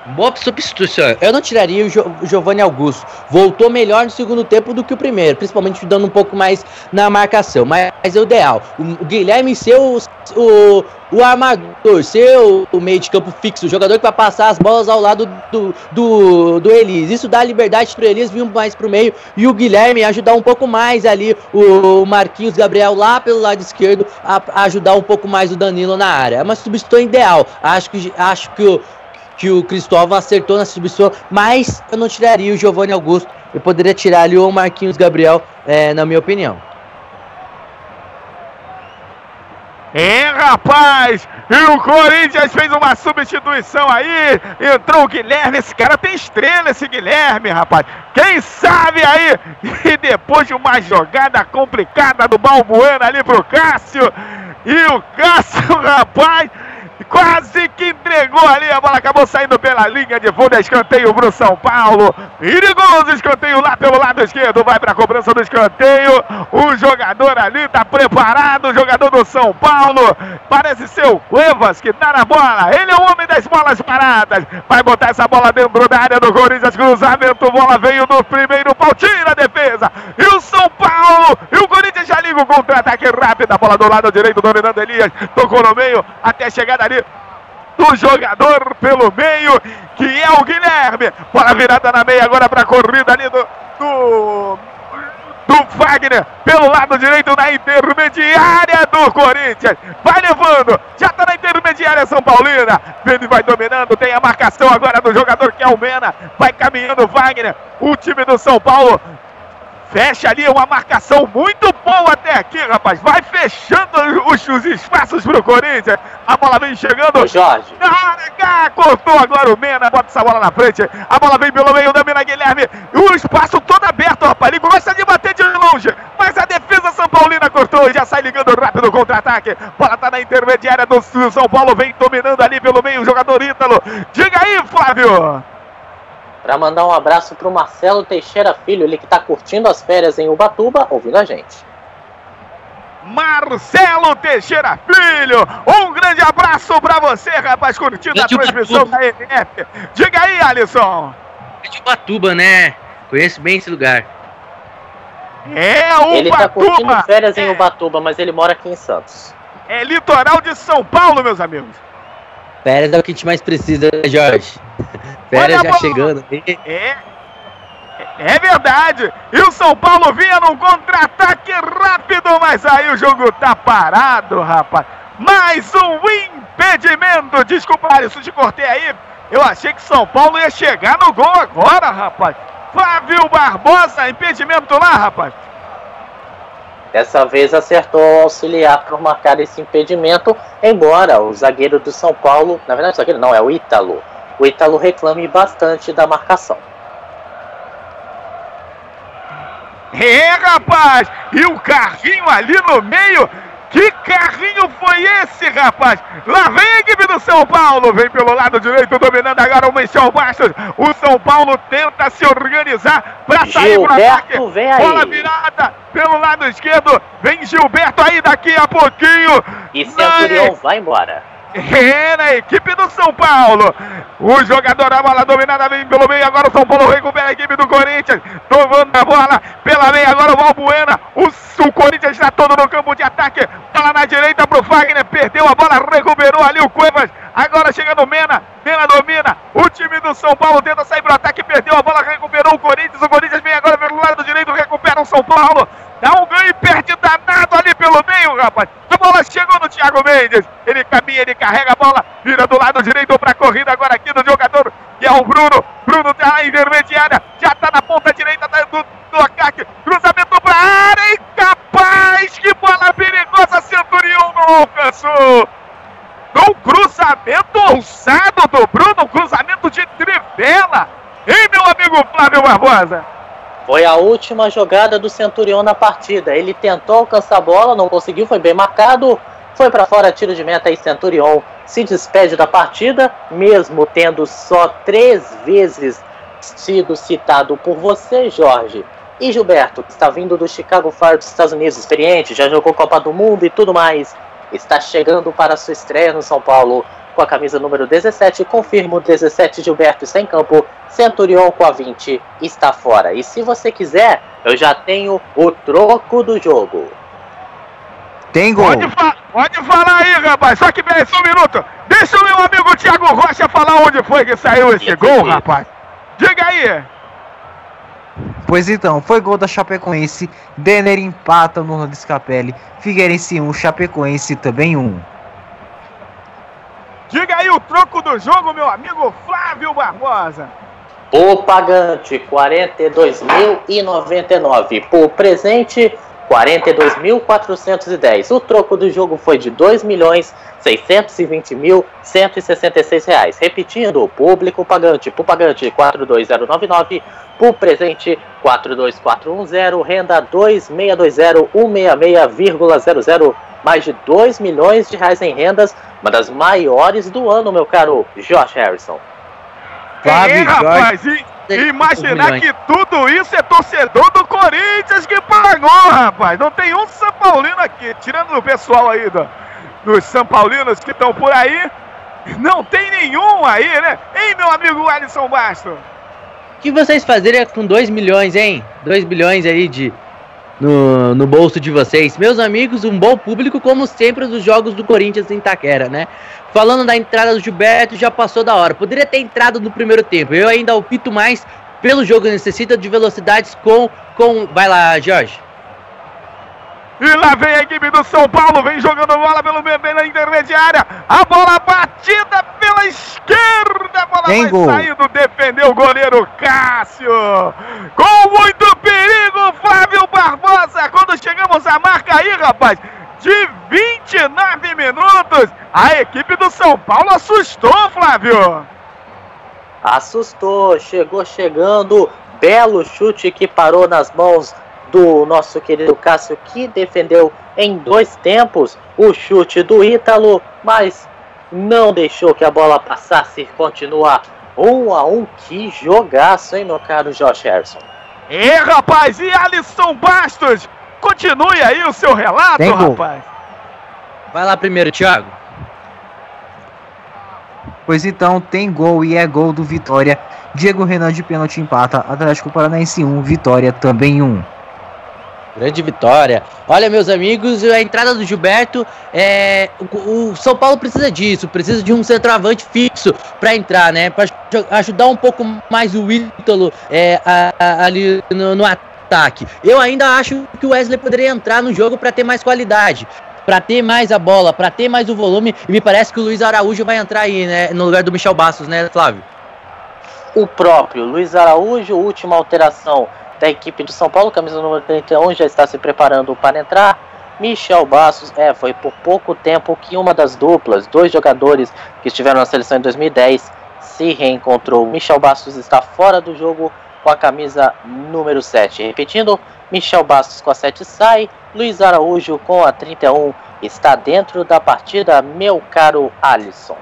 Boa substituição. Eu não tiraria o, Giovanni Augusto. Voltou melhor no segundo tempo do que o primeiro, principalmente dando um pouco mais na marcação. Mas, mas é o ideal. O, Guilherme ser o, o, o armador, ser o, o, meio de campo fixo, o jogador que vai passar as bolas ao lado do, do, do Elias. Isso dá liberdade para o Elias vir mais para o meio e o Guilherme ajudar um pouco mais ali o Marquinhos Gabriel lá pelo lado esquerdo a, a ajudar um pouco mais o Danilo na área. É uma substituição ideal. Acho que, acho que que o Cristóvão acertou na substituição, mas eu não tiraria o Giovanni Augusto. Eu poderia tirar ali o Marquinhos Gabriel, é, na minha opinião. É, rapaz! E o Corinthians fez uma substituição aí. Entrou o Guilherme. Esse cara tem estrela, esse Guilherme, rapaz. Quem sabe aí? E depois de uma jogada complicada do Balbuena ali pro Cássio. E o Cássio, *laughs* rapaz, quase que entregou ali, a bola acabou saindo pela linha de fundo, escanteio pro São Paulo, perigoso escanteio lá pelo lado esquerdo, vai pra cobrança do escanteio, o jogador ali tá preparado, o jogador do São Paulo, parece ser o Cuevas que tá na bola, ele é o homem das bolas paradas, vai botar essa bola dentro da área do Corinthians, cruzamento, bola veio do primeiro pau, tira a defesa, e o São Paulo, e o Corinthians já liga o contra-ataque rápido, a bola do lado direito, dominando Elias, tocou no meio, até chegar ali do jogador pelo meio, que é o Guilherme. Bola virada na meia agora para a corrida ali do, do, do Wagner pelo lado direito na intermediária do Corinthians. Vai levando, já está na intermediária São Paulina. Ele vai dominando, tem a marcação agora do jogador que é o Mena. Vai caminhando Wagner. O time do São Paulo Fecha ali uma marcação muito boa até aqui, rapaz. Vai fechando os, os espaços pro Corinthians. A bola vem chegando. Ô, Jorge. Ah, cortou agora o Mena. Bota essa bola na frente. A bola vem pelo meio da Mena Guilherme. O espaço todo aberto, rapaz. Ele gosta de bater de longe. Mas a defesa São Paulina cortou e já sai ligando rápido o contra-ataque. Bola tá na intermediária do São Paulo. Vem dominando ali pelo meio o jogador Ítalo. Diga aí, Flávio para mandar um abraço para o Marcelo Teixeira Filho, ele que está curtindo as férias em Ubatuba, ouvindo a gente. Marcelo Teixeira Filho, um grande abraço para você, rapaz, curtindo a transmissão da MF. Diga aí, Alisson. É de Ubatuba, né? Conheço bem esse lugar. É, Ubatuba. Ele está curtindo férias em Ubatuba, mas ele mora aqui em Santos. É litoral de São Paulo, meus amigos. Férias é o que a gente mais precisa, Jorge. Férias já chegando. É, é verdade. E o São Paulo vinha num contra-ataque rápido, mas aí o jogo tá parado, rapaz. Mais um impedimento. Desculpa, Alisson, te cortei aí. Eu achei que São Paulo ia chegar no gol agora, rapaz. Flávio Barbosa, impedimento lá, rapaz. Dessa vez acertou o auxiliar para marcar esse impedimento, embora o zagueiro do São Paulo, na verdade o zagueiro não, é o Ítalo, o Ítalo reclame bastante da marcação. É, rapaz! E o carrinho ali no meio que carrinho foi esse, rapaz? Lá vem a equipe do São Paulo. Vem pelo lado direito, dominando agora o Michel Bastos. O São Paulo tenta se organizar para sair para ataque. Vem aí. Bola virada pelo lado esquerdo. Vem Gilberto aí daqui a pouquinho. E Centurião vai embora. É na equipe do São Paulo. O jogador, a bola dominada vem pelo meio. Agora o São Paulo recupera a equipe do Corinthians. Tomando a bola pela meia. Agora o Valbuena. O, o Corinthians está todo no campo de ataque. Bola na direita pro Fagner. Perdeu a bola, recuperou ali o Cuevas. Agora chega no Mena. Mena domina. O time do São Paulo tenta sair pro ataque. Perdeu a bola, recuperou o Corinthians. O Corinthians vem agora pelo lado direito. Recupera o São Paulo. Dá um ganho e perde danado ali pelo meio, rapaz. A bola chegou no Thiago Mendes. Ele caminha, ele carrega a bola, vira do lado direito para a corrida agora aqui do jogador, que é o Bruno. Bruno tá na intermediária, já tá na ponta direita do, do ataque. Cruzamento para área e capaz, que bola perigosa, Centurião não alcançou. Um cruzamento ousado do Bruno, cruzamento de trivela. Hein, meu amigo Flávio Barbosa? Foi a última jogada do Centurião na partida. Ele tentou alcançar a bola, não conseguiu, foi bem marcado. Foi para fora, tiro de meta e Centurião se despede da partida, mesmo tendo só três vezes sido citado por você, Jorge. E Gilberto, que está vindo do Chicago Fire dos Estados Unidos, experiente, já jogou Copa do Mundo e tudo mais, está chegando para sua estreia no São Paulo com a camisa número 17. Confirmo 17 Gilberto está em campo. Centurion com a 20 está fora. E se você quiser, eu já tenho o troco do jogo. Tem gol. Pode, fa pode falar aí, rapaz. Só que só um minuto. Deixa o meu amigo Thiago Rocha falar onde foi que saiu esse gol, rapaz. Diga aí. Pois então, foi gol da Chapecoense. Denner empata no Orlando Scapelli. Figueirense 1, Chapecoense também 1. Diga aí o troco do jogo, meu amigo Flávio Barbosa. O pagante, 42.099. Por presente, 42.410. O troco do jogo foi de 2 milhões 620.166 reais. Repetindo, público pagante, por pagante 42099, por presente 42410, renda 2620.166,00. Mais de 2 milhões de reais em rendas, uma das maiores do ano, meu caro Josh Harrison. Flávio, é, rapaz, e, imaginar que tudo isso é torcedor do Corinthians que pagou, rapaz. Não tem um São Paulino aqui, tirando o pessoal aí do, dos São Paulinos que estão por aí. Não tem nenhum aí, né? Hein, meu amigo Alisson Basto? O que vocês fazeriam com 2 milhões, hein? 2 bilhões aí de no, no bolso de vocês. Meus amigos, um bom público, como sempre, dos jogos do Corinthians em Taquera, né? Falando da entrada do Gilberto, já passou da hora. Poderia ter entrado no primeiro tempo. Eu ainda opto mais pelo jogo necessita de velocidades com. com... Vai lá, Jorge. E lá vem a equipe do São Paulo, vem jogando bola pelo bebê na intermediária. A bola batida pela esquerda, a bola Tem vai gol. saindo, defendeu o goleiro Cássio. Com muito perigo, Flávio Barbosa. Quando chegamos à marca aí, rapaz, de 29 minutos, a equipe do São Paulo assustou, Flávio. Assustou, chegou chegando. Belo chute que parou nas mãos do nosso querido Cássio, que defendeu em dois tempos o chute do Ítalo, mas não deixou que a bola passasse. Continua um a um. Que jogaço, hein, meu caro Josh Harrison? É, rapaz, e Alisson Bastos? Continue aí o seu relato, Tem rapaz. Vai lá primeiro, Thiago. Pois então, tem gol e é gol do Vitória. Diego Renan de pênalti empata. Atlético Paranaense 1, Vitória também 1. Grande vitória. Olha, meus amigos, a entrada do Gilberto é. O, o São Paulo precisa disso, precisa de um centroavante fixo para entrar, né? Para ajudar um pouco mais o Ítalo é, a- a- ali no, no ataque. Eu ainda acho que o Wesley poderia entrar no jogo para ter mais qualidade. Pra ter mais a bola, pra ter mais o volume, e me parece que o Luiz Araújo vai entrar aí, né? No lugar do Michel Bastos, né, Flávio? O próprio Luiz Araújo, última alteração da equipe do São Paulo, camisa número 31, já está se preparando para entrar. Michel Bastos, é, foi por pouco tempo que uma das duplas, dois jogadores que estiveram na seleção em 2010, se reencontrou. Michel Bastos está fora do jogo com a camisa número 7. Repetindo, Michel Bastos com a 7 sai, Luiz Araújo com a 31 está dentro da partida, meu caro Alisson.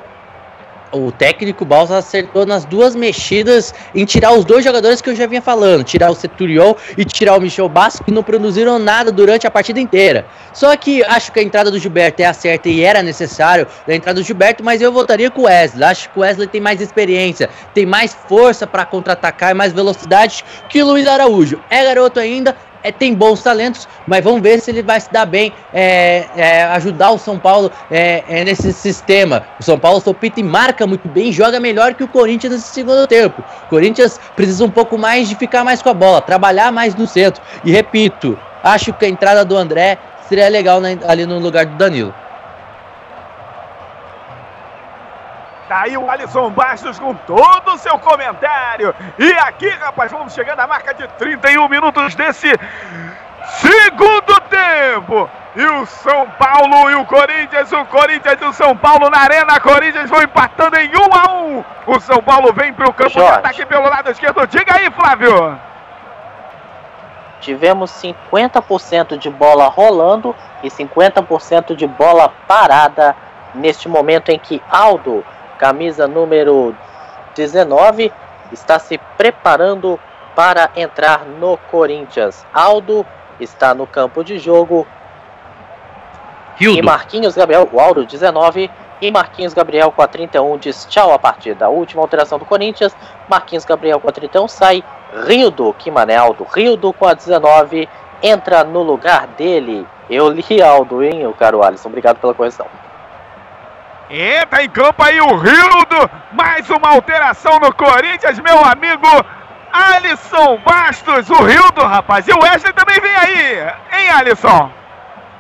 O técnico Balsa acertou nas duas mexidas em tirar os dois jogadores que eu já vinha falando, tirar o Seturiol e tirar o Michel Basco, que não produziram nada durante a partida inteira. Só que acho que a entrada do Gilberto é a certa e era necessário a entrada do Gilberto, mas eu votaria com o Wesley. Acho que o Wesley tem mais experiência, tem mais força para contra-atacar e mais velocidade que o Luiz Araújo. É garoto ainda, é, tem bons talentos, mas vamos ver se ele vai se dar bem, é, é, ajudar o São Paulo é, é, nesse sistema. O São Paulo sopita e marca muito bem, joga melhor que o Corinthians nesse segundo tempo. O Corinthians precisa um pouco mais de ficar mais com a bola, trabalhar mais no centro. E repito, acho que a entrada do André seria legal ali no lugar do Danilo. Tá aí o Alisson Bastos com todo o seu comentário. E aqui, rapaz, vamos chegando à marca de 31 minutos desse segundo tempo. E o São Paulo e o Corinthians, o Corinthians e o São Paulo na arena. Corinthians vão empatando em 1 a 1. O São Paulo vem para o campo Jorge. de ataque pelo lado esquerdo. Diga aí, Flávio. Tivemos 50% de bola rolando e 50% de bola parada neste momento em que Aldo, camisa número 19, está se preparando para entrar no Corinthians. Aldo está no campo de jogo e Hildo, Marquinhos Gabriel, o Aldo 19, e Marquinhos Gabriel com a 31 diz tchau à partida. A última alteração do Corinthians, Marquinhos Gabriel com a 31 sai, Rildo, que mané Aldo, Rildo com a 19 entra no lugar dele. Eu li Aldo, hein, o caro Alisson, obrigado pela correção. Entra em campo aí o Rildo. Mais uma alteração no Corinthians, meu amigo Alisson Bastos. O Rildo, rapaz. E o Wesley também vem aí. Hein, Alisson?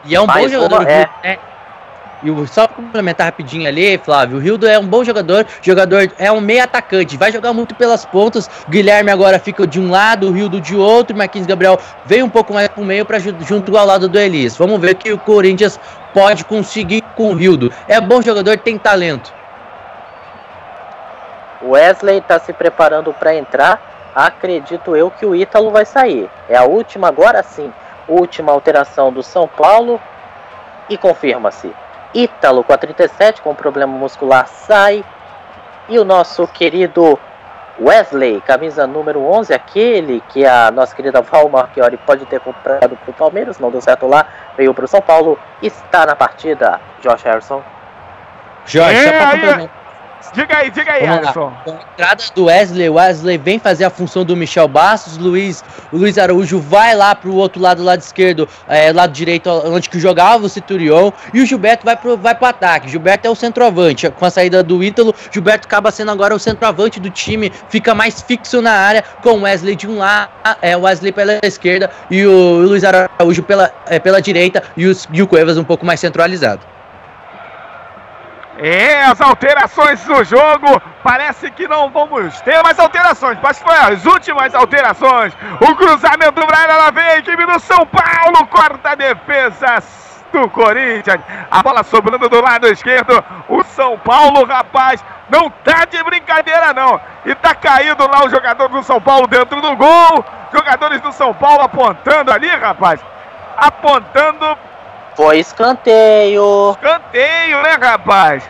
E é um bom Mais jogador. Hildo, né? E só complementar rapidinho ali, Flávio, o Rildo é um bom jogador, jogador é um meio atacante, vai jogar muito pelas pontas. O Guilherme agora fica de um lado, o Rildo de outro, Marquinhos Gabriel vem um pouco mais pro meio para junto ao lado do Elias. Vamos ver que o Corinthians pode conseguir com o Rildo. É bom jogador, tem talento. Wesley está se preparando para entrar. Acredito eu que o Ítalo vai sair. É a última, agora sim, última alteração do São Paulo. E confirma-se. Ítalo com a 37, com problema muscular, sai. E o nosso querido Wesley, camisa número 11, aquele que a nossa querida Val Marchiori pode ter comprado para o Palmeiras, não deu certo lá, veio para o São Paulo, está na partida. Josh Harrison. Jorge, É, só aí, complementar. Diga aí, diga aí. Alisson. Com a entrada do Wesley, o Wesley vem fazer a função do Michel Bastos, Luiz, o Luiz Araújo vai lá pro outro lado, lado esquerdo, é, lado direito, onde que jogava o Citurion, e o Gilberto vai pro, vai pro ataque. Gilberto é o centroavante. Com a saída do Ítalo, Gilberto acaba sendo agora o centroavante do time, fica mais fixo na área, com o Wesley de um lado, é, o Wesley pela esquerda e o Luiz Araújo pela, é, pela direita, e, os, e o Cuevas um pouco mais centralizado. É, as alterações do jogo. Parece que não vamos ter mais alterações. Mas foi as últimas alterações. O cruzamento pra área, ela vem a equipe do São Paulo. Corta a defesa do Corinthians. A bola sobrando do lado esquerdo. O São Paulo, rapaz, não tá de brincadeira, não. E tá caído lá o jogador do São Paulo dentro do gol. Jogadores do São Paulo apontando ali, rapaz. Apontando Foi escanteio. canteio, né, rapaz?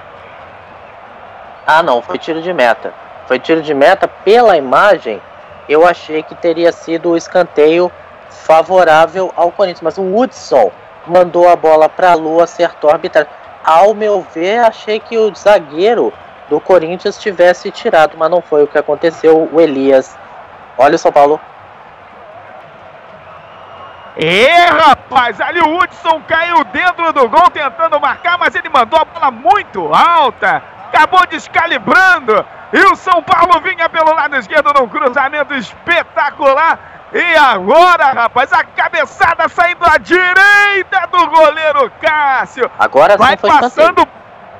Ah, não, foi tiro de meta. Foi tiro de meta pela imagem. Eu achei que teria sido o escanteio favorável ao Corinthians, mas o Woodson mandou a bola para a lua, acertou a arbitragem. Ao meu ver, achei que o zagueiro do Corinthians tivesse tirado, mas não foi o que aconteceu. O Elias. Olha o São Paulo. É, rapaz, ali o Hudson caiu dentro do gol tentando marcar, mas ele mandou a bola muito alta. Acabou descalibrando. E o São Paulo vinha pelo lado esquerdo num cruzamento espetacular. E agora, rapaz, a cabeçada saindo à direita do goleiro Cássio. Agora Vai passando.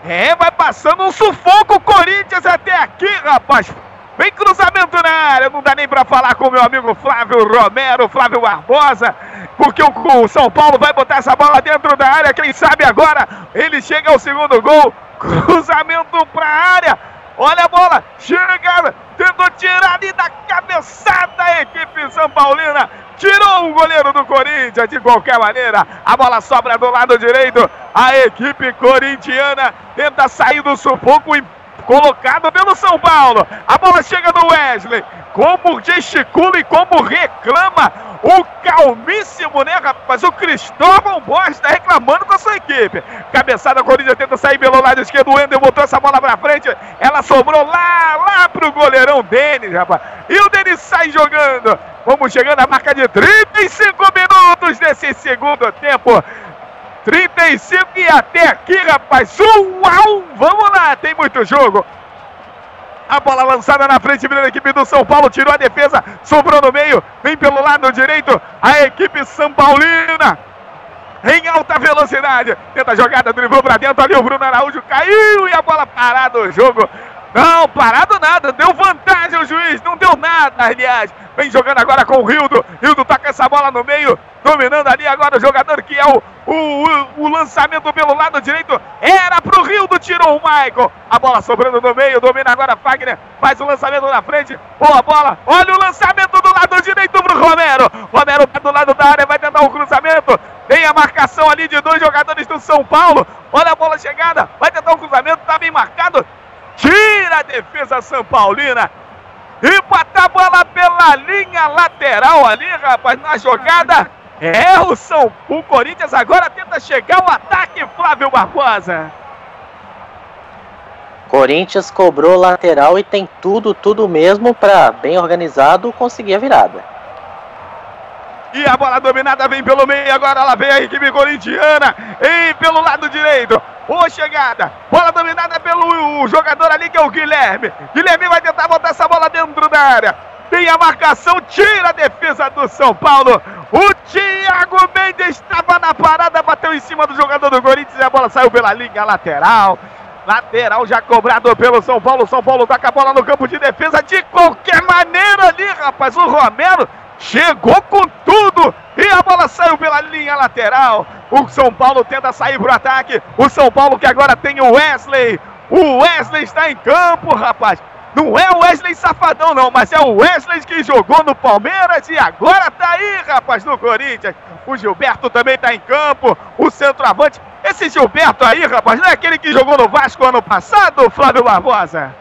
É, vai passando um sufoco o Corinthians até aqui, rapaz. Vem cruzamento na área, não dá nem pra falar com meu amigo Flávio Romero, Flávio Barbosa, porque o, São Paulo vai botar essa bola dentro da área, quem sabe agora ele chega ao segundo gol, cruzamento pra área, olha a bola, chega, tentou tirar ali da cabeçada a equipe São Paulina, tirou o goleiro do Corinthians de qualquer maneira, a bola sobra do lado direito, a equipe corintiana tenta sair do sufoco e colocado pelo São Paulo. A bola chega no Wesley. Como gesticula e como reclama o calmíssimo, né, rapaz? O Cristóvão Borges está reclamando com a sua equipe. Cabeçada, Corinthians tenta sair pelo lado esquerdo. O Ender botou essa bola pra frente. Ela sobrou lá, lá pro goleirão Denis, rapaz. E o Denis sai jogando. Vamos chegando à marca de 35 minutos desse segundo tempo. 35 e até aqui, rapaz. Um a um. Vamos lá, tem muito jogo. A bola lançada na frente da equipe do São Paulo. Tirou a defesa, sobrou no meio. Vem pelo lado direito a equipe São Paulina. Em alta velocidade. Tenta a jogada, driblou pra dentro ali. O Bruno Araújo caiu e a bola parada o jogo. Não, parado nada. Deu vantagem o juiz. Não deu nada, aliás. Vem jogando agora com o Rildo. Rildo toca essa bola no meio. Dominando ali agora o jogador que é o, o, o, o lançamento pelo lado direito. Era pro Rildo, tirou o Michael. A bola sobrando no meio. Domina agora Fagner. Faz o lançamento na frente. Boa bola. Olha o lançamento do lado direito pro Romero. Romero tá do lado da área. Vai tentar o cruzamento. Tem a marcação ali de dois jogadores do São Paulo. Olha a bola chegada. Vai tentar o cruzamento. Tá bem marcado. Tira a defesa São Paulina. E bota a bola pela linha lateral ali, rapaz, na jogada. É o São o Corinthians agora tenta chegar o ataque, Flávio Barbosa. Corinthians cobrou lateral e tem tudo, tudo mesmo para bem organizado conseguir a virada. E a bola dominada vem pelo meio, agora lá vem a equipe corintiana. E pelo lado direito. Boa chegada. Bola dominada pelo jogador ali que é o Guilherme. Guilherme vai tentar botar essa bola dentro da área. Tem a marcação, tira a defesa do São Paulo. O Thiago Mendes estava na parada, bateu em cima do jogador do Corinthians e a bola saiu pela linha lateral. Lateral já cobrado pelo São Paulo. São Paulo taca a bola no campo de defesa de qualquer maneira ali, rapaz. O Romero chegou com tudo e a bola saiu pela linha lateral. O São Paulo tenta sair para o ataque. O São Paulo que agora tem o Wesley. O Wesley está em campo, rapaz. Não é o Wesley Safadão, não, mas é o Wesley que jogou no Palmeiras e agora tá aí, rapaz, no Corinthians. O Gilberto também tá em campo. O centroavante. Esse Gilberto aí, rapaz, não é aquele que jogou no Vasco ano passado, Flávio Barbosa?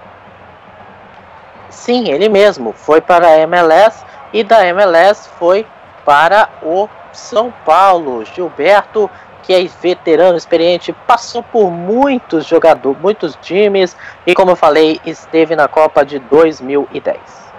Sim, ele mesmo. Foi para a MLS e da MLS foi para o São Paulo. Gilberto, que é veterano, experiente, passou por muitos jogadores, muitos times e, como eu falei, esteve na Copa de 2010.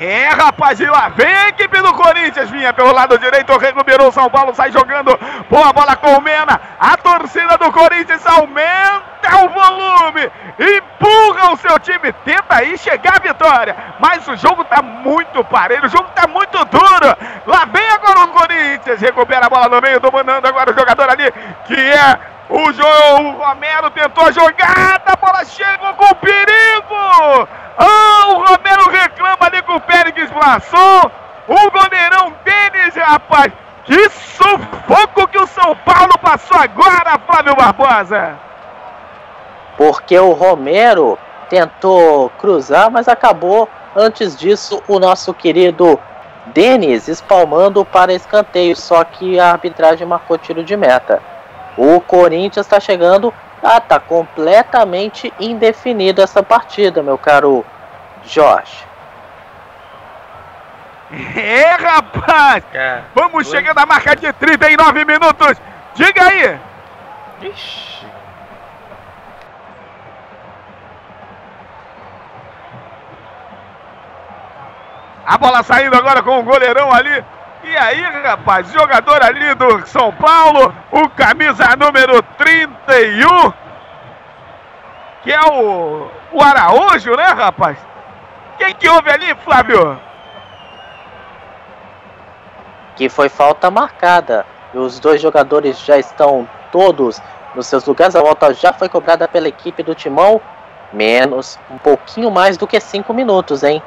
É, rapaz, e lá vem equipe do Corinthians, vinha pelo lado direito, recuperou o São Paulo, sai jogando, boa bola com o Mena, a torcida do Corinthians aumenta o volume, empurra o seu time, tenta aí chegar à vitória, mas o jogo tá muito parelho, o jogo tá muito duro, lá vem agora o Corinthians, recupera a bola no meio, dominando agora o jogador ali, que é o, jo o Romero tentou a jogada, a bola chega com perigo! Ah, o Romero reclama ali com o Pérez Blasson. O goleirão Denis, rapaz. Que sufoco que o São Paulo passou agora, Flávio Barbosa. Porque o Romero tentou cruzar, mas acabou antes disso o nosso querido Denis espalmando para escanteio. Só que a arbitragem marcou tiro de meta. O Corinthians está chegando. Ah, tá completamente indefinida essa partida, meu caro Jorge. É, rapaz! É. Vamos chegando à marca de 39 minutos. Diga aí! Ixi. A bola saindo agora com o goleirão ali. E aí, rapaz, jogador ali do São Paulo, o camisa número 31, que é o, o Araújo, né, rapaz? Quem que houve ali, Flávio? Que foi falta marcada. E os dois jogadores já estão todos nos seus lugares. A volta já foi cobrada pela equipe do Timão. Menos, um pouquinho mais do que 5 minutos, hein?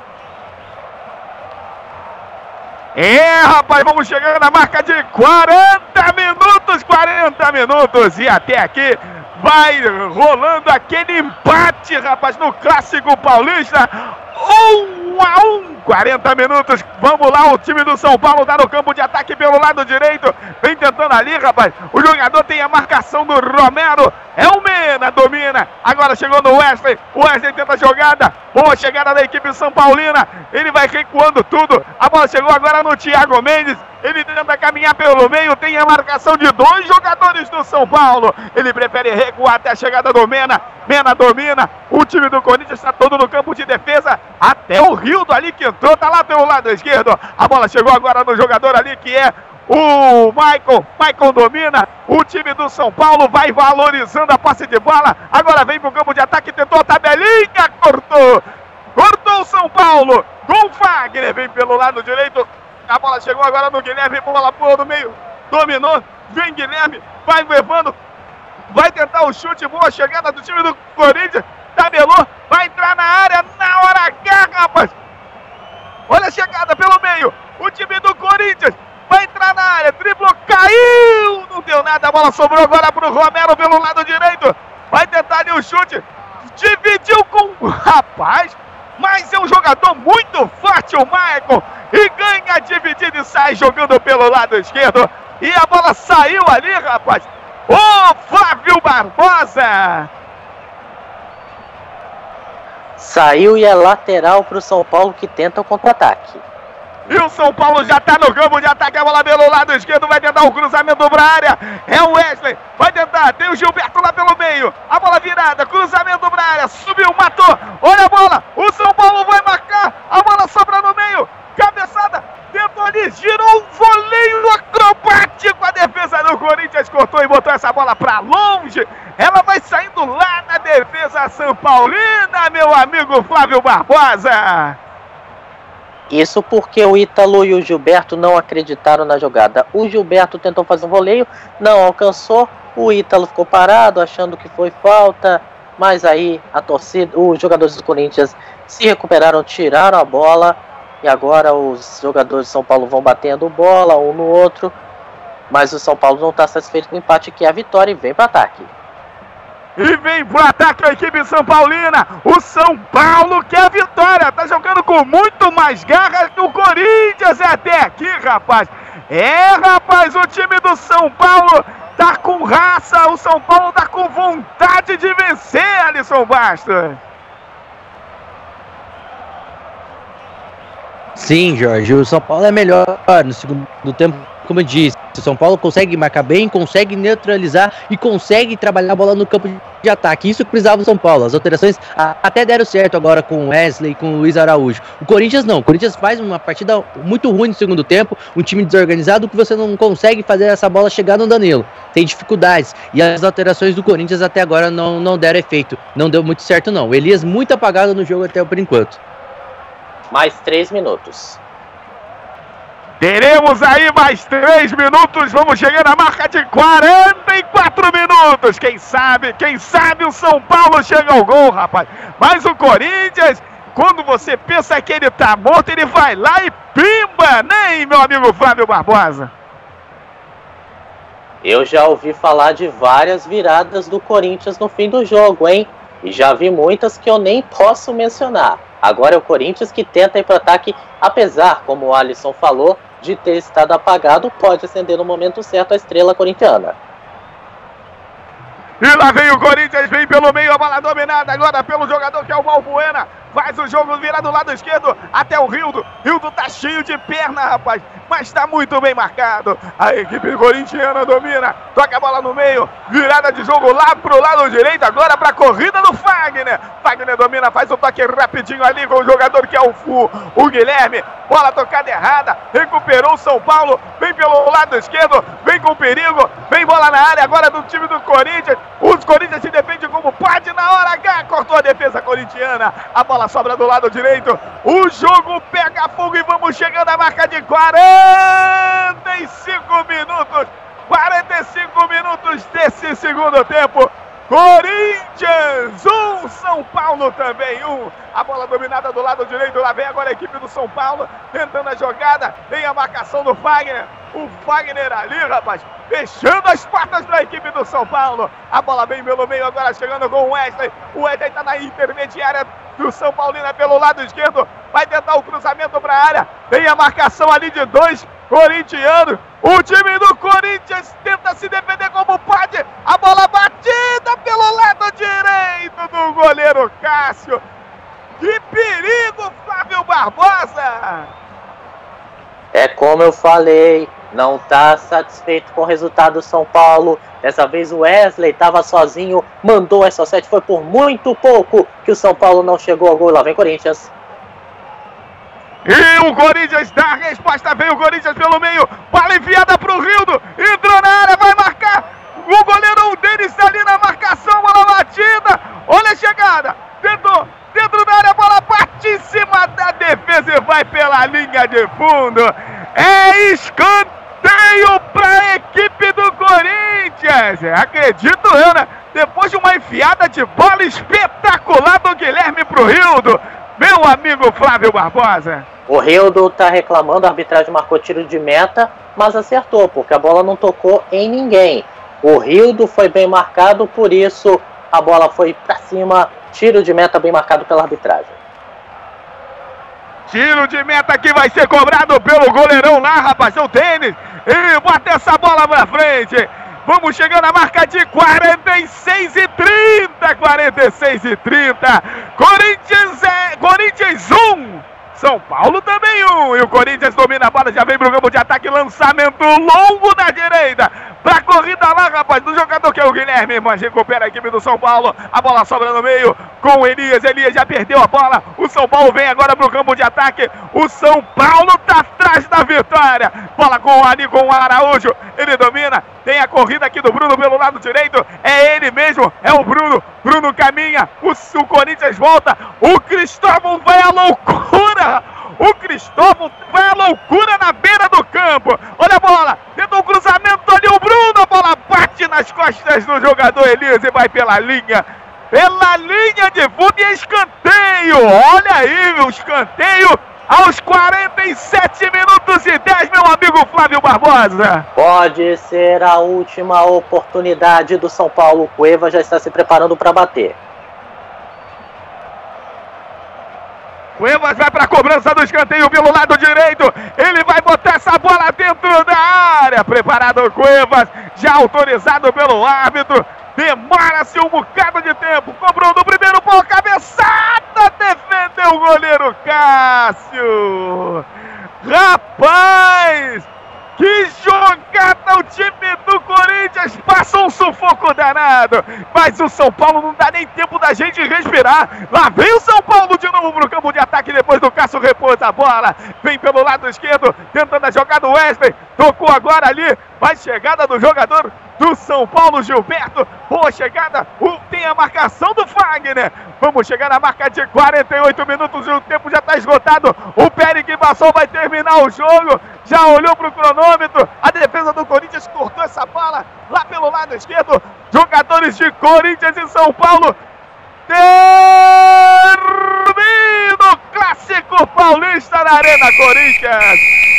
É, rapaz, vamos chegando na marca de 40 minutos, 40 minutos. E até aqui vai rolando aquele empate, rapaz, no Clássico Paulista. Um a um 40 minutos. Vamos lá, o time do São Paulo tá no campo de ataque pelo lado direito. Vem tentando ali, rapaz. O jogador tem a marcação do Romero. É o Mena, domina. Agora chegou no Wesley. O Wesley tenta a jogada. Boa chegada da equipe São Paulina. Ele vai recuando tudo. A bola chegou agora no Thiago Mendes. Ele tenta caminhar pelo meio. Tem a marcação de dois jogadores do São Paulo. Ele prefere recuar até a chegada do Mena. Mena domina. O time do Corinthians está todo no campo de defesa. Até o Rildo ali que entrou. Tá lá pelo lado esquerdo. A bola chegou agora no jogador ali que é o Michael, Michael domina. O time do São Paulo vai valorizando a passe de bola. Agora vem pro campo de ataque, tentou a tabelinha, cortou. Cortou o São Paulo. Com Fagner, vem pelo lado direito. A bola chegou agora no Guilherme, bola pula no meio. Dominou, vem Guilherme, vai levando. Vai tentar o chute, boa chegada do time do Corinthians. Tabelou, vai entrar na área na hora H, rapaz. Olha a chegada pelo meio. O time do Corinthians vai entrar na área, driblou, caiu, não deu nada, a bola sobrou agora pro Romero pelo lado direito, vai tentar ali o chute, dividiu com o rapaz, mas é um jogador muito forte o Michael, e ganha a dividida e sai jogando pelo lado esquerdo, e a bola saiu ali, rapaz, o Flávio Barbosa, Saiu e é lateral pro São Paulo que tenta o contra-ataque. E o São Paulo já tá no campo de ataque. A bola pelo lado esquerdo. Vai tentar o cruzamento pra área. É o Wesley. Vai tentar. Tem o Gilberto lá pelo meio. A bola virada. Cruzamento pra área. Subiu, matou. Olha a bola. O São Paulo vai marcar. A bola sobra no meio. Cabeçada. Tentou ali. Girou um voleio acrobático. A defesa do Corinthians cortou e botou essa bola pra longe. Ela vai saindo lá na defesa São Paulina, meu amigo Flávio Barbosa. Isso porque o Ítalo e o Gilberto não acreditaram na jogada. O Gilberto tentou fazer um voleio, não alcançou. O Ítalo ficou parado, achando que foi falta. Mas aí a torcida, os jogadores do Corinthians se recuperaram, tiraram a bola. E agora os jogadores de São Paulo vão batendo bola um no outro. Mas o São Paulo não está satisfeito com o empate, que é a vitória e vem para ataque. E vem pro ataque a equipe São Paulina. O São Paulo quer a vitória. Tá jogando com muito mais garra que o Corinthians até aqui, rapaz. É, rapaz, o time do São Paulo tá com raça. O São Paulo tá com vontade de vencer, Alisson Bastos. Sim, Jorge, o São Paulo é melhor no segundo tempo, como eu disse. O São Paulo consegue marcar bem, consegue neutralizar e consegue trabalhar a bola no campo de ataque. Isso que precisava o São Paulo. As alterações até deram certo agora com o Wesley e com o Luiz Araújo. O Corinthians não. O Corinthians faz uma partida muito ruim no segundo tempo, um time desorganizado que você não consegue fazer essa bola chegar no Danilo. Tem dificuldades. E as alterações do Corinthians até agora não, não deram efeito. Não deu muito certo, não. O Elias muito apagado no jogo até por enquanto. Mais três minutos. Teremos aí mais três minutos. Vamos chegar na marca de 44 minutos. Quem sabe, quem sabe o São Paulo chega ao gol, rapaz. Mas o Corinthians, quando você pensa que ele tá morto, ele vai lá e pimba, né, meu amigo Flávio Barbosa? Eu já ouvi falar de várias viradas do Corinthians no fim do jogo, hein? E já vi muitas que eu nem posso mencionar. Agora é o Corinthians que tenta ir para ataque, apesar, como o Alisson falou, de ter estado apagado, pode acender no momento certo a estrela corintiana. E lá vem o Corinthians, vem pelo meio, a bola dominada agora pelo jogador que é o Balbuena. Faz o jogo virar do lado esquerdo até o Rildo. Rildo tá cheio de perna, rapaz, mas tá muito bem marcado. A equipe corintiana domina, toca a bola no meio, virada de jogo lá pro lado direito, agora pra corrida do Fagner. Fagner domina, faz o toque rapidinho ali com o jogador que é o, Fu, o Guilherme. Bola tocada errada, recuperou o São Paulo, vem pelo lado esquerdo, vem com perigo, vem bola na área agora do time do Corinthians. Os Corinthians se defende como pode na hora H, cortou a defesa corintiana. A bola sobra do lado direito. O jogo pega fogo e vamos chegando à marca de 45 minutos. 45 minutos desse segundo tempo. Corinthians, um, São Paulo também, um. A bola dominada do lado direito, lá vem agora a equipe do São Paulo, tentando a jogada, tem a marcação do Fagner. O Fagner ali, rapaz, fechando as portas da equipe do São Paulo. A bola bem pelo meio, agora chegando com o Wesley. O Wesley tá na intermediária do São Paulino pelo lado esquerdo. vai tentar o cruzamento para a área. Tem a marcação ali de dois corintianos. O time do Corinthians tenta se defender como pode. A bola batida pelo lado direito do goleiro Cássio. Que perigo, Flávio Barbosa! É como eu falei, não tá satisfeito com o resultado do São Paulo. Dessa vez o Wesley estava sozinho, mandou essa sete, foi por muito pouco que o São Paulo não chegou ao gol. Lá vem Corinthians. E o Corinthians dá a resposta, veio o Corinthians pelo meio, bola enviada pro Rildo, entrou na área, vai marcar. O goleiro Denis ali na marcação, bola batida. Olha a chegada, tentou, dentro da área, bola bate em cima da defesa e vai pela linha de fundo. É escanteio para a equipe do Corinthians. Acredito eu, né? Depois de uma enfiada de bola espetacular do Guilherme pro Rildo. Meu amigo Flávio Barbosa. O Rildo tá reclamando, a arbitragem marcou tiro de meta, mas acertou, porque a bola não tocou em ninguém. O Rildo foi bem marcado, por isso a bola foi para cima, tiro de meta bem marcado pela arbitragem. Tiro de meta que vai ser cobrado pelo goleirão lá, rapaz. É o tênis. E bota essa bola pra frente. Vamos chegando à marca de 46 e 30. 46 e 30. Corinthians é. Corinthians 1. São Paulo também um. E o Corinthians domina a bola, já vem pro campo de ataque. Lançamento longo da direita. Pra corrida lá, rapaz, do jogador que é o Guilherme. Mas recupera a equipe do São Paulo. A bola sobra no meio com o Elias. Elias já perdeu a bola. O São Paulo vem agora pro campo de ataque. O São Paulo tá atrás da vitória. Bola com o Ari, com o Araújo. Ele domina. Tem a corrida aqui do Bruno pelo lado direito. É ele mesmo. É o Bruno. Bruno caminha. O, o Corinthians volta. O Cristóvão vai à loucura. O Cristóvão vai à loucura na beira do campo. Olha a bola. Tentou um cruzamento ali. O Bruno. A bola bate nas costas do jogador Elias e vai pela linha. Pela linha de fundo e escanteio. Olha aí o escanteio aos 47 minutos e 10, meu amigo Flávio Barbosa. Pode ser a última oportunidade do São Paulo. Cueva já está se preparando para bater. Cuevas vai para a cobrança do escanteio pelo lado direito. Ele vai botar essa bola dentro da área. Preparado o Cuevas, já autorizado pelo árbitro. Demora-se um bocado de tempo. Cobrou no primeiro pau, cabeçada. Defendeu o goleiro Cássio. Rapaz! Que jogada o time do Corinthians! Passa um sufoco danado. Mas o São Paulo não dá nem tempo da gente respirar. Lá vem o São Paulo de novo pro campo de ataque depois do Cássio repousa a bola. Vem pelo lado esquerdo, tentando a jogada do Wesley. Tocou agora ali. Vai chegada do jogador do São Paulo, Gilberto. Boa chegada. Tem a marcação do Fagner. Vamos chegar na marca de 48 minutos e o tempo já está esgotado. O Pérez passou, vai terminar o jogo. Já olhou para o cronômetro. A defesa do Corinthians cortou essa bola lá pelo lado esquerdo. Jogadores de Corinthians e São Paulo. Termina o clássico paulista na Arena Corinthians.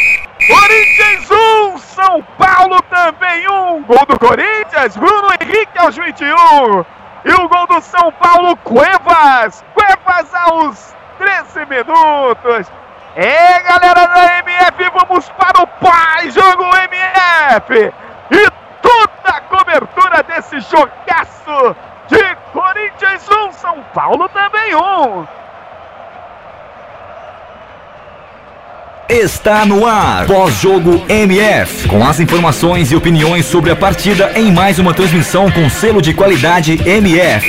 Corinthians 1, São Paulo também 1. Gol do Corinthians, Bruno Henrique aos 21. E o gol do São Paulo, Cuevas. Cuevas aos 13 minutos. É, galera da MF, vamos para o pai jogo MF. E toda a cobertura desse jogaço de Corinthians 1, São Paulo também 1. Está no ar. Pós-jogo MF. Com as informações e opiniões sobre a partida em mais uma transmissão com selo de qualidade MF.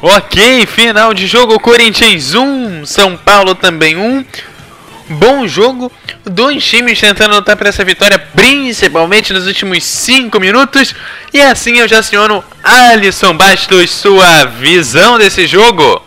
Ok, final de jogo, Corinthians 1, São Paulo também 1. Bom jogo, dois times tentando lutar por essa vitória, principalmente nos últimos 5 minutos. E assim eu já aciono Alisson Bastos, sua visão desse jogo.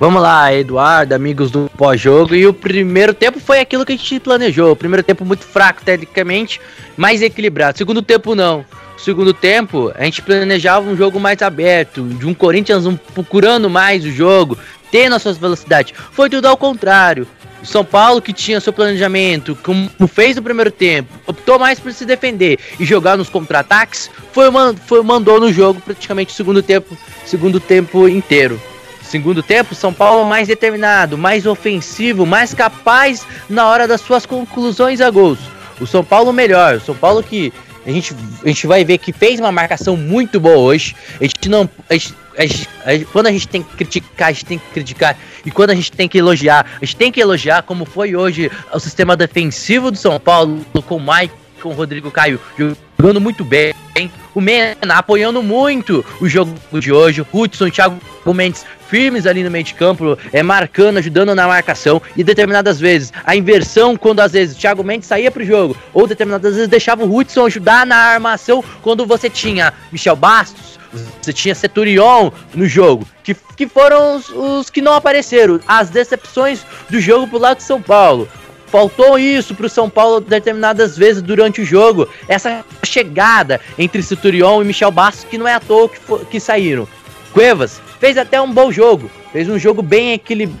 Vamos lá, Eduardo, amigos do pós-jogo. E o primeiro tempo foi aquilo que a gente planejou. O primeiro tempo muito fraco, tecnicamente, mais equilibrado. Segundo tempo, não. Segundo tempo, a gente planejava um jogo mais aberto, de um Corinthians um, procurando mais o jogo, tendo as suas velocidades. Foi tudo ao contrário. O São Paulo, que tinha seu planejamento, como fez no primeiro tempo, optou mais por se defender e jogar nos contra-ataques, foi, foi mandou no jogo praticamente o segundo tempo, segundo tempo inteiro. Segundo tempo, São Paulo mais determinado, mais ofensivo, mais capaz na hora das suas conclusões a gols. O São Paulo melhor, o São Paulo que a gente, a gente vai ver que fez uma marcação muito boa hoje. A gente não. A gente, a gente, a quando a gente tem que criticar, a gente tem que criticar. E quando a gente tem que elogiar, a gente tem que elogiar como foi hoje o sistema defensivo do São Paulo com o Mike, com o Rodrigo Caio jogando muito bem. O Mena apoiando muito o jogo de hoje. Hudson, Thiago Mendes firmes ali no meio de campo, é, marcando, ajudando na marcação. E determinadas vezes, a inversão, quando às vezes o Thiago Mendes saía pro jogo, ou determinadas vezes deixava o Hudson ajudar na armação quando você tinha Michel Bastos, você tinha Seturion no jogo, que, que foram os, os que não apareceram, as decepções do jogo pro lado de São Paulo. Faltou isso pro São Paulo determinadas vezes durante o jogo. Essa chegada entre Centurion e Michel Bastos, que não é à toa que, que saíram. Cuevas fez até um bom jogo. Fez um jogo bem equilib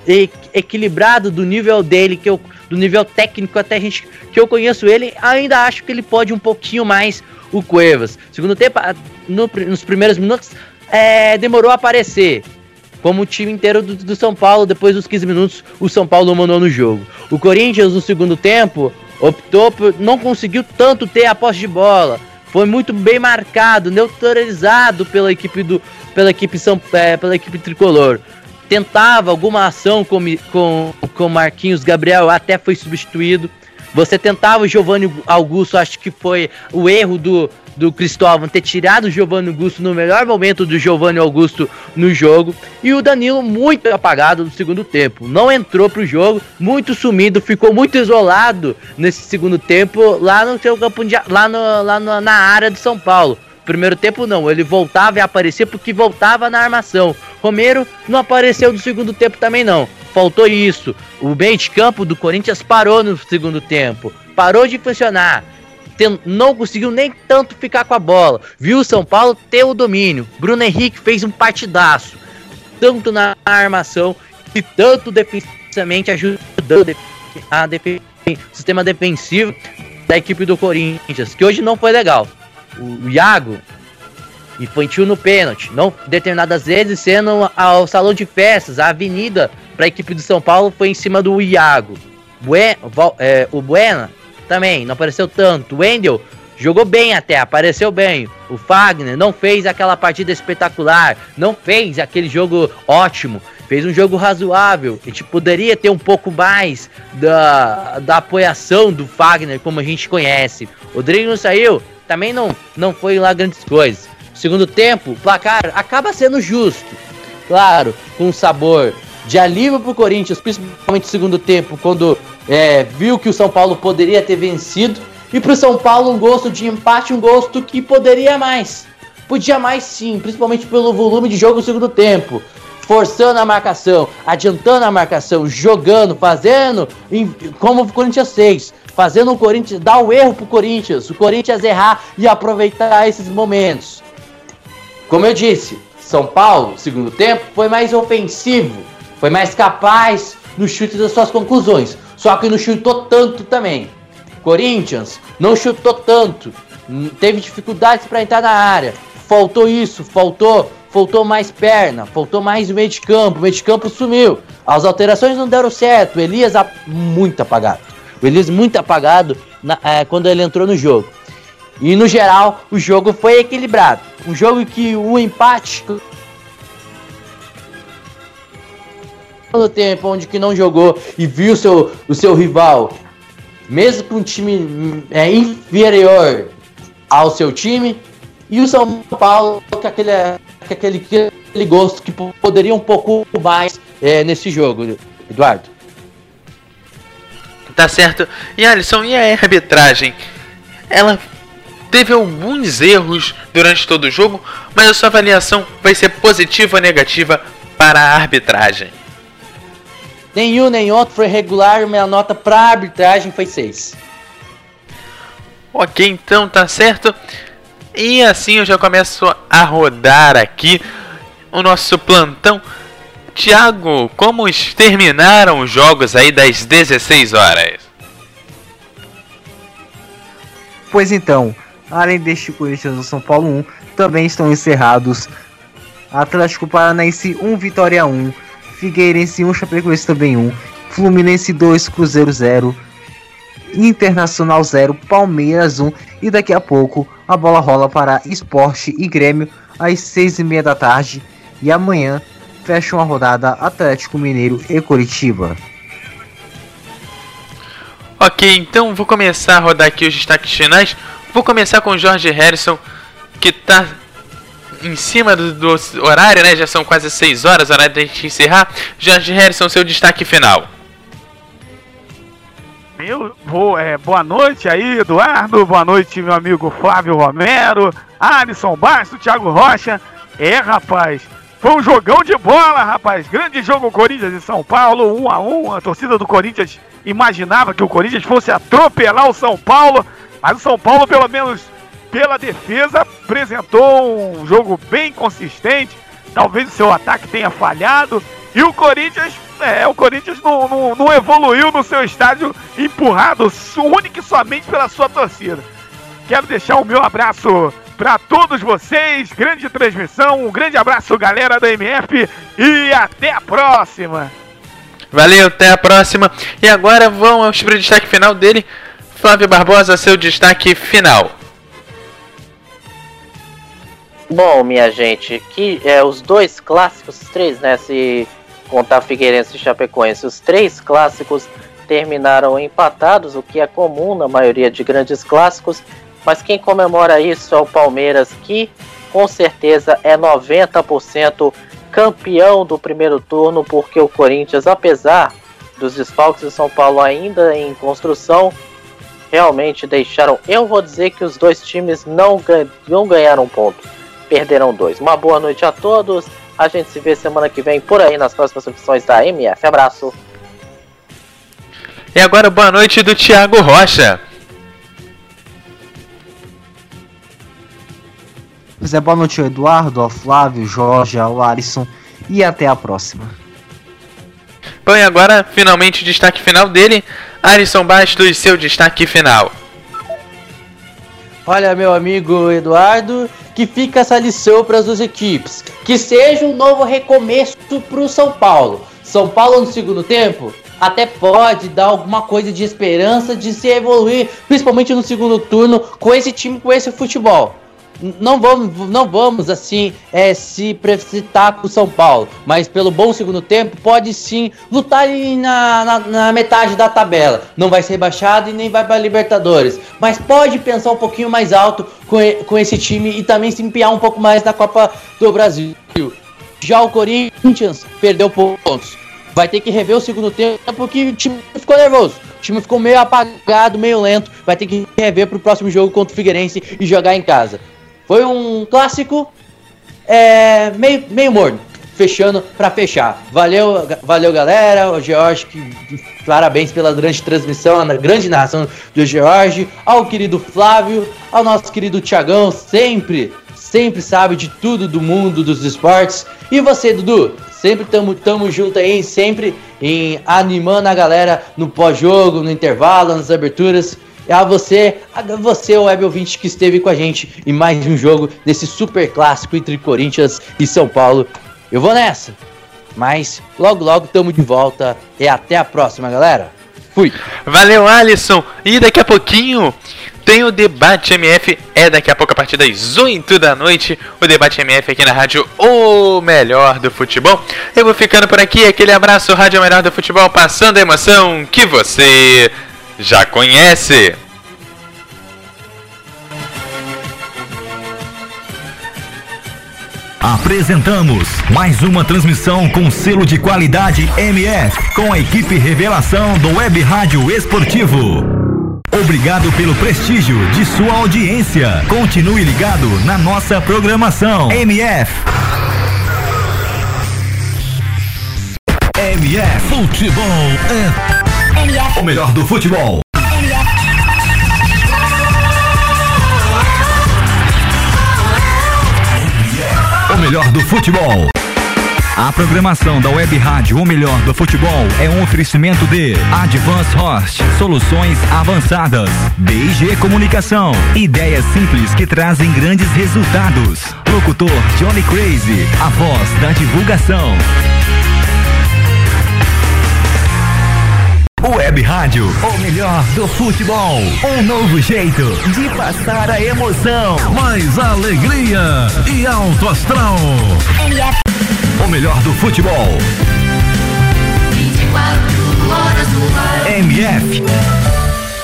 equilibrado do nível dele, que eu, do nível técnico até gente que eu conheço ele. Ainda acho que ele pode um pouquinho mais o Cuevas. Segundo tempo, no, nos primeiros minutos, é, demorou a aparecer. Como o time inteiro do, do, São Paulo, depois dos 15 minutos, o São Paulo mandou no jogo. O Corinthians, no segundo tempo, optou por. não conseguiu tanto ter a posse de bola. Foi muito bem marcado, neutralizado pela equipe do, pela equipe, São, é, pela equipe tricolor. Tentava alguma ação com, com, com Marquinhos Gabriel, até foi substituído. Você tentava o Giovanni Augusto, acho que foi o erro do, do Cristóvão ter tirado o Giovanni Augusto no melhor momento do Giovanni Augusto no jogo. E o Danilo muito apagado no segundo tempo. Não entrou pro jogo, muito sumido, ficou muito isolado nesse segundo tempo lá no seu campo de, lá, no, lá no, na área do São Paulo. Primeiro tempo não, ele voltava e aparecia porque voltava na armação. Romero não apareceu no segundo tempo também não. Faltou isso. O meio de campo do Corinthians parou no segundo tempo. Parou de funcionar. Não conseguiu nem tanto ficar com a bola. Viu o São Paulo ter o domínio. Bruno Henrique fez um partidaço. Tanto na armação e tanto defensivamente ajudando a defen o sistema defensivo da equipe do Corinthians, que hoje não foi legal o Iago infantil no pênalti. Não determinadas vezes sendo ao salão de festas, a avenida para a equipe de São Paulo foi em cima do Iago. Buen, é, o Buena também não apareceu tanto. O Wendel jogou bem até, apareceu bem. O Fagner não fez aquela partida espetacular, não fez aquele jogo ótimo. Fez um jogo razoável. A gente poderia ter um pouco mais da, da apoiação do Fagner, como a gente conhece. O Rodrigo não saiu, também não, não foi lá grandes coisas. Segundo tempo, o placar acaba sendo justo. Claro, com sabor de alívio pro Corinthians, principalmente no segundo tempo, quando é, viu que o São Paulo poderia ter vencido. E pro São Paulo um gosto de empate, um gosto que poderia mais. Podia mais sim, principalmente pelo volume de jogo no segundo tempo. Forçando a marcação, adiantando a marcação, jogando, fazendo como o Corinthians fez fazendo o Corinthians dar o erro pro Corinthians, o Corinthians errar e aproveitar esses momentos. Como eu disse, São Paulo, segundo tempo, foi mais ofensivo, foi mais capaz no chute das suas conclusões, só que não chutou tanto também. Corinthians não chutou tanto, teve dificuldades para entrar na área, faltou isso, faltou faltou mais perna, faltou mais meio de campo, o meio de campo sumiu. As alterações não deram certo, Elias muito apagado. O Elias muito apagado na, é, quando ele entrou no jogo. E no geral, o jogo foi equilibrado. Um jogo que o empate no tempo onde que não jogou e viu seu, o seu rival, mesmo com um time é, inferior ao seu time, e o São Paulo com aquele, com aquele, aquele gosto que poderia um pouco mais é, nesse jogo, Eduardo. Tá certo. E Alisson, e a arbitragem? Ela teve alguns erros durante todo o jogo, mas a sua avaliação vai ser positiva ou negativa para a arbitragem? Nenhum nem outro foi regular, minha nota para a arbitragem foi 6. Ok, então tá certo. E assim eu já começo a rodar aqui o nosso plantão Tiago, como terminaram os jogos aí das 16 horas? Pois então, além deste Corinthians do São Paulo 1, também estão encerrados Atlético Paranaense 1, Vitória 1, Figueirense 1, Chapecoense também 1, Fluminense 2, Cruzeiro 0, Internacional 0, Palmeiras 1 e daqui a pouco a bola rola para Esporte e Grêmio às 6 e meia da tarde e amanhã fecham a rodada Atlético Mineiro e Curitiba. Ok, então vou começar a rodar aqui os destaques finais. Vou começar com o Jorge Harrison, que tá em cima do, do horário, né? Já são quase 6 horas, hora da gente encerrar. Jorge Harrison, seu destaque final. Meu, vou, é, boa noite aí, Eduardo. Boa noite, meu amigo Flávio Romero, Alisson Bastos, Thiago Rocha. É, rapaz, foi um jogão de bola, rapaz. Grande jogo Corinthians e São Paulo, 1 a 1 A torcida do Corinthians imaginava que o Corinthians fosse atropelar o São Paulo, mas o São Paulo, pelo menos pela defesa, apresentou um jogo bem consistente. Talvez o seu ataque tenha falhado. E o Corinthians, é, o Corinthians não, não, não evoluiu no seu estádio empurrado única e somente pela sua torcida. Quero deixar o meu abraço para todos vocês. Grande transmissão, um grande abraço, galera da MF, e até a próxima. Valeu, até a próxima. E agora vamos para o destaque final dele. Flávio Barbosa, seu destaque final. Bom, minha gente, que é os dois clássicos, os três, né? Se contar Figueirense e Chapecoense, os três clássicos terminaram empatados, o que é comum na maioria de grandes clássicos. Mas quem comemora isso é o Palmeiras, que com certeza é 90% campeão do primeiro turno, porque o Corinthians, apesar dos desfalques de São Paulo ainda em construção, realmente deixaram. Eu vou dizer que os dois times não, gan- não ganharam ponto, perderam dois. Uma boa noite a todos. A gente se vê semana que vem por aí nas próximas edições da MF. Abraço. E agora boa noite do Thiago Rocha. Pois é, boa noite ao Eduardo, ao Flávio, Jorge, ao Alisson e até a próxima. Bom, e agora finalmente o destaque final dele. Alisson Bastos, seu destaque final. Olha, meu amigo Eduardo, que fica essa lição para as duas equipes. Que seja um novo recomeço para o São Paulo. São Paulo no segundo tempo até pode dar alguma coisa de esperança de se evoluir, principalmente no segundo turno, com esse time, com esse futebol. Não vamos, não vamos assim é, se precipitar com o São Paulo, mas pelo bom segundo tempo pode sim lutar na, na, na metade da tabela. Não vai ser rebaixado e nem vai para Libertadores, mas pode pensar um pouquinho mais alto com, com esse time e também se empenhar um pouco mais na Copa do Brasil. Já o Corinthians perdeu pontos. Vai ter que rever o segundo tempo porque o time ficou nervoso. O time ficou meio apagado, meio lento. Vai ter que rever pro próximo jogo contra o Figueirense e jogar em casa. Foi um clássico é, meio, meio morno. Fechando pra fechar. Valeu, valeu galera. O George, parabéns pela grande transmissão, a grande narração do George. Ao querido Flávio, ao nosso querido Tiagão, sempre, sempre sabe de tudo do mundo dos esportes. E você, Dudu? Sempre tamo, tamo junto aí, sempre em animando a galera no pós-jogo, no intervalo, nas aberturas. E a você, a você, o web ouvinte que esteve com a gente em mais um jogo desse super clássico entre Corinthians e São Paulo. Eu vou nessa. Mas logo, logo tamo de volta. E até a próxima, galera. Fui. Valeu, Alisson. E daqui a pouquinho tem o Debate MF. É daqui a pouco, a partir das 8 da noite. O Debate MF aqui na rádio O Melhor do Futebol. Eu vou ficando por aqui. Aquele abraço, Rádio Melhor do Futebol, passando a emoção que você já conhece. Apresentamos mais uma transmissão com selo de qualidade MF, com a equipe revelação do Web Rádio Esportivo. Obrigado pelo prestígio de sua audiência. Continue ligado na nossa programação. MF. MF Futebol é MF, o melhor do futebol. Melhor do futebol. A programação da Web Rádio O Melhor do Futebol é um oferecimento de Advance Host, soluções avançadas, BG Comunicação, ideias simples que trazem grandes resultados. Locutor Johnny Crazy, a voz da divulgação. Web Rádio, o melhor do futebol. Um novo jeito de passar a emoção. Mais alegria e alto astral. MF. O melhor do futebol. 24 horas no ar. MF